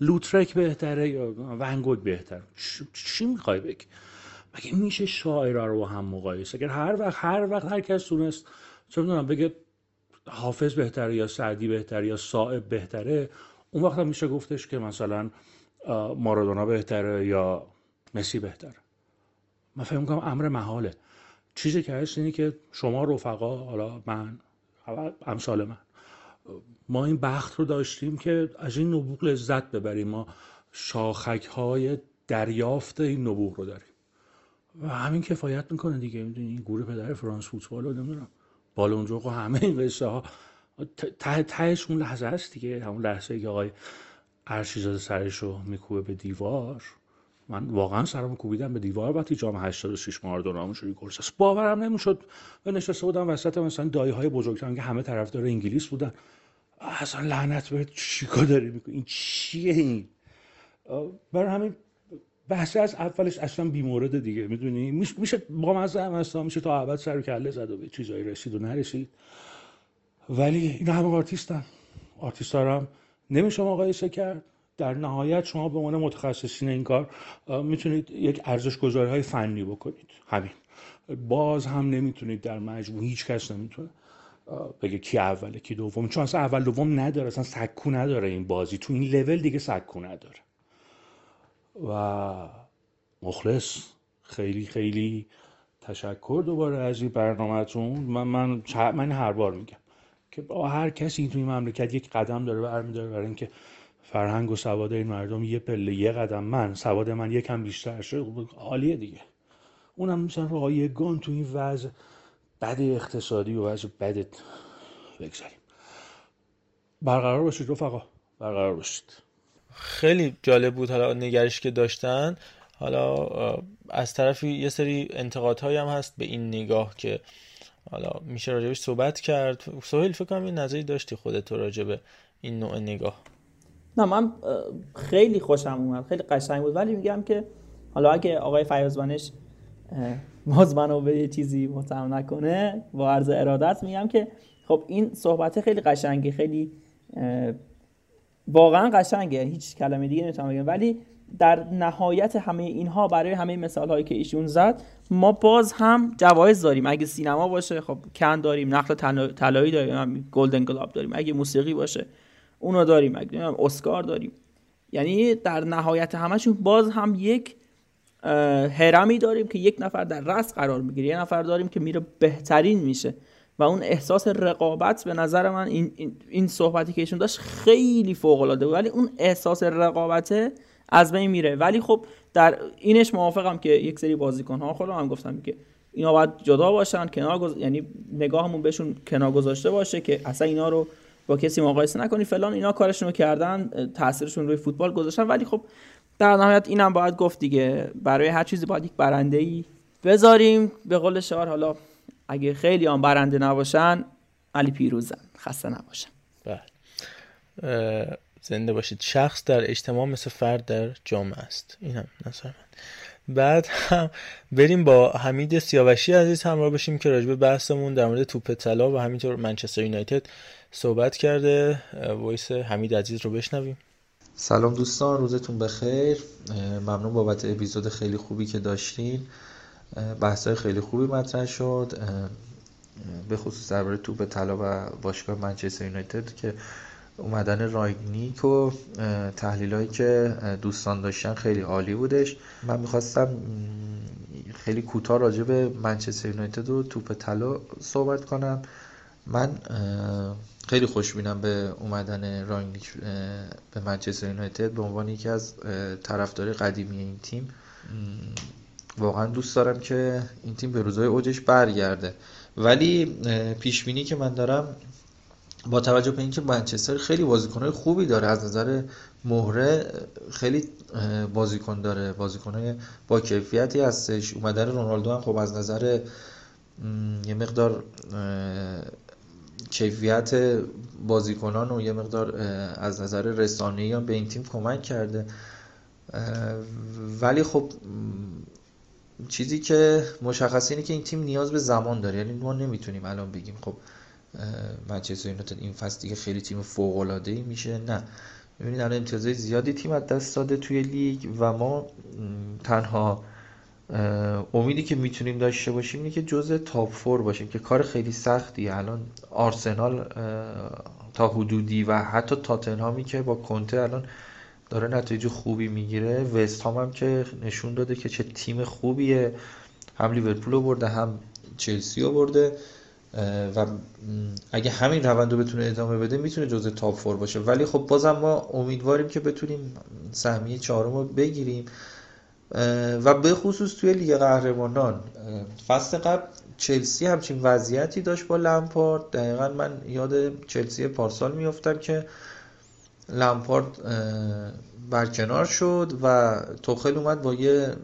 لوترک بهتره یا ونگوگ بهتر؟ چی می‌خوای بگی؟ مگه میشه شاعرها رو هم مقایسه؟ اگر هر وقت هر وقت هر کس تونست چه می‌دونم بگه حافظ بهتره یا سعدی بهتره یا صائب بهتره اون وقت هم میشه گفتش که مثلا مارادونا بهتره یا مسی بهتره. من فکر می‌کنم امر محاله. چیزی که هست اینه که شما رفقا حالا من امثال من ما این بخت رو داشتیم که از این نبوغ لذت ببریم. ما شاخک های دریافت این نبوغ رو داریم. و همین کفایت می‌کنه دیگه. این گروه پدر فرانس فوتبال رو نمی‌دونم. بالونجوق و همه این قصه ها ته تهش اون لحظه است دیگه همون لحظه که آقای ارشیزاده سرش رو میکوبه به دیوار. من واقعا سرمو کوبیدم به دیوار وقتی جام 86 ماردونا شروع کورس باورم نمی‌شد. و نشسته بودم وسط مثلا دایه های بزرگتر که همه طرفدار انگلیس بودن. اصلا لعنت به چیکار داری می‌کنی؟ این چیه این؟ برای همین بحث از اولش اصلا بیمورد دیگه می‌دونی؟ میشه با مزه هم هستا میشه تا عبد سر و کله زد و به چیزایی رسید و نرسید. ولی این همه آرتیستن. آرتیست هم نمیشه مقایسه کرد. در نهایت شما به عنوان متخصصین این کار می‌تونید یک ارزش گذاری های فنی بکنید. همین. باز هم نمی‌تونید در مجموع هیچ کس نمی‌تونه بگه کی اوله کی دوم. چون اصلا اول دوم نداره اصلا سکو نداره این بازی. تو این لول دیگه سکو نداره. و مخلص. خیلی خیلی تشکر دوباره از این برنامهتون. من من من هر بار میگم که با هر کسی توی مملکت یک قدم داره برمیداره برای اینکه فرهنگ و سواد این مردم یه پله یه قدم. من سواد من یکم بیشتر شد عالیه دیگه. اونم مثلا رایگان تو این وضع بد اقتصادی و وضع بد. بگذاریم. برقرار باشید رفقا. برقرار باشید. خیلی جالب بود حالا نگرش که داشتن. حالا از طرفی یه سری انتقادهایی هم هست به این نگاه که حالا میشه راجبش صحبت کرد. سهیل فکر کنم این نظری داشتی خودت راجع به این نوع نگاه. نه من خیلی خوشم اومد خیلی قشنگ بود. ولی میگم که حالا اگه آقای فیاضبانش باز منو به یه چیزی متهم نکنه با عرض ارادت میگم که خب این صحبت خیلی قشنگه خیلی واقعا قشنگه. هیچ کلمه دیگه نمی‌تونم بگم. ولی در نهایت همه اینها برای همه مثال هایی که ایشون زد ما باز هم جوایز داریم. اگه سینما باشه خب کن داریم. نقل طلایی داریم. گلدن گلاب داریم. اگه موسیقی باشه اونو داریم. اگه اسکار داریم. یعنی در نهایت همشون باز هم یک هرمی داریم که یک نفر در رأس قرار می‌گیره. یه نفر داریم که میره بهترین میشه. و اون احساس رقابت به نظر من این, این, صحبتی که ایشون داشت خیلی فوق العاده بود. ولی اون احساس رقابته از بین میره. ولی خب در اینش موافقم که یک سری بازیکن ها خودم هم گفتم که اینا باید جدا باشن کنار گز... یعنی نگاهمون بهشون کنار گذاشته باشه که اصلا اینا رو با کسی مقایسه نکنی. فلان اینا کارشون رو کردن تاثیرشون روی فوتبال گذاشتن. ولی خب در نهایت اینم باید گفت دیگه. برای هر چیزی باید یک برنده ای بذاریم. به قول شعار حالا اگه خیلی هم برنده نباشن علی پیروزن. خسته نباشن. بله. زنده باشید. شخص در اجتماع مثل فرد در جامعه است. این هم نظر من بعد هم بریم با حمید سیاوشی عزیز همراه بشیم که راجب بحثمون در مورد توپ طلا و همینطور منچستر یونایتد صحبت کرده. وایس حمید عزیز رو بشنویم. سلام دوستان روزتون بخیر. ممنون بابت اپیزود خیلی خوبی که داشتین. بحثای خیلی خوبی مطرح شد به خصوص درباره توپ طلا و باشگاه منچستر یونایتد که اومدن رانگنیک و تحلیل هایی که دوستان داشتن خیلی عالی بودش. من می‌خواستم خیلی کوتاه راجع به منچستر یونایتد و توپ طلا صحبت کنم. من خیلی خوشبینم به اومدن رانگنیک به منچستر یونایتد به عنوان یکی از طرفدار قدیمی این تیم. واقعا دوست دارم که این تیم به روزهای اوجش برگرده. ولی پیش بینی که من دارم با توجه به اینکه منچستر خیلی بازیکنهای خوبی داره از نظر مهره خیلی بازیکن داره. بازیکنهای با کیفیتی هستش. اومدن رونالدو هم خب از نظر یه مقدار کیفیت بازیکنان و یه مقدار از نظر رسانه‌ای هم به این تیم کمک کرده. ولی خب چیزی که مشخص اینه که این تیم نیاز به زمان داره. یعنی ما نمی‌تونیم الان بگیم خب منچستر یونایتد این فصل دیگه خیلی تیم فوق العاده ای میشه. نه. ببینید الان امتیازهای زیادی تیم از دست داده توی لیگ و ما تنها امیدی که می‌تونیم داشته باشیم اینه که جزء تاپ فور باشیم که کار خیلی سختی الان آرسنال تا حدودی و حتی تاتنهامی که با کنته الان داره نتیجه خوبی می‌گیره. وست هم, هم که نشون داده که چه تیم خوبیه. هم لیورپول رو برده هم چلسی رو برده. و اگه همین روند رو بتونه ادامه بده می‌تونه جزء تاپ فور باشه. ولی خب بازم ما امیدواریم که بتونیم سهمیه چهارم رو بگیریم. و به خصوص توی لیگ قهرمانان فصل قبل چلسی همچین وضعیتی داشت با لمپارد. دقیقا من یاد چلسی پارسال میافتم که لمپارد برکنار شد و توخل اومد با یه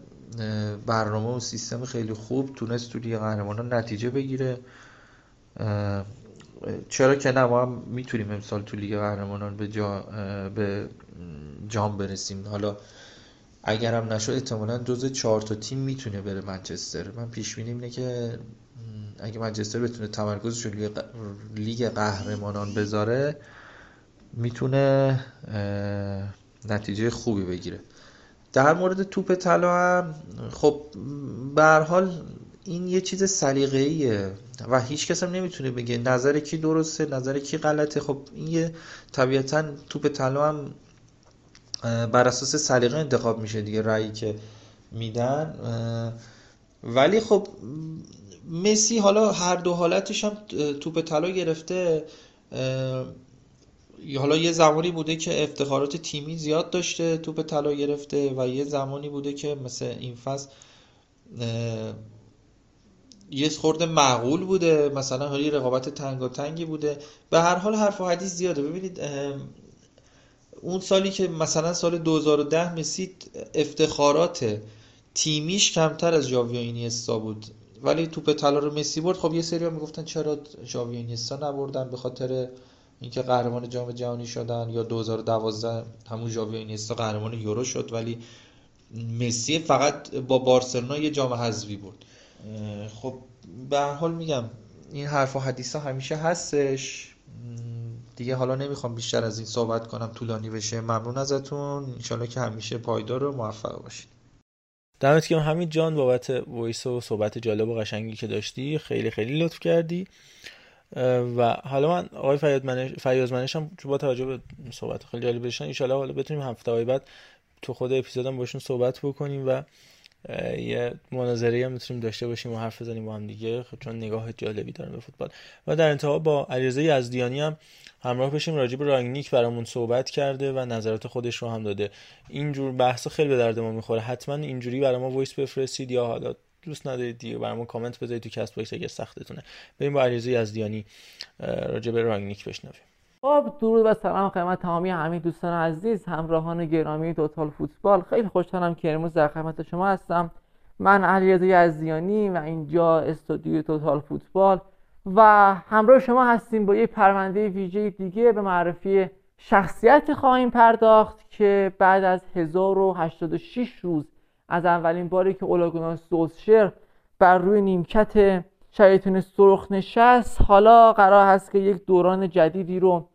برنامه و سیستم خیلی خوب تونست تو لیگ قهرمانان نتیجه بگیره. چرا که نه ما هم می‌تونیم امسال تو لیگ قهرمانان به, جا به جام برسیم. حالا اگر هم نشد احتمالا جز چهار تا تیم می‌تونه بره منچستر. من پیش بینیم اینه که اگه منچستر بتونه تمرکزش رو لیگ قهرمانان بذاره می‌تونه نتیجه خوبی بگیره. در مورد توپ طلا هم خب به حال این یه چیز سلیقه‌ایه و هیچ کس هم نمی‌تونه بگه نظر کی درسته نظر کی غلطه. خب این یه طبیعتا توپ طلا هم بر اساس سلیقه انتخاب میشه دیگه رأیی که میدن. ولی خب مسی حالا هر دو حالتش هم توپ طلا گرفته. حالا یه زمانی بوده که افتخارات تیمی زیاد داشته توپ طلا گرفته و یه زمانی بوده که مثل این فصل یه خورده معقول بوده. مثلا حالی رقابت تنگی بوده. به هر حال حرف و حدیث زیاده. ببینید اون سالی که مثلا سال 2010 مسی افتخارات تیمیش کمتر از ژاوی اینیستا بود. ولی توپ طلا رو مسی برد. خب یه سری ها می‌گفتن چرا ژاوی اینیستا نبردن؟ به خاطر اینکه قهرمان جام جهانی شدن یا 2012 همون ژاوی و اینیستا قهرمان یورو شد ولی مسی فقط با بارسلونا یه جام حذفی برد. خب به هر حال میگم این حرف و حدیث ها همیشه هستش. دیگه حالا نمی‌خوام بیشتر از این صحبت کنم طولانی بشه. ممنون ازتون. انشالله که همیشه پایدار و موفق باشید. دمت گرم. همین جان بابت وایس و صحبت جالب و قشنگی که داشتی خیلی خیلی لطف کردی. و حالا من آقای فیاض منش هم با توجه به صحبت خیلی جالب داشتن ان حالا بتونیم هفته بعد تو خود اپیزودم باشون صحبت بکنیم و یه مناظره هم می‌تونیم داشته باشیم و حرف بزنیم با هم دیگه خب چون نگاه جالبی دارن به فوتبال. و در انتها با علیرضا یزدیانی هم همراه بشیم راجع به رانگنیک برامون صحبت کرده و نظرات خودش رو هم داده. اینجور بحث خیلی به درد ما می‌خوره. حتما اینجوری برای ما voice بفرستید یا حالا دوست ندارید دیگه برامون کامنت بذارید تو Castbox اگه سختتونه. بریم با علیرضا یزدیانی راجع به رانگنیک بشنویم. خب درود و سلام خدمت تمامی همین دوستان عزیز همراهان گرامی توتال فوتبال. خیلی خوشحالم که امروز در خدمت شما هستم. من علیرضا یزدیانی و اینجا استودیو توتال فوتبال و همراه شما هستیم با یه پرونده ویژه دیگه به معرفی شخصیت خواهیم پرداخت که بعد از 1086 روز از اولین باری که اولاگونا سوسشر بر روی نیمکت شیاطین سرخ نشست حالا قرار هست که یک دوران جدیدی رو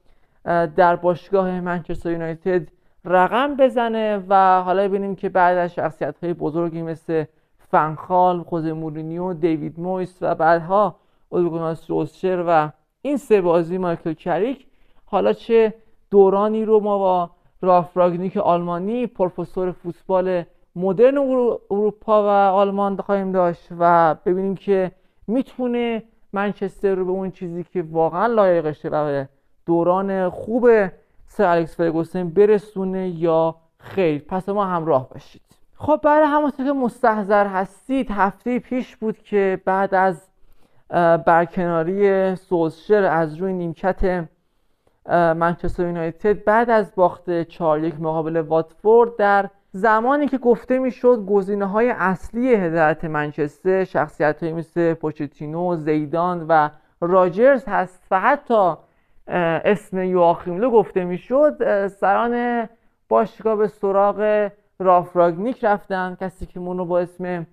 در باشگاه منچستر یونایتد رقم بزنه و حالا ببینیم که بعد از شخصیت های بزرگی مثل فنخال، خوزه مورینیو، دیوید مویس و بعدها اولگوناس روزشر و این سه بازی مایکل کریک حالا چه دورانی رو ما با راف راگنیک آلمانی پروفسور فوتبال مدرن اروپا و آلمان خواهیم داشت و ببینیم که می‌تونه منچستر رو به اون چیزی که واقعا لایقشه و دوران خوب سر الکس فرگوسن برسونه یا خیر. پس ما همراه باشید. خب برای همونطور که مستحضر هستید هفته پیش بود که بعد از برکناری سوزشر از روی نیمکت منچستر یونایتد بعد از باخت 4 یک مقابل واتفورد در زمانی که گفته می‌شد گزینه های اصلی هدایت منچستر شخصیت های مثل پوچتینو، زیدان و راجرز هست و حتی اسم یواخیملو گفته می‌شد سران باشگاه به سراغ رافراگنیک رفتن. کسی که مونو با اسم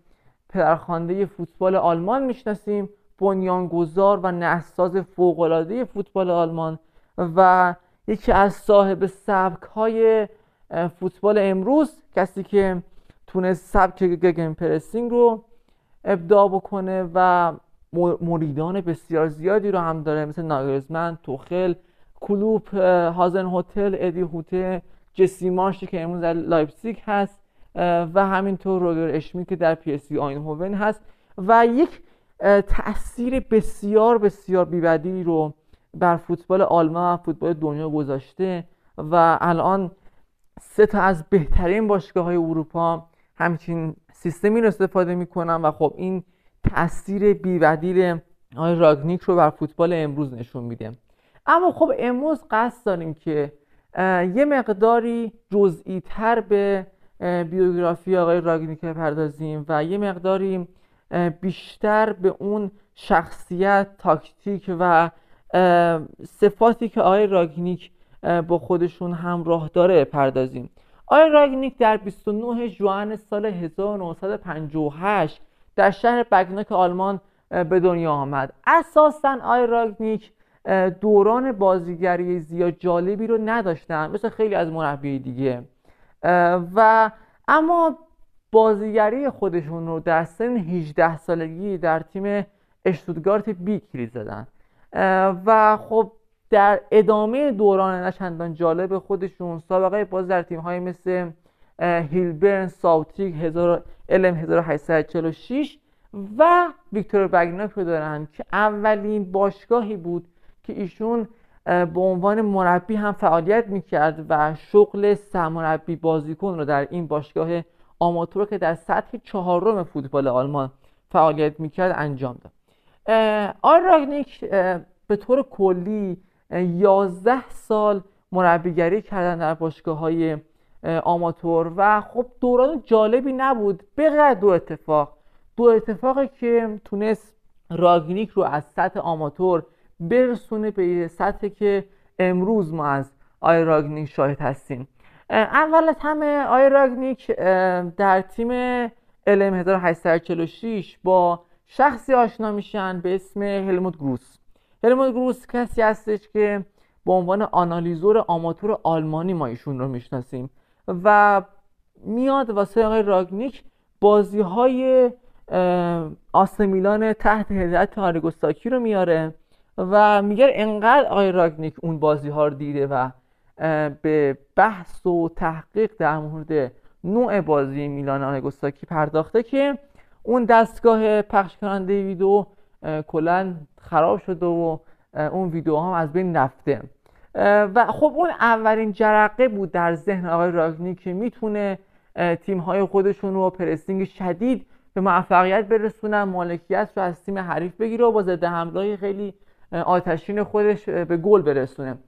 پدرخوانده فوتبال آلمان می‌شناسیم بنیانگذار و نساز فوقالعاده فوتبال آلمان و یکی از صاحب سبک های فوتبال امروز کسی که تونست سبک گگن پرسینگ رو ابداع بکنه و مریدان بسیار زیادی رو هم داره مثل ناگلزمن، توخل، کلوب، هازن هوتل، ادی هوته، جسی مارشی که امروز در لایپزیگ هست و همینطور روگر اشمیت که در پی اس هوون هست. و یک تاثیر بسیار بسیار بی‌بدیلی رو بر فوتبال آلمان و فوتبال دنیا گذاشته و الان سه تا از بهترین باشگاه های اروپا همچین سیستمی رو استفاده می‌کنن و خب این تاثیر بیبدیل آقای راگنیک رو بر فوتبال امروز نشون میده. اما خب امروز قصد داریم که یه مقداری جزئی تر به بیوگرافی آقای راگنیک پردازیم و یه مقداری بیشتر به اون شخصیت تاکتیک و صفاتی که آقای راگنیک با خودشون همراه داره پردازیم. آقای راگنیک در 29 جوان سال 1958 در شهر بگناک آلمان به دنیا آمد. اساسا آقای راگنیک دوران بازیگری زیاد جالبی رو نداشتن مثل خیلی از مربی دیگه. و اما بازیگری خودشون رو در سن 18 سالگی در تیم اشتودگارت بی کلید زدن و خب در ادامه دوران نشندان جالب خودشون سابقه باز در تیم های مثل هیلبرن ساوتیک الم 1846 و ویکتور بگناک رو دارن که اولین باشگاهی بود که ایشون به عنوان مربی هم فعالیت می‌کرد و شغل سرمربی بازیکن رو در این باشگاه آماتور که در سطح چهارم فوتبال آلمان فعالیت می‌کرد انجام داد. آقای راگنیک به طور کلی 11 سال مربیگری کردن در باشگاه های آماتور و خب دوران جالبی نبود. بغیر دو اتفاق. دو اتفاقی که تونست راگنیک رو از سطح آماتور برسونه به سطحی که امروز ما از آقای راگنیک شاهد هستیم. اول از همه آقای راگنیک در تیم LM 1846 با شخصی آشنا میشن به اسم هلموت گروس. هلموت گروس کسی هستش که به عنوان آنالیزور آماتور آلمانی ما ایشون رو می‌شناسیم و میاد واسه آقای راگنیک بازی های آسمیلان تحت هدایت آرگوستاکی رو میاره و میگه انقدر آقای راگنیک اون بازی ها رو دیده و به بحث و تحقیق در مورد نوع بازی میلان آرگوستاکی پرداخته که اون دستگاه پخش کننده ویدیو کلا خراب شده و اون ویدیو هم از بین رفته. و خب اون اولین جرقه بود در ذهن آقای راگنی که می‌تونه تیم های خودشون رو پرستینگ شدید به موفقیت برسونن مالکیت رو از تیم حریف بگیره و با ضد حمله خیلی آتشین خودش به گل برسونه.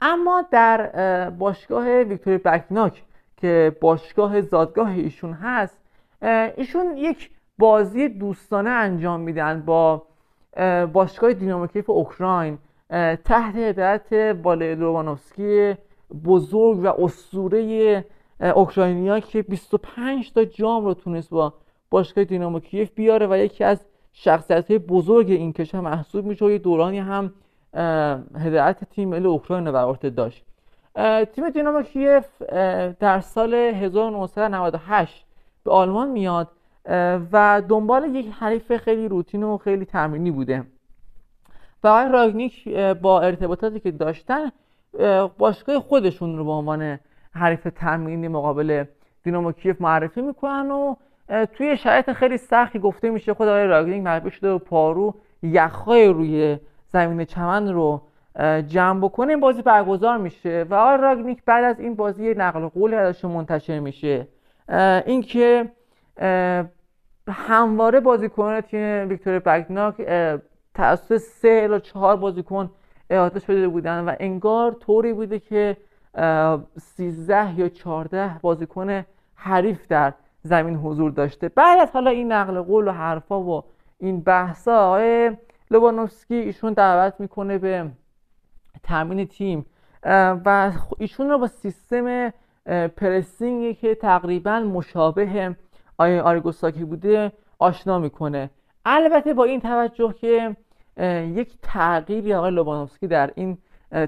اما در باشگاه ویکتوری بکناک که باشگاه زادگاه ایشون هست ایشون یک بازی دوستانه انجام میدن با باشگاه دیناموکیف اوکراین تحت هدایت والای لوبانوفسکی بزرگ و اسطوره اوکراینیا که 25 تا جام رو تونست با باشگاه دینامو کیف بیاره و یکی از شخصیت های بزرگ این کشور محسوب میشه و یه دورانی هم هدایت تیم ملی اوکراین رو بر داشت. تیم دینامو کیف در سال 1998 به آلمان میاد و دنبال یک حریف خیلی روتین و خیلی تمرینی بوده. و آقای راگنیک با ارتباطاتی که داشتن باشگاه خودشون رو به عنوان حریف تمرینی مقابل دینامو کیف معرفی می‌کنن و توی شرایط خیلی سختی گفته میشه خود آقای راگنیک معرفی شده و پارو یخهای روی زمین چمن رو جمع بکنه این بازی برگزار میشه. و آقای راگنیک بعد از این بازی نقل قولی ازش منتشر میشه. اینکه همواره بازیکنان تیم ویکتور بگناک توسط سه یا چهار بازیکن احاطه شده بودن و انگار طوری بوده که سیزده یا چهارده بازیکن حریف در زمین حضور داشته. بعد از حالا این نقل قول و حرفا و این بحثا آقای لوبانوفسکی ایشون دعوت می‌کنه به تامین تیم. و ایشون رو با سیستم پرسینگی که تقریبا مشابه آیا آرگوساکی بوده آشنا می‌کنه. البته با این توجه که یک تغییری آقای لوبانوفسکی در این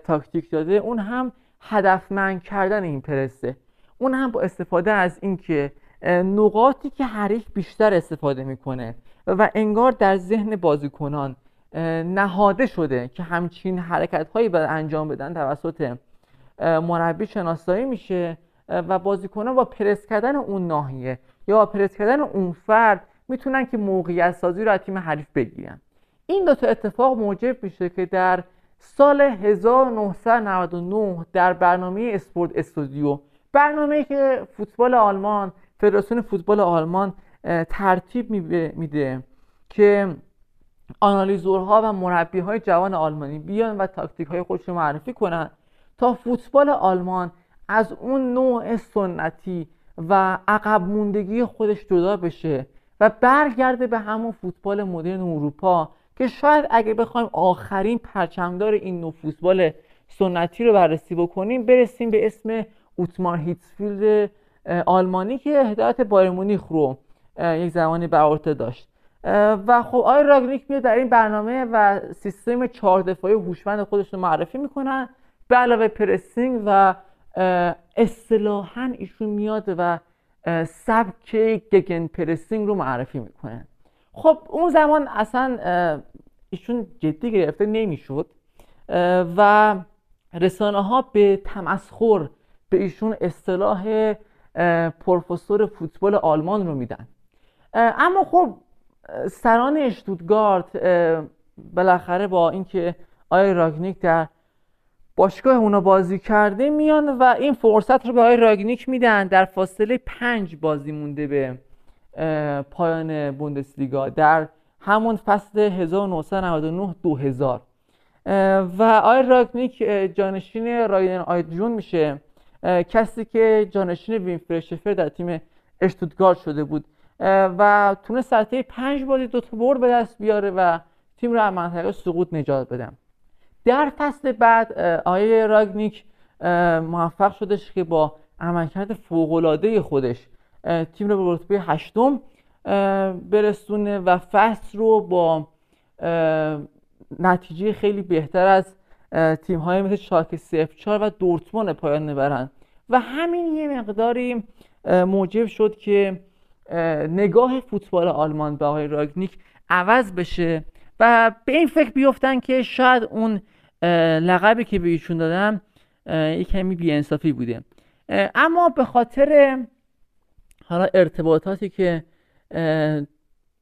تاکتیک داده اون هم هدفمند کردن این پرسه. اون هم با استفاده از اینکه نقاطی که حریف بیشتر استفاده می‌کنه و انگار در ذهن بازیکنان نهاده شده که همچین حرکت هایی باید انجام بدن توسط مربی شناسایی میشه و بازیکنان با پرس کردن اون ناحیه. یا پرس کردن اون فرد می‌تونن که موقعیت سازی رو از تیم حریف بگیرن. این دو تا اتفاق موجب میشه که در سال 1999 در برنامه اسپورت استودیو برنامه که فوتبال آلمان فدراسیون فوتبال آلمان ترتیب میده که آنالیزورها و مربی های جوان آلمانی بیان و تاکتیک های خودشون معرفی کنن تا فوتبال آلمان از اون نوع سنتی و عقب موندگی خودش جدا بشه و برگرده به همون فوتبال مدرن اروپا که شاید اگه بخوایم آخرین پرچمدار این نوع فوتبال سنتی رو بررسی بکنیم برسیم به اسم اوتمار هیتسفیلد آلمانی که هدایت بایر مونیخ رو یک زمانی بر داشت. و خب آقای راگنیک میاد در این برنامه و سیستم چهار دفاعی هوشمند خودش رو معرفی می‌کنن به علاوه pressing و اصطلاحا ایشون میاد و سبک Gegenpressing رو معرفی می‌کنه. خب اون زمان اصلا ایشون جدی گرفته نمی‌شد. و رسانه ها به تمسخر به ایشون اصطلاح پروفسور فوتبال آلمان رو میدن. اما خب سران اشتودگارت بالاخره با اینکه آی راگنیک در باشگاه اونا بازی کرده میان و این فرصت رو به آقای راگنیک میدن. در فاصله پنج بازی مونده به پایان بوندسلیگا. در همون فصل 1999 2000 و آقای راگنیک جانشین رایدن آیدجون میشه. کسی که جانشین شفر در تیم اشتوتگارت شده بود. و تونست سرطه پنج بازی دو تا برد به دست بیاره و تیم رو از منطقه سقوط نجات بدم. در فصل بعد آیه راگنیک موفق شدش که با عملکرد فوقالعاده خودش تیم رو به رتبه هشتم برسونه و فصل رو با نتیجه خیلی بهتر از تیم های مثل شالکه 04 و دورتموند پایان نبرند و همین یه مقداری موجب شد که نگاه فوتبال آلمان به آقای راگنیک عوض بشه و به این فکر بیفتن که شاید اون لقبی که به ایشون دادم یک کمی بیانصافی بوده. اما به خاطر حالا ارتباطاتی که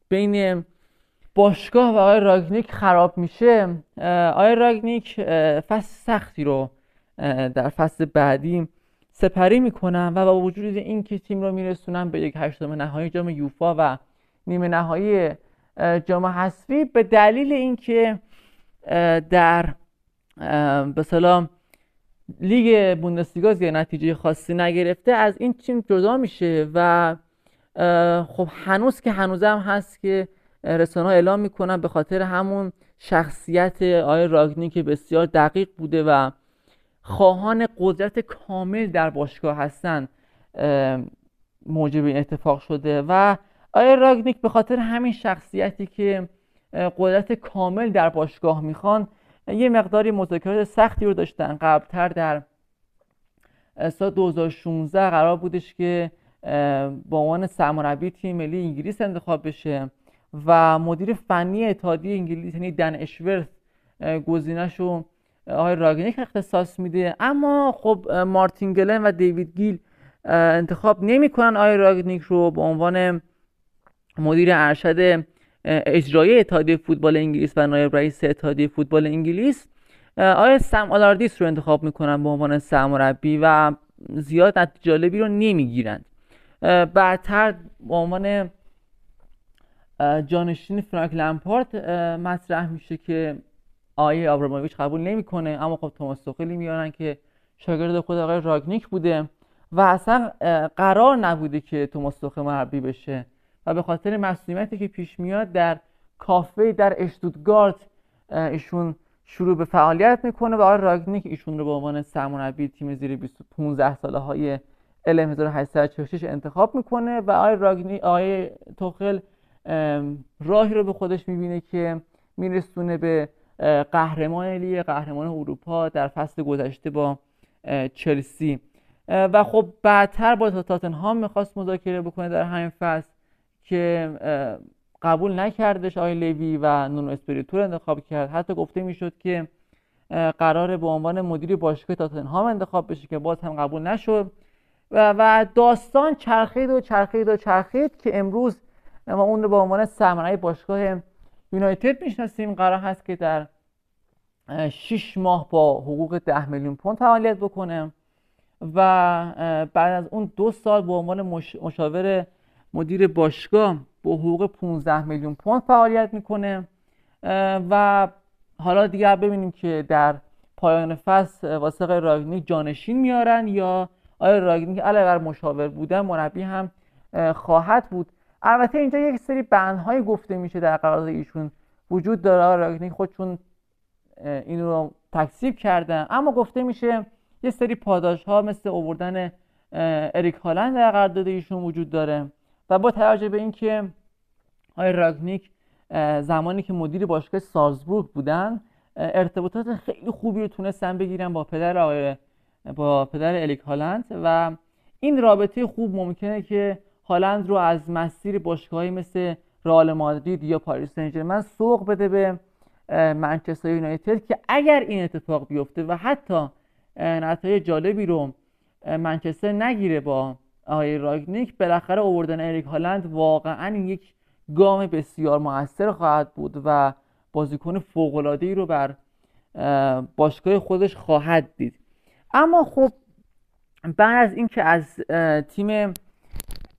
بین باشگاه و آقای راگنیک خراب میشه آقای راگنیک فصل سختی رو در فصل بعدی سپری می‌کنن و با وجود اینکه تیم رو میرسونن به یک هشتم نهایی جام یوفا و نیمه نهایی جام حذفی به دلیل اینکه در به سلام. لیگ بوندسلیگا یه نتیجه خاصی نگرفته از این تیم جدا میشه و خب هنوز که هنوز هم هست که رسانه اعلام می‌کنن به خاطر همون شخصیت آقای راگنی که بسیار دقیق بوده و خواهان قدرت کامل در باشگاه هستن موجب این اتفاق شده و آیا راگنیک به خاطر همین شخصیتی که قدرت کامل در باشگاه می‌خوان یه مقداری مذاکرات سختی رو داشتن. قبلتر در سال 2016 قرار بودش که با عنوان سرمربی تیم ملی انگلیس انتخاب بشه و مدیر فنی اتحادیه انگلیس یعنی دن اشورث گزینش رو آقای راگنیک اختصاص میده. اما خب مارتین گلن و دیوید گیل انتخاب نمی‌کنن آقای راگنیک رو به عنوان مدیر ارشد اجرایی اتحادیه فوتبال انگلیس و نایب رئیس اتحادیه فوتبال انگلیس آیا سم آلاردیس رو انتخاب می‌کنن به عنوان سرمربی و زیاد نتیجه جالبی رو نمی‌گیرند. بعدتر به عنوان جانشین فرانک لمپارت مطرح میشه که آیه آبراموویچ قبول نمی‌کنه. اما خب توماس توخلی میارن که شاگرد خود آقای راگنیک بوده و اصلا قرار نبوده که توماس توخل مربی بشه. و به خاطر مسئولیتی که پیش میاد در کافه در اشتوتگارت ایشون شروع به فعالیت می‌کنه و آقای راگنیک ایشون رو به عنوان سرمربی تیم زیر 15 ساله های ال 1846 انتخاب می‌کنه و آقای راگنی آقای توخل راهی رو به خودش می‌بینه که میرسونه به قهرمان لیگ قهرمان اروپا در فصل گذشته با چلسی. و خب بعدتر با تاتنهام می‌خواست مذاکره بکنه در همین فصل. که قبول نکردش آقای لوی و نونو اسپریتو انتخاب کرد. حتی گفته می‌شد که قرار به عنوان مدیر باشگاه تاتنهام انتخاب بشه که باز هم قبول نشد. و داستان چرخید و چرخید و چرخید که امروز ما اون رو به عنوان سرمربی باشگاه یونایتد می‌شناسیم. قرار هست که در 6 ماه با حقوق 10 میلیون پوند فعالیت بکنه و بعد از اون دو سال به عنوان مشاور مدیر باشگاه با حقوق 15 میلیون پوند فعالیت می‌کنه و حالا دیگر ببینیم که در پایان فصل واسه راگنیک جانشین میارن یا آیا راگنیک علاوه مشاور بودن مربی هم خواهد بود. البته اینجا یک سری بندهای گفته میشه در قرارداد ایشون وجود داره. راگنیک خودشون این رو تکسیب کردن اما گفته میشه یه سری پاداش ها مثل اووردن اریک هالند در قرارداد ایشون وجود داره. و با توجه به اینکه آقای راگنیک زمانی که مدیر باشگاه سالزبورگ بودن ارتباطات خیلی خوبی رو تونستن بگیرن با پدر آقای با پدر الیک هالند و این رابطه خوب ممکنه که هالند رو از مسیر باشگاهی مثل رئال مادرید یا پاریس سن سوق بده به منچستر یونایتد که اگر این اتفاق بیفته و حتی نتایج جالبی رو منچستر نگیره با آقای راگنیک بالاخره اووردن اریک هالند واقعا یک گام بسیار موثر خواهد بود و بازیکن فوق ای رو بر باشگاه خودش خواهد دید. اما خب بعد از اینکه از تیم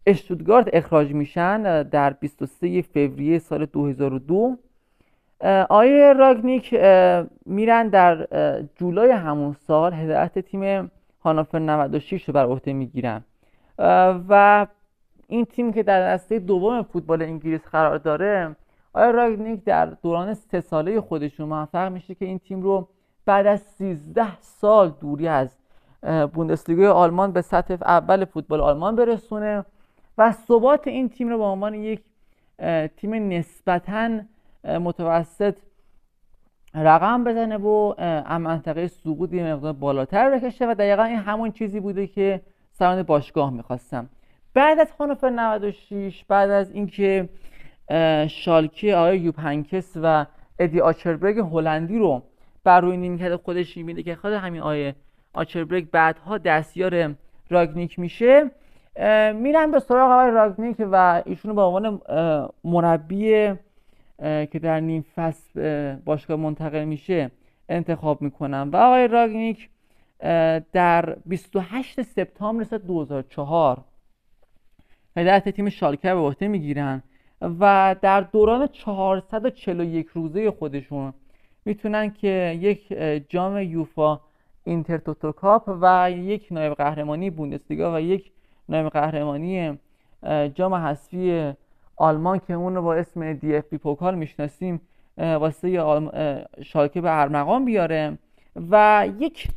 اشتوتگارت اخراج میشن در 23 فوریه سال 2002 آیه راگنیک میرن در جولای همون سال هدایت تیم هانوفر 96 رو بر عهده می‌گیرن. و این تیم که در دسته دوم فوتبال انگلیس قرار داره آیا راگنیک در دوران سه ساله خودشون موفق میشه که این تیم رو بعد از 13 سال دوری از بوندسلیگای آلمان به سطح اول فوتبال آلمان برسونه و ثبات این تیم رو به عنوان یک تیم نسبتا متوسط رقم بزنه و منطقه سقوط یه مقدار بالاتر بکشه و دقیقا این همون چیزی بوده که سران باشگاه می‌خواستم. بعد از هانوفر 96 بعد از اینکه شالکی آقای یوب هنکس و ادی آچربرگ هلندی رو بر روی نیمکت خودش می‌بینه که خود همین آقای آچربرگ بعدها دستیار راگنیک میشه میرن به سراغ آقای راگنیک و ایشونو به عنوان مربی که در نیم فصل باشگاه منتقل میشه انتخاب می‌کنم. و آقای راگنیک در 28 سپتامبر سال 2004 هدایت تیم شالکه به عهده می‌گیرن و در دوران 441 روزه خودشون می‌تونن که یک جام یوفا اینتر کاپ و یک نایب قهرمانی بوندسلیگا و یک نایب قهرمانی جام حذفی آلمان که اون رو با اسم DFB-Pokal می‌شناسیم واسه شالکه به ارمغان بیاره و یک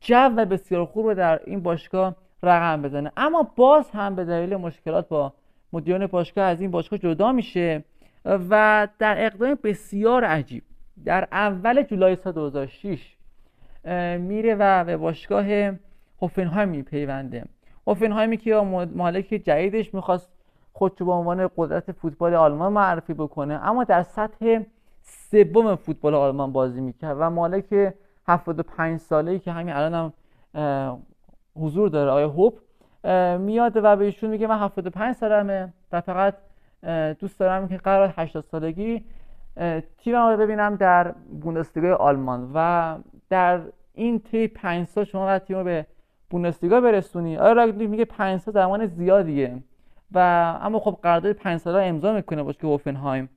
جو بسیار خوب رو در این باشگاه رقم بزنه. اما باز هم به دلیل مشکلات با مدیران باشگاه از این باشگاه جدا میشه و در اقدام بسیار عجیب در اول جولای سال 2006 میره و به باشگاه هوفنهایم میپیونده هوفنهایمی که مالک جدیدش می‌خواست خودشو به عنوان قدرت فوتبال آلمان معرفی بکنه اما در سطح سوم فوتبال آلمان بازی می‌کرد و مالک 75 ساله ای که همین الان هم حضور داره. آیا هوپ میاد و به ایشون میگه من 75 سالمه و فقط دوست دارم که قرار 80 سالگی تیمم رو ببینم در بوندسلیگای آلمان و در این طی 5 سال شما باید تیم رو به بوندسلیگا برسونی. آیا راگنیک میگه 5 سال زمان زیادیه؟ و اما خب قرارداد 5 ساله امضا می‌کنه باشه که هوفنهایم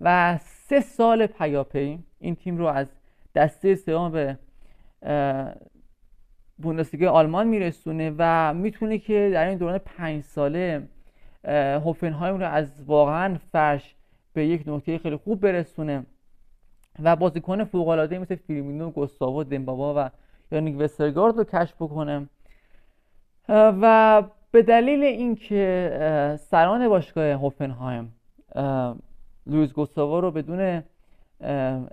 و سه سال پیاپی این تیم رو از دسته سوم به بوندسلیگا آلمان میرسونه و می‌تونه که در این دوران پنج ساله هوفنهایم رو از واقعا فرش به یک نقطه خیلی خوب برسونه و بازیکن فوق العاده مثل فیرمینو، گوستاوو، دمبابا و یانیک وسترگارد رو کشف بکنه. و به دلیل اینکه سران باشگاه هوفنهایم لویس گوستاوو رو بدون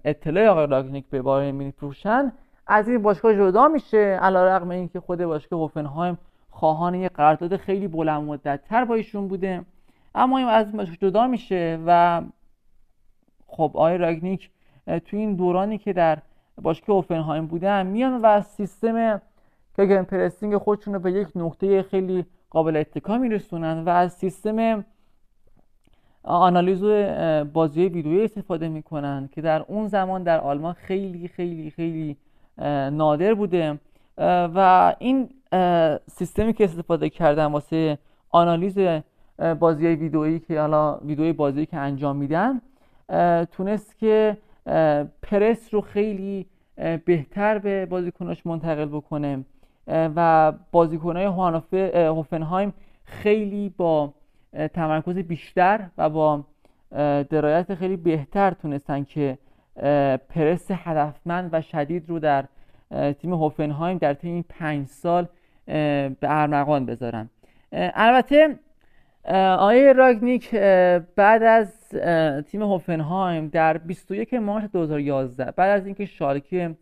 اطلاع آقای راگنیک به بار میفروشن از این باشگاه جدا میشه. علیرغم اینکه خود باشگاه هوفنهایم خواهان یه قرارداد خیلی بلند مدت تر با ایشون بوده. اما این از باشگاه جدا میشه و خب آقای راگنیک تو این دورانی که در باشگاه هوفنهایم بودن میان و سیستم گگن پرسینگ خودشون رو به یک نقطه خیلی قابل اتکا میرسونن و از سیستم آنالیز بازی ویدیویی استفاده می‌کنن که در اون زمان در آلمان خیلی خیلی خیلی نادر بوده. و این سیستمی که استفاده کردن واسه آنالیز بازی ویدئویی که حالا ویدئوی بازی که انجام میدن تونست که پرس رو خیلی بهتر به بازیکناش منتقل بکنه. و بازیکنهای هوفنهایم خیلی با تمرکز بیشتر و با درایت خیلی بهتر تونستن که پرس هدفمند و شدید رو در تیم هوفنهایم در طی این پنج سال به ارمغان بذارن. البته آقای راگنیک بعد از تیم هوفنهایم در 21 مارس 2011 بعد از اینکه شالکه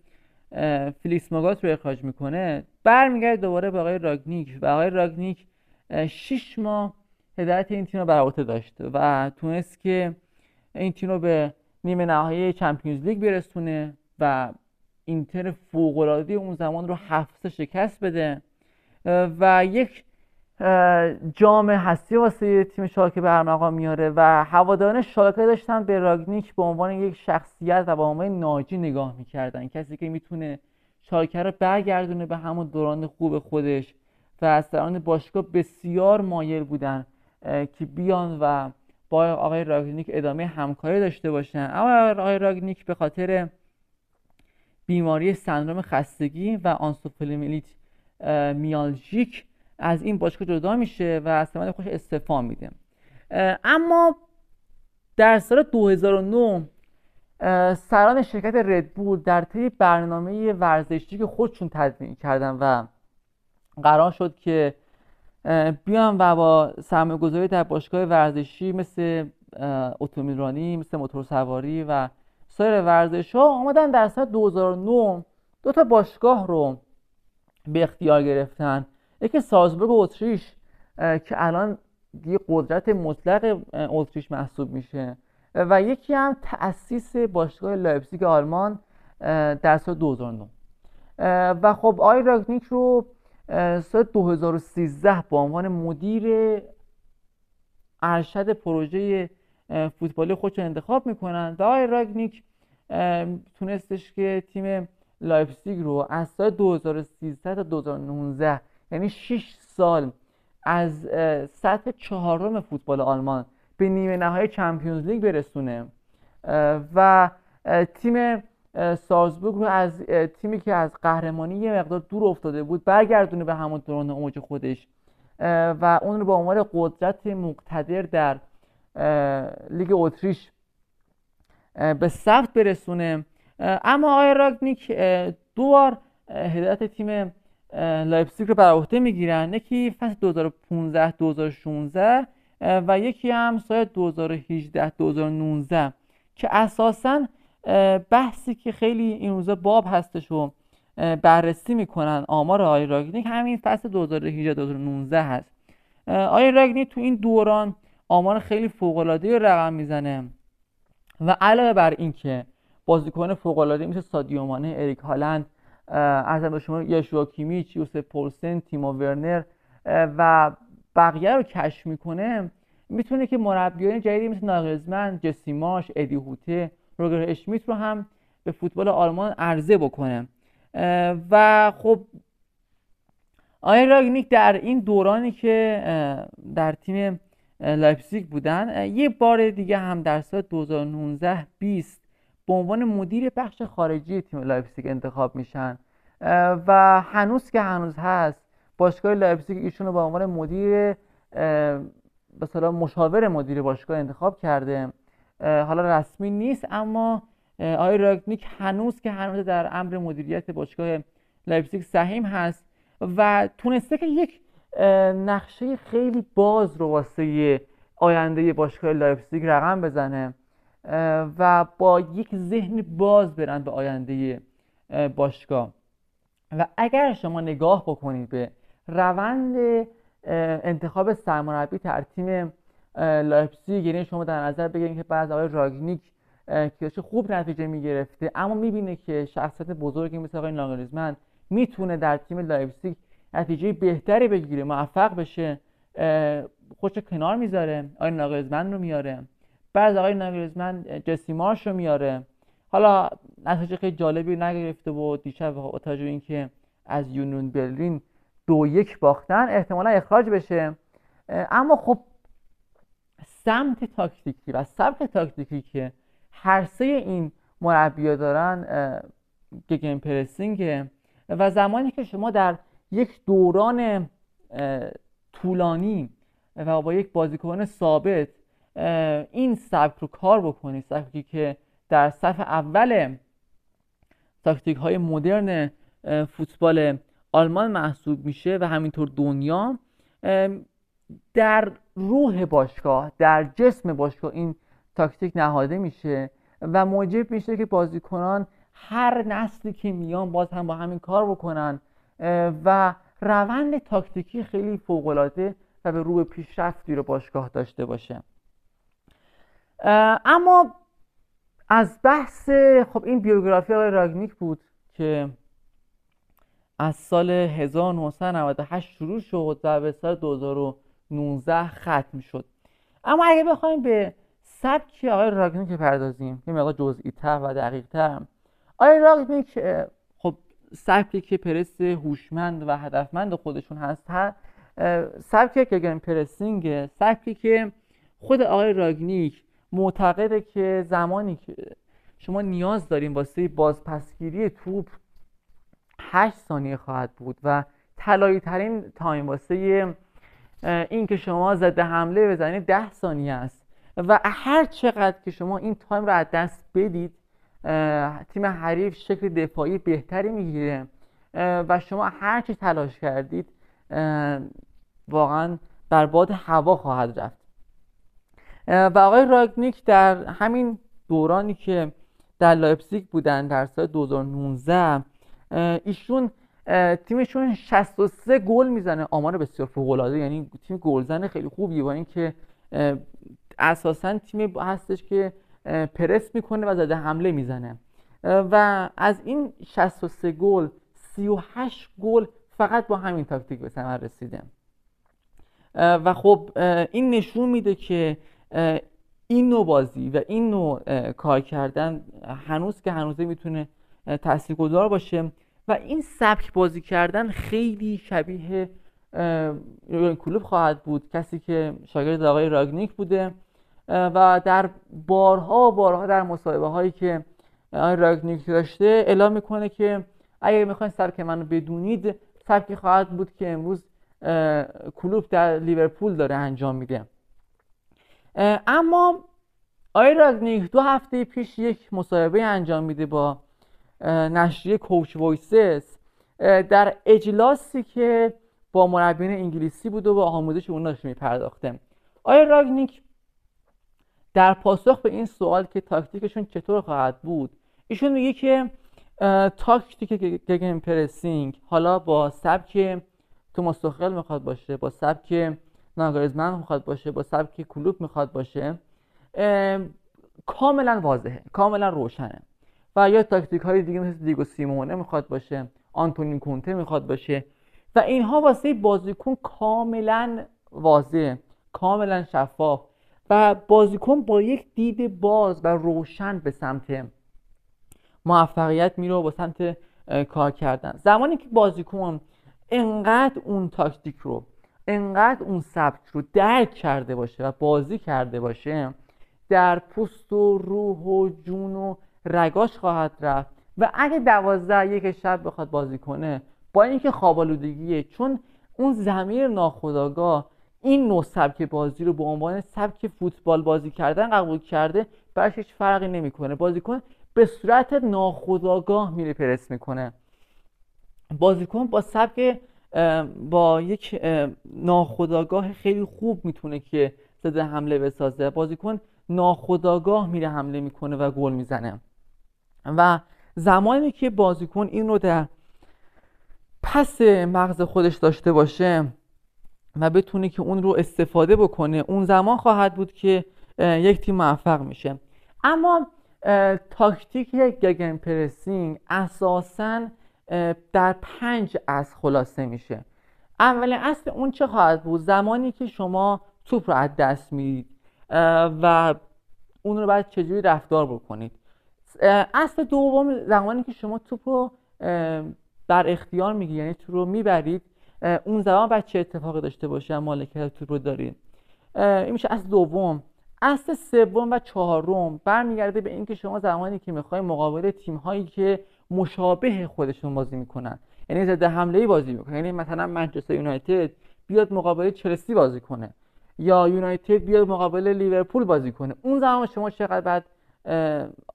فلیس ماگات رو اخراج می‌کنه برمیگرده دوباره به آقای راگنیک و آقای راگنیک 6 ماه هدایت این تیم رو بر داشت و تونست که این تیم رو به نیمه نهایی چمپیونز لیگ برسونه و اینتر فوق‌العاده اون زمان رو هفت شکست بده. و یک جام هستی واسه تیم شالکه به ارمغان میاره و هواداران شالکه داشتن به راگنیک به عنوان یک شخصیت و به عنوان ناجی نگاه می‌کردن. کسی که می‌تونه شالکه رو برگردونه به همون دوران خوب خودش و از سران باشگاه بسیار مایل بودن که بیان و با آقای راگنیک ادامه همکاری داشته باشن. اما آقای راگنیک به خاطر بیماری سندروم خستگی و آنسوفلیمیلیت میالژیک از این باشگاه جدا میشه و از ثمر خوش استعفا میده. اما در سال 2009 سران شرکت ردبول در طی برنامه ورزشی که خودشون تدوین کردن و قرار شد که بیان و با سرمایه گذاری در باشگاه ورزشی مثل اتومبیل‌رانی مثل موتور سواری و سایر ورزش ها آمدن در سال 2009 دو تا باشگاه رو به اختیار گرفتن. یکی سالزبورگ اتریش که الان دیگه قدرت مطلق اتریش محسوب میشه. و یکی هم تأسیس باشگاه لایپزیگ آلمان در سال 2009 و خب آقای راگنیک رو سال 2013 به عنوان مدیر ارشد پروژه فوتبالی خودش انتخاب می‌کنن و آقای راگنیک تونستش که تیم لایپزیگ رو از سال 2013 تا 2019 یعنی 6 سال از سطح چهارم فوتبال آلمان به نیمه نهایی Champions League برسونه. و تیم سالزبورگ رو از تیمی که از قهرمانی یه مقدار دور افتاده بود برگردونه به همون دوران اوج خودش. و اون رو به عنوان قدرت مقتدر در لیگ اتریش به ثبت برسونه. اما آقای راگنیک دو بار هدایت تیم لایپزیگ رو بر عهده می‌گیرن. یکی فصل 2015 2016 و یکی هم سال 2018 2019 که اساسا بحثی که خیلی این روزا باب هستش و بررسی می‌کنن آمار آقای راگنیک همین فصل 2018 2019 هست. آقای راگنیک تو این دوران آمار خیلی فوق العاده رقم می‌زنه و علاوه بر اینکه بازیکن فوق العاده مثل سادیو مانه اریک هالند ارزم به شما یشوا کیمیچ یوسف پولسن تیمو ورنر و بقیه رو کشف می‌کنه می‌تونه که مربیان جدیدی مثل ناگلزمن جسیماش ادی هوته روگر اشمیت رو هم به فوتبال آلمان عرضه بکنه. و خب آقای راگنیک در این دورانی که در تیم لایپزیگ بودن یه بار دیگه هم در سال 2019 20 به عنوان مدیر بخش خارجی تیم لایپزیگ انتخاب میشن. و هنوز که هنوز هست باشگاه لایپزیگ ایشون رو به عنوان مدیر مثلا مشاور مدیر باشگاه انتخاب کرده. حالا رسمی نیست اما آقای راگنیک هنوز که هنوز در امر مدیریت باشگاه لایپزیگ سهیم هست و تونسته که یک نقشه خیلی باز رو واسه آینده باشگاه لایپزیگ رقم بزنه و با یک ذهن باز برن به آینده باشگاه. و اگر شما نگاه بکنید به روند انتخاب سرمربی در تیم لایپزیگ یعنی شما در نظر بگیرید که بعد آقای راگنیک که خوب نتیجه می‌گرفته. اما می‌بینه که شخصیت بزرگی مثل آقای ناگلزمن می‌تونه در تیم لایپزیگ نتیجه بهتری بگیره موفق بشه خودش کنار می‌ذاره آقای ناگلزمن رو میاره بعد آقای ناگلزمن جسی مارش رو میاره حالا نتیجه خیلی جالبی نگرفته و دیشب با توجه اینکه از یونون برلین دو یک باختن احتمالا اخراج بشه. اما خب سمت تاکتیکی و سبک تاکتیکی که هر سه این مربیا دارن گگن پرسینگ و زمانی که شما در یک دوران طولانی و با یک بازیکن ثابت این سبک رو کار بکنید سبکی که در صف اول تاکتیک های مدرن فوتبال آلمان محسوب میشه و همینطور دنیا در روح باشگاه در جسم باشگاه این تاکتیک نهاده میشه و موجب میشه که بازیکنان هر نسلی که میان باز هم با همین کار بکنن و روند تاکتیکی خیلی فوقالعاده و به روی پیشرفتی رو باشگاه داشته باشه. اما از بحث خب این بیوگرافی آقای راگنیک بود که از سال 1998 شروع شد و به سال 2019 ختم شد. اما اگه بخوایم به سبک آقای راگنیک پردازیم یه مقدار جزئی تر و دقیق تر آقای راگنیک خب سبکی که پرس هوشمند و هدفمند خودشون هست سبک گگن پرسینگ سبکی که خود آقای راگنیک معتقده که زمانی که شما نیاز داریم واسه بازپسگیری توپ 8 ثانیه خواهد بود و طلایی ترین time واسه این که شما ضد حمله بزنید 10 ثانیه است. و هر چقدر که شما این time رو از دست بدید تیم حریف شکل دفاعی بهتری می‌گیره. و شما هر چی تلاش کردید واقعا بر باد هوا خواهد رفت. و آقای راگنیک در همین دورانی که در لایپزیگ بودن در سال 2019 ایشون تیمشون 63 گل می‌زنه. آمار بسیار فوق العاده یعنی تیم گلزن خیلی خوبیه با اینکه اساسا تیم هستش که پرس می‌کنه و ضد حمله می‌زنه. و از این 63 گل 38 گل فقط با همین تاکتیک به ثمر رسیده. و خب این نشون میده که این نوع بازی و این نوع کار کردن هنوز که هنوزه می‌تونه تاثیرگذار باشه. و این سبک بازی کردن خیلی شبیه کلوب خواهد بود. کسی که شاگرد آقای راگنیک بوده. و در بارها و بارها در مصاحبه هایی که آقای راگنیک داشته اعلام می‌کنه که اگر می‌خواین سبک منو بدونید سبکی خواهد بود که امروز کلوپ در لیورپول داره انجام میده. اما آقای راگنیک دو هفته پیش یک مصاحبه انجام میده با نشریه Coaches' Voice در اجلاسی که با مربیان انگلیسی بود و با آموزش اون داشته میپرداخته. آقای راگنیک در پاسخ به این سوال که تاکتیکشون چطور خواهد بود ایشون میگه که تاکتیک gegenpressing حالا با سبک توماس توخل می‌خواد باشه با سبک ناگلزمن می‌خواد باشه با سبک کلوپ می‌خواد باشه کاملا واضحه کاملا روشنه. و یا تاکتیک های دیگه مثل دیگو سیمئونه می‌خواد باشه آنتونی کونته می‌خواد باشه. و اینها واسه بازیکن کاملا واضح کاملا شفاف. و بازیکن با یک دید باز و روشن به سمت موفقیت میره و با سمت کار کردن. زمانی که بازیکن انقدر اون تاکتیک رو انقدر اون سبک رو درک کرده باشه و بازی کرده باشه در پوست و روح و جون و رگاش خواهد رفت. و اگه دوازده یک شب بخواد بازی کنه با اینکه خوابالودگیه چون اون زمیر ناخداگاه این نوع سبک بازی رو به عنوان سبک فوتبال بازی کردن قبول کرده براش هیچ فرقی نمی‌کنه. بازیکن به صورت ناخداگاه میره پرس می‌کنه. بازیکن با سبک با یک ناخداگاه خیلی خوب می‌تونه که ضد حمله بسازه. بازیکن ناخداگاه میره حمله می‌کنه و گل می‌زنه. و زمانی که بازیکن این رو در پس مغز خودش داشته باشه و بتونه که اون رو استفاده بکنه اون زمان خواهد بود که یک تیم موفق میشه. اما تاکتیک گگن پرسینگ اساسا در پنج از خلاصه میشه. اولین اصل اون چه خواهد بود؟ زمانی که شما توپ رو از دست می‌دید و اون رو باید چجوری رفتار بکنید؟ اصل دوم زمانی که شما توپ رو در اختیار میگی یعنی توپ رو می‌برید اون زمان باید چه اتفاقی داشته باشه مالکیت توپ رو دارید این میشه اصل دوم. اصل سوم و چهارم برمیگرده به اینکه شما زمانی که می‌خوای مقابل تیم هایی که مشابه خودشون بازی می‌کنن یعنی ضد حمله بازی می‌کنن یعنی مثلا منچستر یونایتد بیاد مقابل چلسی بازی کنه یا یونایتد بیاد مقابل لیورپول بازی کنه. اون زمان شما چقدر بعد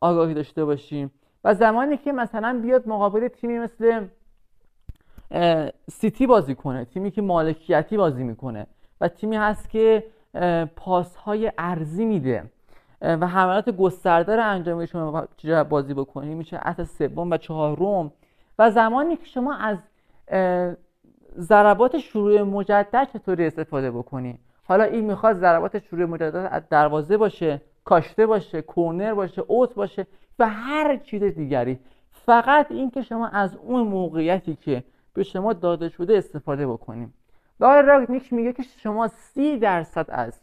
آگاهی داشته باشیم. و زمانی که مثلا بیاد مقابل تیمی مثل سیتی بازی کنه تیمی که مالکیتی بازی می‌کنه و تیمی هست که پاس های ارزی میده و حملات گسترده رو انجام شما بازی بکنید میشه اصل سوم و چهارم. و زمانی که شما از ضربات شروع مجدد چطوری استفاده بکنی؟ حالا این می‌خواد ضربات شروع مجدد از دروازه باشه. کاشته باشه کورنر باشه اوت باشه و هر چیز دیگری. فقط این که شما از اون موقعیتی که به شما داده شده استفاده بکنیم. آقای راگنیک میگه که شما سی درصد از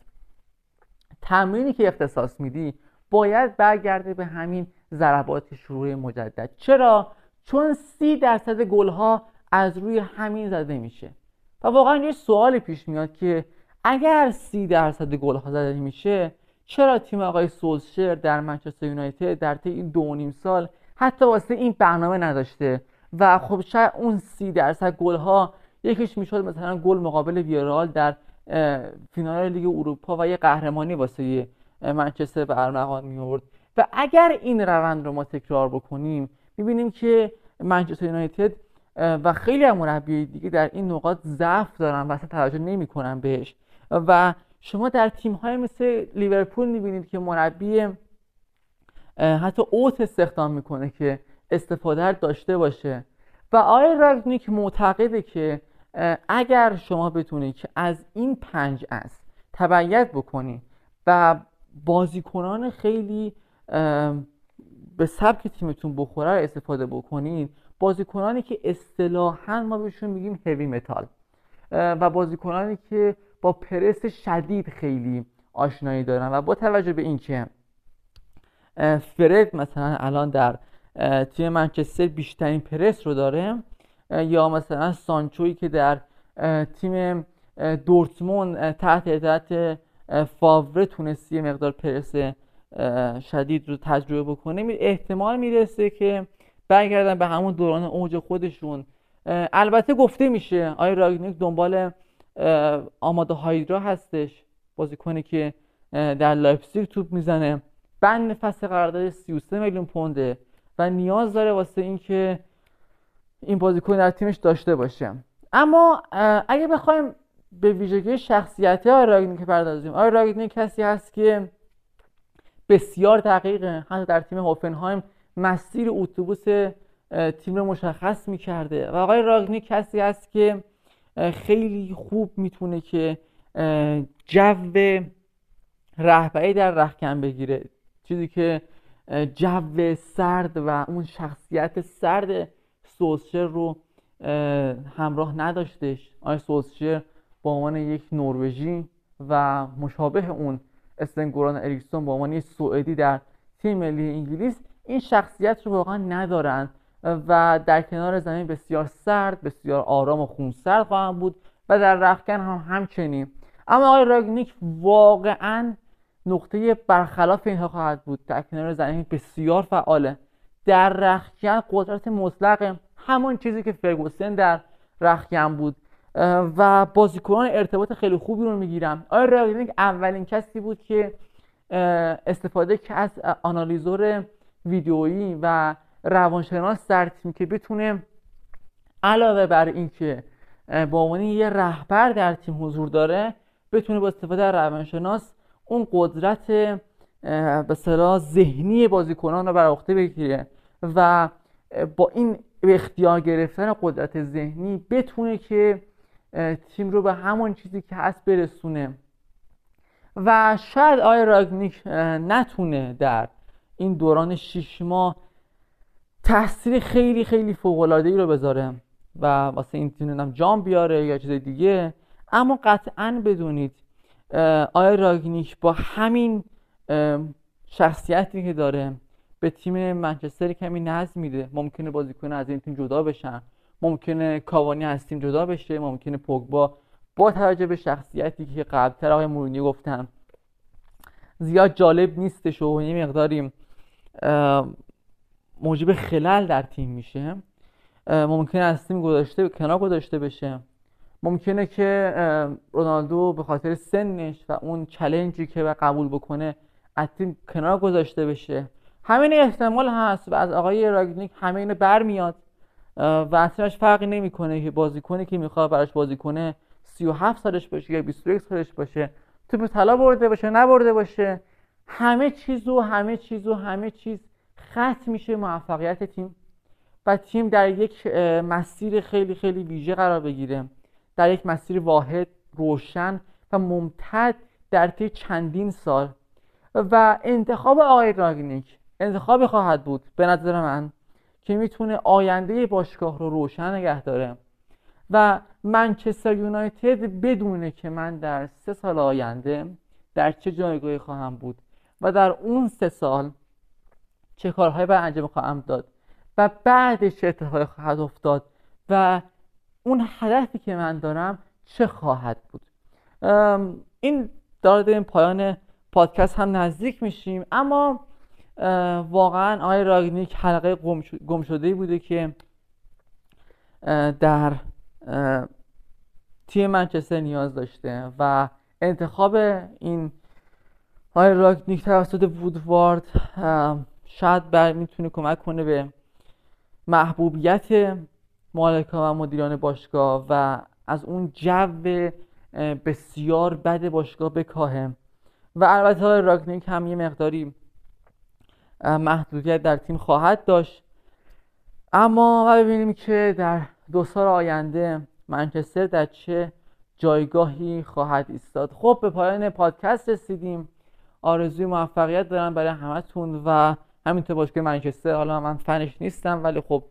تمرینی که اختصاص میدی باید برگرده به همین ضربات شروع مجدد. چرا؟ چون سی درصد گلها از روی همین زده میشه. و واقعا یه سوالی پیش میاد که اگر سی درصد گلها زده میشه چرا تیم آقای سولشر در منچستر یونایتد در طی این دو نیم سال حتی واسه این برنامه نداشته؟ و خب شاید اون سی درصد گل ها یکیش می‌شد مثلا گل مقابل ویارال در فینال لیگ اروپا و یه قهرمانی واسه منچستر به ارمغان و اگر این روند رو ما تکرار بکنیم می‌بینیم که منچستر یونایتد و خیلی از مربی دیگه در این نقاط ضعف دارن و اصلا توجه نمی‌کنن بهش. و شما در تیم های مثل لیورپول می‌بینید که مربی حتی اوت استخدام می‌کنه که استفاده داشته باشه. و آقای راگنیک معتقده که اگر شما بتونید که از این پنج از تبعیت بکنید و بازیکنان خیلی به سبک تیمتون بخوره رو استفاده بکنید بازیکنانی که اصطلاحا ما بهشون میگیم هوی متال و بازیکنانی که با پرس شدید خیلی آشنایی دارن و با توجه به اینکه فرد مثلا الان در تیم منچستر بیشترین پرس رو داره یا مثلا سانچوی که در تیم دورتموند تحت هدایت فاوره تونست یه مقدار پرس شدید رو تجربه بکنه احتمال می‌رسه که برگردن به همون دوران اوج خودشون. البته گفته میشه آقای راگنیک دنبال آمادو هایدارا هستش بازیکنی که در لایپزیگ توپ می‌زنه. بند فسخ قرارداد 33 میلیون پونده و نیاز داره واسه اینکه این بازیکن در تیمش داشته باشه. اما اگه بخوایم به ویژگی شخصیتی آقای راگنیک پردازیم آقای راگنیک کسی هست که بسیار دقیقه حتی در تیم هوفنهایم مسیر اتوبوس تیم رو مشخص می‌کرده. و آقای راگنیک کسی هست که خیلی خوب می‌تونه که جو رهبری در رخکن بگیره. چیزی که جو سرد و اون شخصیت سرد سوسشر رو همراه نداشتش. آقای سوسشر با عنوان یک نروژی و مشابه اون استنگوران اریکسون با عنوان سوئدی در تیم ملی انگلیس این شخصیت رو واقعا ندارن. و در کنار زمین بسیار سرد بسیار آرام و خونسرد خواهند بود و در رخکن هم همچنین. اما آقای راگنیک واقعا نقطه برخلاف اینها خواهد بود. در کنار زمین بسیار فعاله. در رخکن قدرت مطلق همون چیزی که فرگوسن در رخکن بود. و بازیکنان ارتباط خیلی خوبی رو می‌گیرم آیا راگنیک اولین کسی بود که استفاده که از آنالیزور ویدئویی و روانشناس در تیم که بتونه علاوه بر اینکه با عنوان یه رهبر در تیم حضور داره بتونه با استفاده از روانشناس اون قدرت به صلاح ذهنی بازیکنان رو بر عهده بگیره و با این اختیار گرفتن قدرت ذهنی بتونه که تیم رو به همون چیزی که هست برسونه. و شاید آی راگنیک نتونه در این دوران شیش ماه تاثیر خیلی خیلی فوق ای رو بذاره و واسه این تیم جام بیاره یا چیز دیگه. اما قطعا بدونید آیا راگنیک با همین شخصیتی که داره به تیم منچستر کمی نظم میده؟ ممکنه بازیکن از این تیم جدا بشن. ممکنه کاوانی از تیم جدا بشه. ممکنه پوگبا با توجه به شخصیتی که قبلتر آقای مورینیو گفتم زیاد جالب نیستش و یه مقداری موجب خلل در تیم میشه. ممکنه از تیم گذاشته کنار گذاشته بشه. ممکنه که رونالدو به خاطر سنش و اون چلنجی که به قبول بکنه از تیم کنار گذاشته بشه. همین احتمال هست و از آقای راگنیک همه اینو برمیاد. و اصلاش فرقی نمی‌کنه که بازیکنی که می‌خواد براش بازی کنه 37 سالش باشه یا 21 سالش باشه توپ طلا برده باشه نبرده باشه. همه چیز و همه چیز و همه چیز ختم میشه موفقیت تیم و تیم در یک مسیر خیلی خیلی ویژه قرار بگیره. در یک مسیر واحد روشن و ممتد در طی چندین سال. و انتخاب آقای راگنیک انتخابی خواهد بود به نظر من که می‌تونه آینده باشگاه رو روشن نگه داره و منچستر یونایتد بدونه که من در سه سال آینده در چه جایگاهی خواهم بود و در اون سه سال چه کارهایی باید انجام خواهم داد و بعدش چه اتفاقی خواهد افتاد و اون هدفی که من دارم چه خواهد بود. این داره این پایان پادکست هم نزدیک میشیم اما واقعا آقای راگنیک حلقه گم شده بوده که در تیم منچستر نیاز داشته و انتخاب این آقای راگنیک توسط وودوارد شاید بر می‌تونه کمک کنه به محبوبیت مالکا و مدیران باشگاه و از اون جو بسیار بد باشگاه بکاهه و البته راگنیک هم یه مقداری محدودیت در تیم خواهد داشت. اما و ببینیم که در دو سال آینده منچستر در چه جایگاهی خواهد ایستاد. خب به پایان پادکست رسیدیم. آرزوی موفقیت دارم برای همتون و همینطور باشگاه منچستر حالا من فنش نیستم ولی خب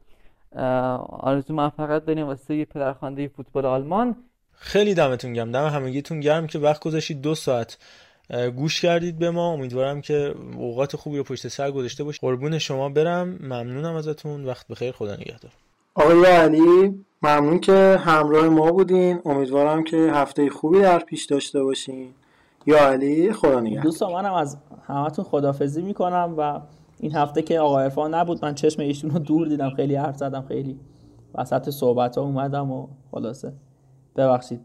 آرزو موفقیت داریم واسه پدرخوانده فوتبال آلمان. خیلی دمتون گرم دم همگیتون گرم که وقت گذاشتید. دو ساعت گوش کردید به ما. امیدوارم که اوقات خوبی رو پشت سر گذاشته باشید. قربون شما برم. ممنونم ازتون. وقت بخیر. خدا نگهدار. آقای علی ممنون که همراه ما بودین. امیدوارم که هفته خوبی در پیش داشته باشین. یا علی خدا نگهدار. دوستان منم از همتون خدافزی می‌کنم و این هفته که آقا عرفان نبود من چشم ایشون رو دور دیدم خیلی حرف زدم خیلی وسط صحبت ها اومدم و خلاصه. ببخشید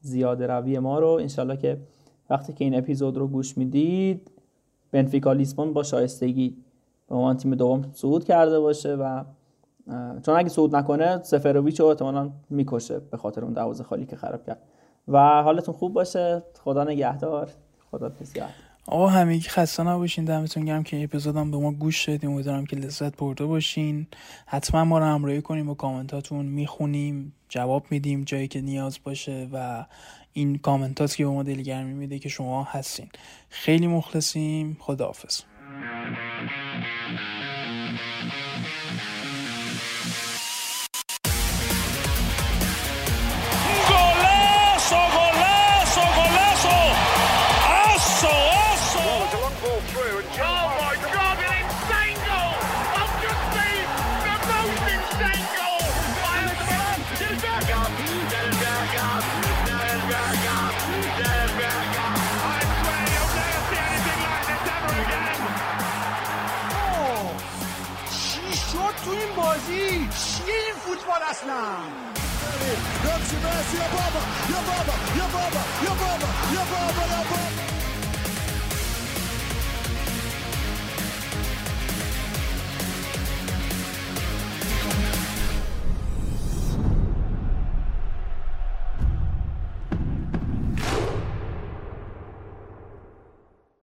زیاده روی ما رو. انشالله که وقتی که این اپیزود رو گوش می‌دید بنفیکا لیسبون با شایستگی به عنوان تیم دوم صعود کرده باشه و چون اگه صعود نکنه سفرویچ رو احتمالا می‌کشه به خاطر اون دروازه خالی که خراب کرد. و حالتون خوب باشه. خدا نگهدار. خدا بسیار آقا همگی خسته نباشین دمتون گرم که اپیزودم به ما گوش دادیم امیدوارم که لذت برده باشین. حتما ما رو همراهی کنیم با کامنتاتون. می‌خونیم جواب میدیم جایی که نیاز باشه و این کامنتات که به ما دلگرمی میده که شما هستین. خیلی مخلصیم. خداحافظ. last round.